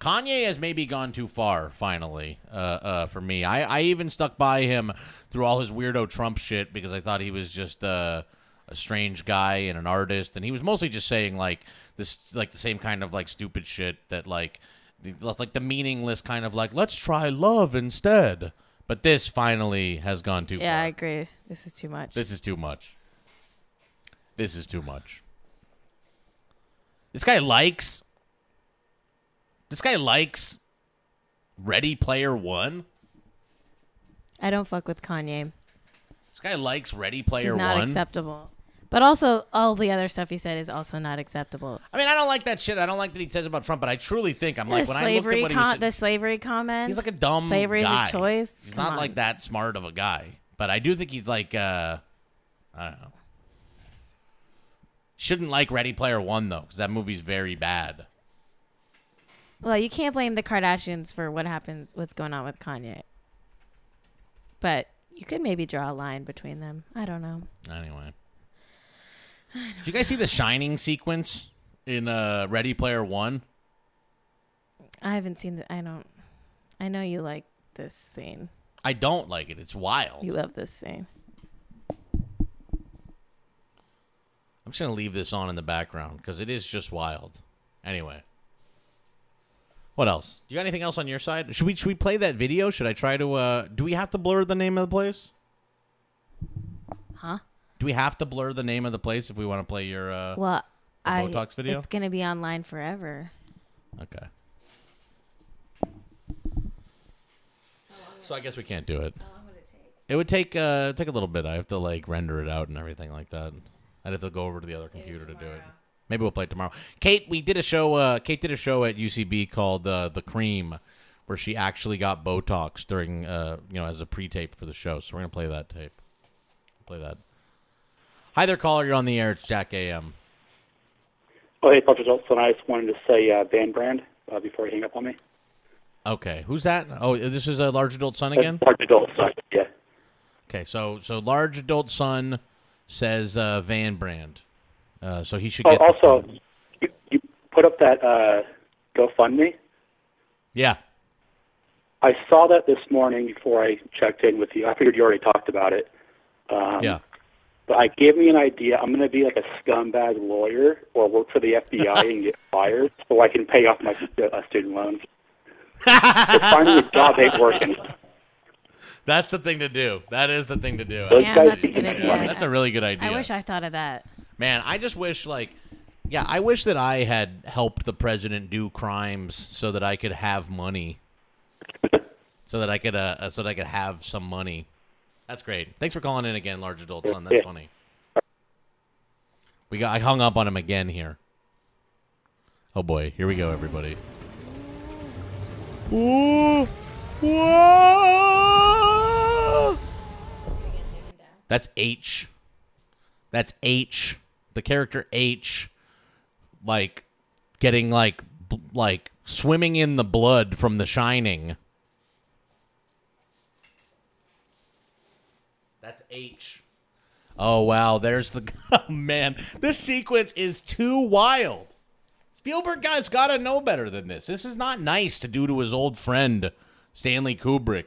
Kanye has maybe gone too far. Finally, uh, uh, for me, I, I even stuck by him through all his weirdo Trump shit because I thought he was just uh, a strange guy and an artist, and he was mostly just saying like this, like the same kind of like stupid shit that like, the, like the meaningless kind of like let's try love instead. But this finally has gone too far. Yeah, far. I agree. This is too much. This is too much. This is too much. This guy likes. This guy likes Ready Player One. I don't fuck with Kanye. This guy likes Ready Player He's not One. acceptable. But also, all the other stuff he said is also not acceptable. I mean, I don't like that shit. I don't like that he says about Trump, but I truly think I'm like the when I looked at what he was. com- the slavery comment. He's like a dumb slavery guy. is a choice. He's Come not on. like that smart of a guy, but I do think he's like uh, I don't know. Shouldn't like Ready Player One though, because that movie's very bad. Well, you can't blame the Kardashians for what happens, what's going on with Kanye. But you could maybe draw a line between them. I don't know. Anyway. Did you guys see the Shining sequence in uh, Ready Player One? I haven't seen the. I don't. I know you like this scene. I don't like it. It's wild. You love this scene. I'm just gonna leave this on in the background because it is just wild. Anyway, what else? Do you got anything else on your side? Should we should we play that video? Should I try to? uh Do we have to blur the name of the place? Huh? Do we have to blur the name of the place if we want to play your uh, Well, I. Botox video? It's gonna be online forever. Okay. So I guess we can't do it. It would take uh take a little bit. I have to like render it out and everything like that. I'd have to go over to the other computer to do it. Maybe we'll play it tomorrow. Kate, we did a show. Uh, Kate did a show at UCB called uh, "The Cream," where she actually got Botox during, uh, you know, as a pre-tape for the show. So we're gonna play that tape. Play that. Hi there, caller. You're on the air. It's Jack AM. Oh, hey, Dr. Johnson. I just wanted to say uh, Van Brand uh, before you hang up on me. Okay, who's that? Oh, this is a large adult son again. Large adult son, yeah. Okay, so so large adult son says uh, Van Brand. Uh, so he should Oh, get. also, you, you put up that uh, GoFundMe. yeah. I saw that this morning before I checked in with you. I figured you already talked about it. Um, Yeah. But I gave me an idea. I'm going to be like a scumbag lawyer or work for the FBI and get fired so I can pay off my uh, student loans. But finding a job ain't working. That's the thing to do. That is the thing to do. Those Yeah, that's a good idea. money. That's a really good idea. I wish I thought of that. Man, I just wish like yeah, I wish that I had helped the president do crimes so that I could have money. So that I could uh, uh, so that I could have some money. That's great. Thanks for calling in again, large adult son. That's Yeah. funny. We got I hung up on him again here. Oh boy, here we go everybody. Ooh. Whoa! That's H. That's H. The character H, like getting like bl- like swimming in the blood from The Shining. That's H. Oh wow, there's the oh, man. This sequence is too wild. Spielberg guys got to know better than this. This is not nice to do to his old friend Stanley Kubrick,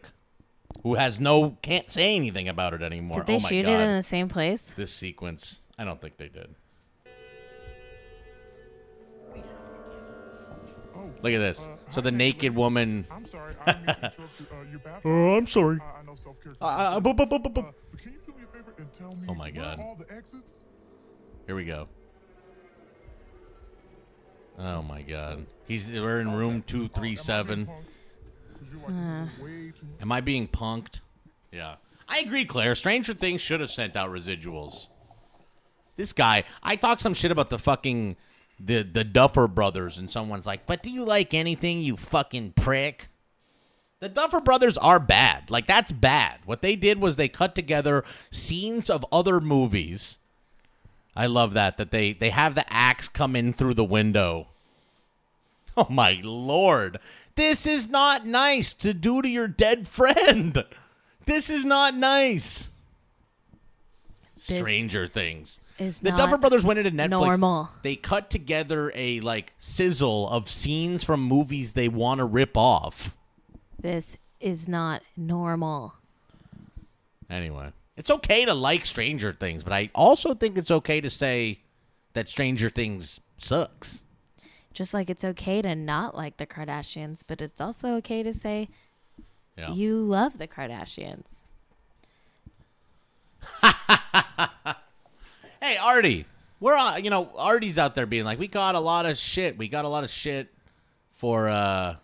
who has no can't say anything about it anymore. Did they oh my shoot god. it in the same place? this sequence, I don't think they did. Look at this. So the naked woman. I'm sorry. oh, I'm sorry. Uh, bu- bu- bu- bu- bu- Oh my god. Here we go. Oh my god. He's we're in room two three seven. Uh, Am I being punked? Yeah. I agree, Claire. Stranger Things should have sent out residuals. This guy, I talked some shit about the fucking the the Duffer brothers, and someone's like, "But do you like anything, you fucking prick?" The Duffer brothers are bad. Like that's bad. What they did was they cut together scenes of other movies. I love that that they they have the axe come in through the window. Oh my lord. This is not nice to do to your dead friend. This is not nice. This Stranger Things. is the Duffer Brothers went into Netflix. normal. They cut together a like sizzle of scenes from movies they want to rip off. This is not normal. Anyway, it's okay to like Stranger Things, but I also think it's okay to say that Stranger Things sucks. Just like it's okay to not like the Kardashians, but it's also okay to say Yeah. you love the Kardashians. Hey, Artie, we're uh, you know Artie's out there being like, we got a lot of shit. We got a lot of shit for. uh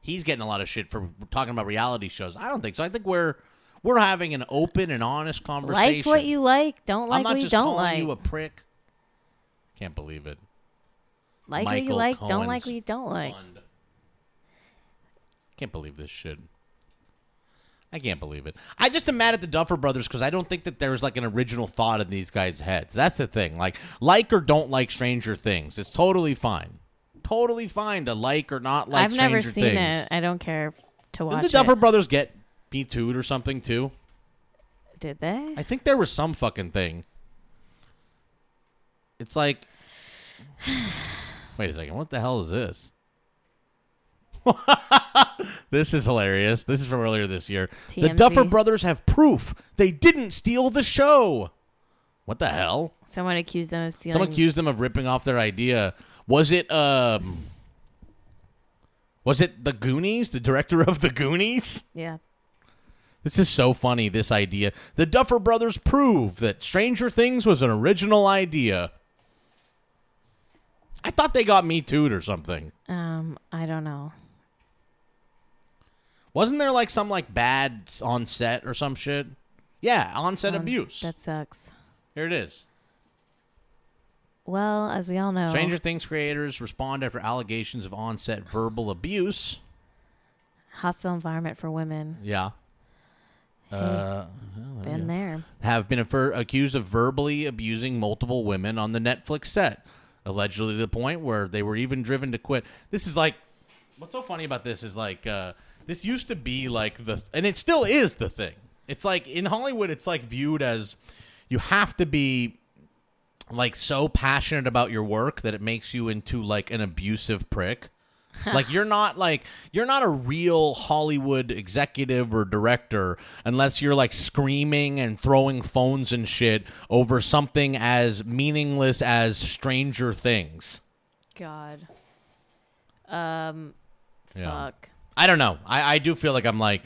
He's getting a lot of shit for talking about reality shows. I don't think so. I think we're we're having an open and honest conversation. Like what you like, don't like I'm what you don't calling like. you a prick. Can't believe it. like what you Michael like, don't like Cohen's what you don't like. fund. Can't believe this shit. I can't believe it. I just am mad at the Duffer Brothers because I don't think that there's like an original thought in these guys' heads. That's the thing. Like, like or don't like Stranger Things. It's totally fine. Totally fine to like or not like I've never Stranger seen Things. it. I don't care to watch it. Did the Duffer it. Brothers get Me Too'd or something too? Did they? I think there was some fucking thing. It's like, wait a second. What the hell is this? this is hilarious. This is from earlier this year. The Duffer Brothers have proof they didn't steal the show. What the hell? Someone accused them of stealing. Someone accused them of ripping off their idea. Was it um? Was it the Goonies? The director of the Goonies? Yeah. This is so funny, this idea. The Duffer Brothers prove that Stranger Things was an original idea. I thought they got Me Too'd or something. Um, I don't know. Wasn't there like some like bad on set or some shit? Yeah, on set Um, abuse. That sucks. Here it is. Well, as we all know, Stranger Things creators respond after allegations of on-set verbal abuse. hostile environment for women. Yeah. Uh, Been there. Have been accused of verbally abusing multiple women on the Netflix set, allegedly to the point where they were even driven to quit. This is like, what's so funny about this is like, uh, this used to be like the, and it still is the thing. It's like in Hollywood, it's like viewed as you have to be like so passionate about your work that it makes you into like an abusive prick. like you're not like you're not a real Hollywood executive or director unless you're like screaming and throwing phones and shit over something as meaningless as Stranger Things. God. Um. Yeah. Fuck. I don't know. I, I do feel like I'm like,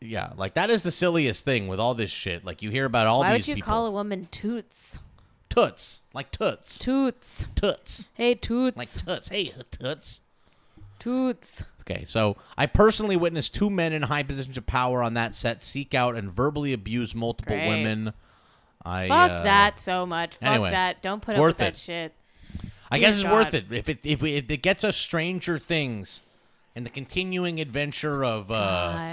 yeah, like that is the silliest thing with all this shit. Like you hear about all Why these would you people. call a woman toots? Toots, like toots, Toots. toots, Hey, toots. like toots. Hey, toots. toots. Okay, so I personally witnessed two men in high positions of power on that set seek out and verbally abuse multiple Great. women. I Fuck uh, that so much. Fuck anyway, that. Don't put up with that shit. I Dear guess it's God. worth it if it if, we, if it gets us Stranger Things and the continuing adventure of uh,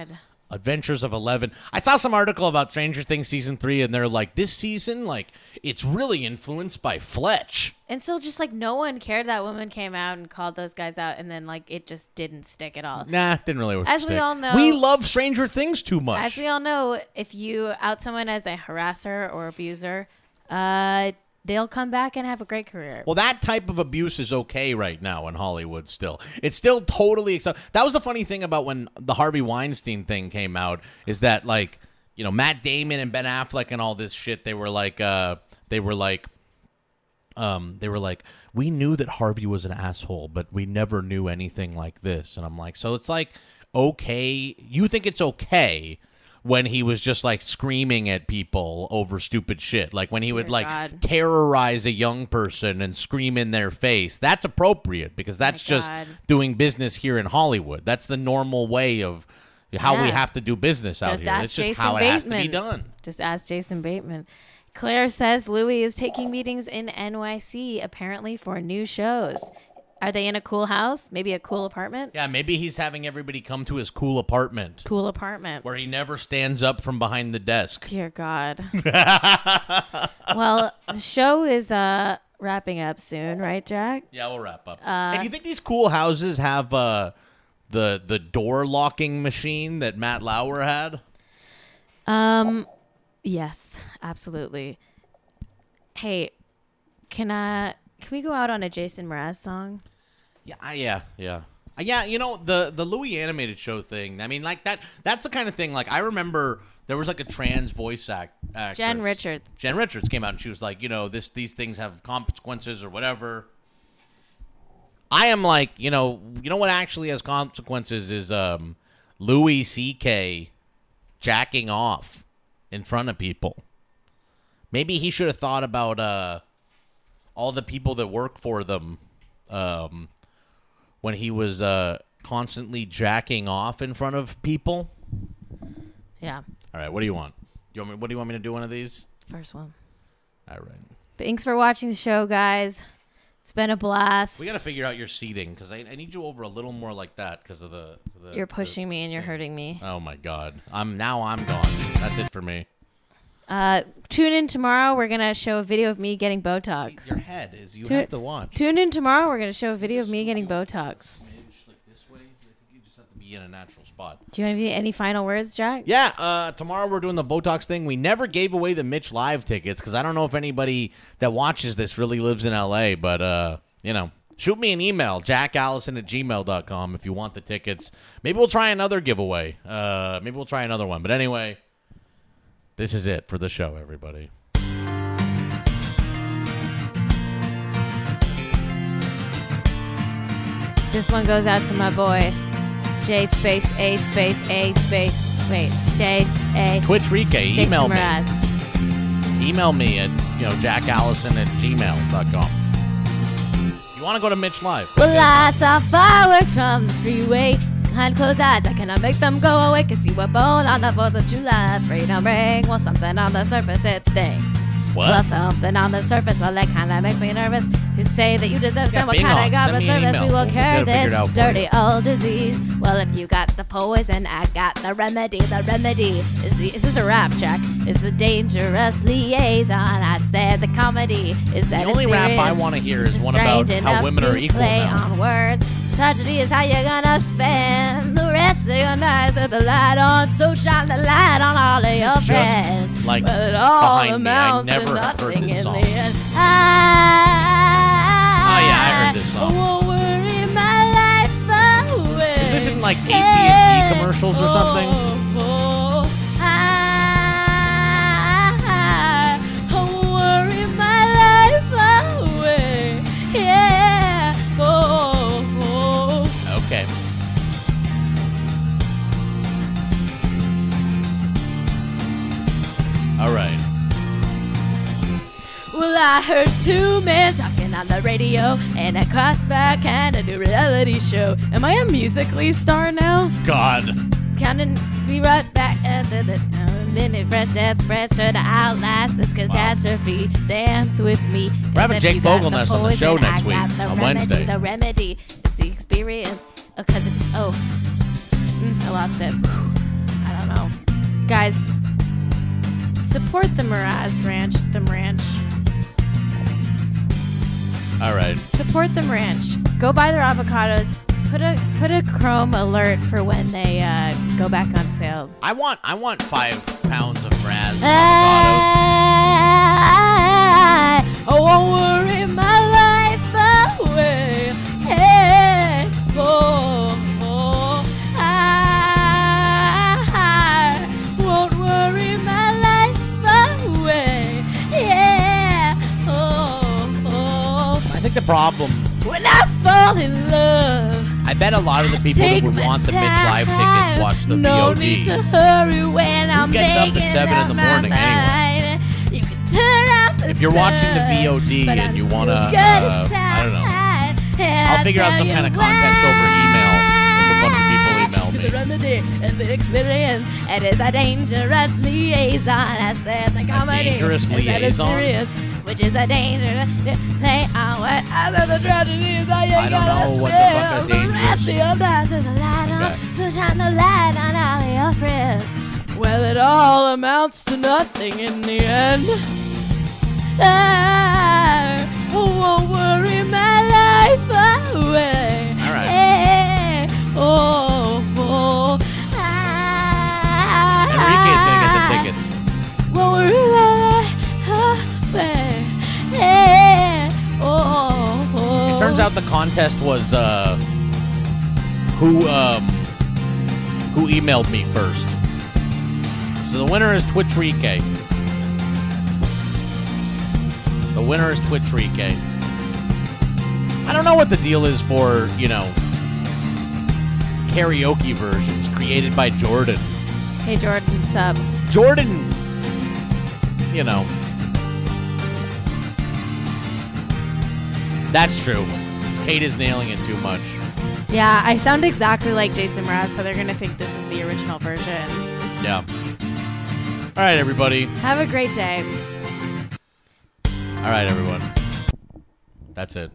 God. Adventures of Eleven. I saw some article about Stranger Things season three, and they're like, this season, like, it's really influenced by Fletch. And so just like no one cared that woman came out and called those guys out and then like it just didn't stick at all. Nah, didn't really work. As we all know- we love Stranger Things too much. As we all know, if you out someone as a harasser or abuser, uh they'll come back and have a great career. Well, that type of abuse is okay right now in Hollywood. Still, it's still totally accept. That was the funny thing about when the Harvey Weinstein thing came out is that like you know Matt Damon and Ben Affleck and all this shit. They were like, uh, they were like, um, they were like, we knew that Harvey was an asshole, but we never knew anything like this. And I'm like, so it's like okay. You think it's okay. When he was just like screaming at people over stupid shit, like when he would like God. terrorize a young person and scream in their face. That's appropriate because that's just God. doing business here in Hollywood. That's the normal way of how we have to do business out just here. It's just Jason how it Bateman. has to be done. Just ask Jason Bateman. Claire says Louis is taking meetings in NYC apparently for new shows. Are they in a cool house? Maybe a cool apartment? Yeah, maybe he's having everybody come to his cool apartment Cool apartment. where he never stands up from behind the desk. Dear God. well, the show is uh wrapping up soon, right, Jack? Yeah, we'll wrap up. Uh, and you think these cool houses have uh, the the door locking machine that Matt Lauer had? Um, yes, absolutely. Hey, can I? Can we go out on a Jason Mraz song? Yeah, I- yeah, yeah. Uh, Yeah, you know the the Louis animated show thing. I mean, like that. That's the kind of thing. Like I remember there was like a trans voice act. Actress. Jen Richards. Jen Richards came out and she was like, you know, this these things have consequences or whatever. I am like, you know, you know what actually has consequences is um Louis C.K. jacking off in front of people. Maybe he should have thought about uh all the people that work for them um when he was uh constantly jacking off in front of people. Yeah, All right, what do you want? Do You want me, what do you want me to do one of these? first one. All right. Thanks for watching the show, guys. It's been a blast. We got to figure out your seating because I, I need you over a little more like that because of the, the. You're pushing me and you're hurting me. Oh my god! I'm now I'm gone. That's it for me. Uh, tune in tomorrow. We're gonna show a video of me getting Botox. Your head is you Tune- have to watch. Tune in tomorrow. We're gonna show a video of me getting Botox. this. I think you just have to be in a natural spot. Do you have any, any final words, Jack? Yeah, uh, tomorrow we're doing the Botox thing. We never gave away the Mitch Live tickets because I don't know if anybody that watches this really lives in LA, but, uh, you know, shoot me an email, jackallison at gmail.com if you want the tickets. Maybe we'll try another giveaway. Uh, maybe we'll try another one. But anyway, this is it for the show, everybody. This one goes out to my boy, J space A space A space. Wait, J A. Twitch Rike, email me. Email me at, you know, jackallison at gmail.com. You want to go to Mitch Live? Well, I saw fireworks from the freeway. Behind closed eyes, I cannot make them go away. Cause you were born on the 4th of July. Freedom ring. Well, something on the surface, it stinks. What? Well, something on the surface, well, that kinda makes me nervous. You say that you deserve Yeah, some Bing kind of government service. We will We'll cure get it figured this dirty old disease. Well, if you got the poison, I got the remedy. The remedy is the. Is this a rap, Jack? Is the dangerous liaison. I said the comedy is that The only it's rap I want to hear is one about how women are equal play now. on words. Tragedy is how you're gonna spend the rest of your nights with the light on. So shine the light on all of your Just friends. like but it all behind me. I amounts never to have heard nothing this in song. the end. I, Oh, yeah, I heard this song. won't worry my life away. Is this in like AT&T commercials or something? Oh, All right. Well, I heard two men talking on the radio and a crossfire kind of new reality show. Am I a Musical.ly star now? God. Counting me right back after the minute fresh death pressure to outlast this catastrophe. Dance with me. We're having Jake the on the show next week, on remedy, Wednesday. The remedy is the experience. Oh, cause it's, oh, Mm, I lost it. I don't know. Guys, support the Mirage Ranch, the ranch. All right. Support the ranch. Go buy their avocados. Put a put a Chrome alert for when they uh, go back on sale. I want I want five pounds of Raz I, I won't worry my the problem. When I fall in love. I bet a lot of the people that would want the time. tickets watch the no VOD. need to hurry when Who I'm gets up at 7 in the morning anyway? You can turn out If you're watching the VOD and you wanna, uh. I don't know. I'll figure out some kind of contest over the remedy is the experience. It is a dangerous liaison. I said the comedy. dangerous is that it's liaison? serious, which is a dangerous play on what other the tragedies I, I don't know what the fuck a dangerous- Your light to the light on, to shine the light on all your friends. Well, it all amounts to nothing in the end. I won't worry my life away. All right. Hey, oh, oh, turns out the contest was uh, who um, who emailed me first. So the winner is Twitchrique. The winner is Twitchrique. I don't know what the deal is for you know karaoke versions created by Jordan. Hey, Jordan, sub. Jordan, you know. That's true. Kate is nailing it too much. Yeah, I sound exactly like Jason Mraz, so they're gonna think this is the original version. Yeah. All right, everybody. Have a great day. All right, everyone. That's it.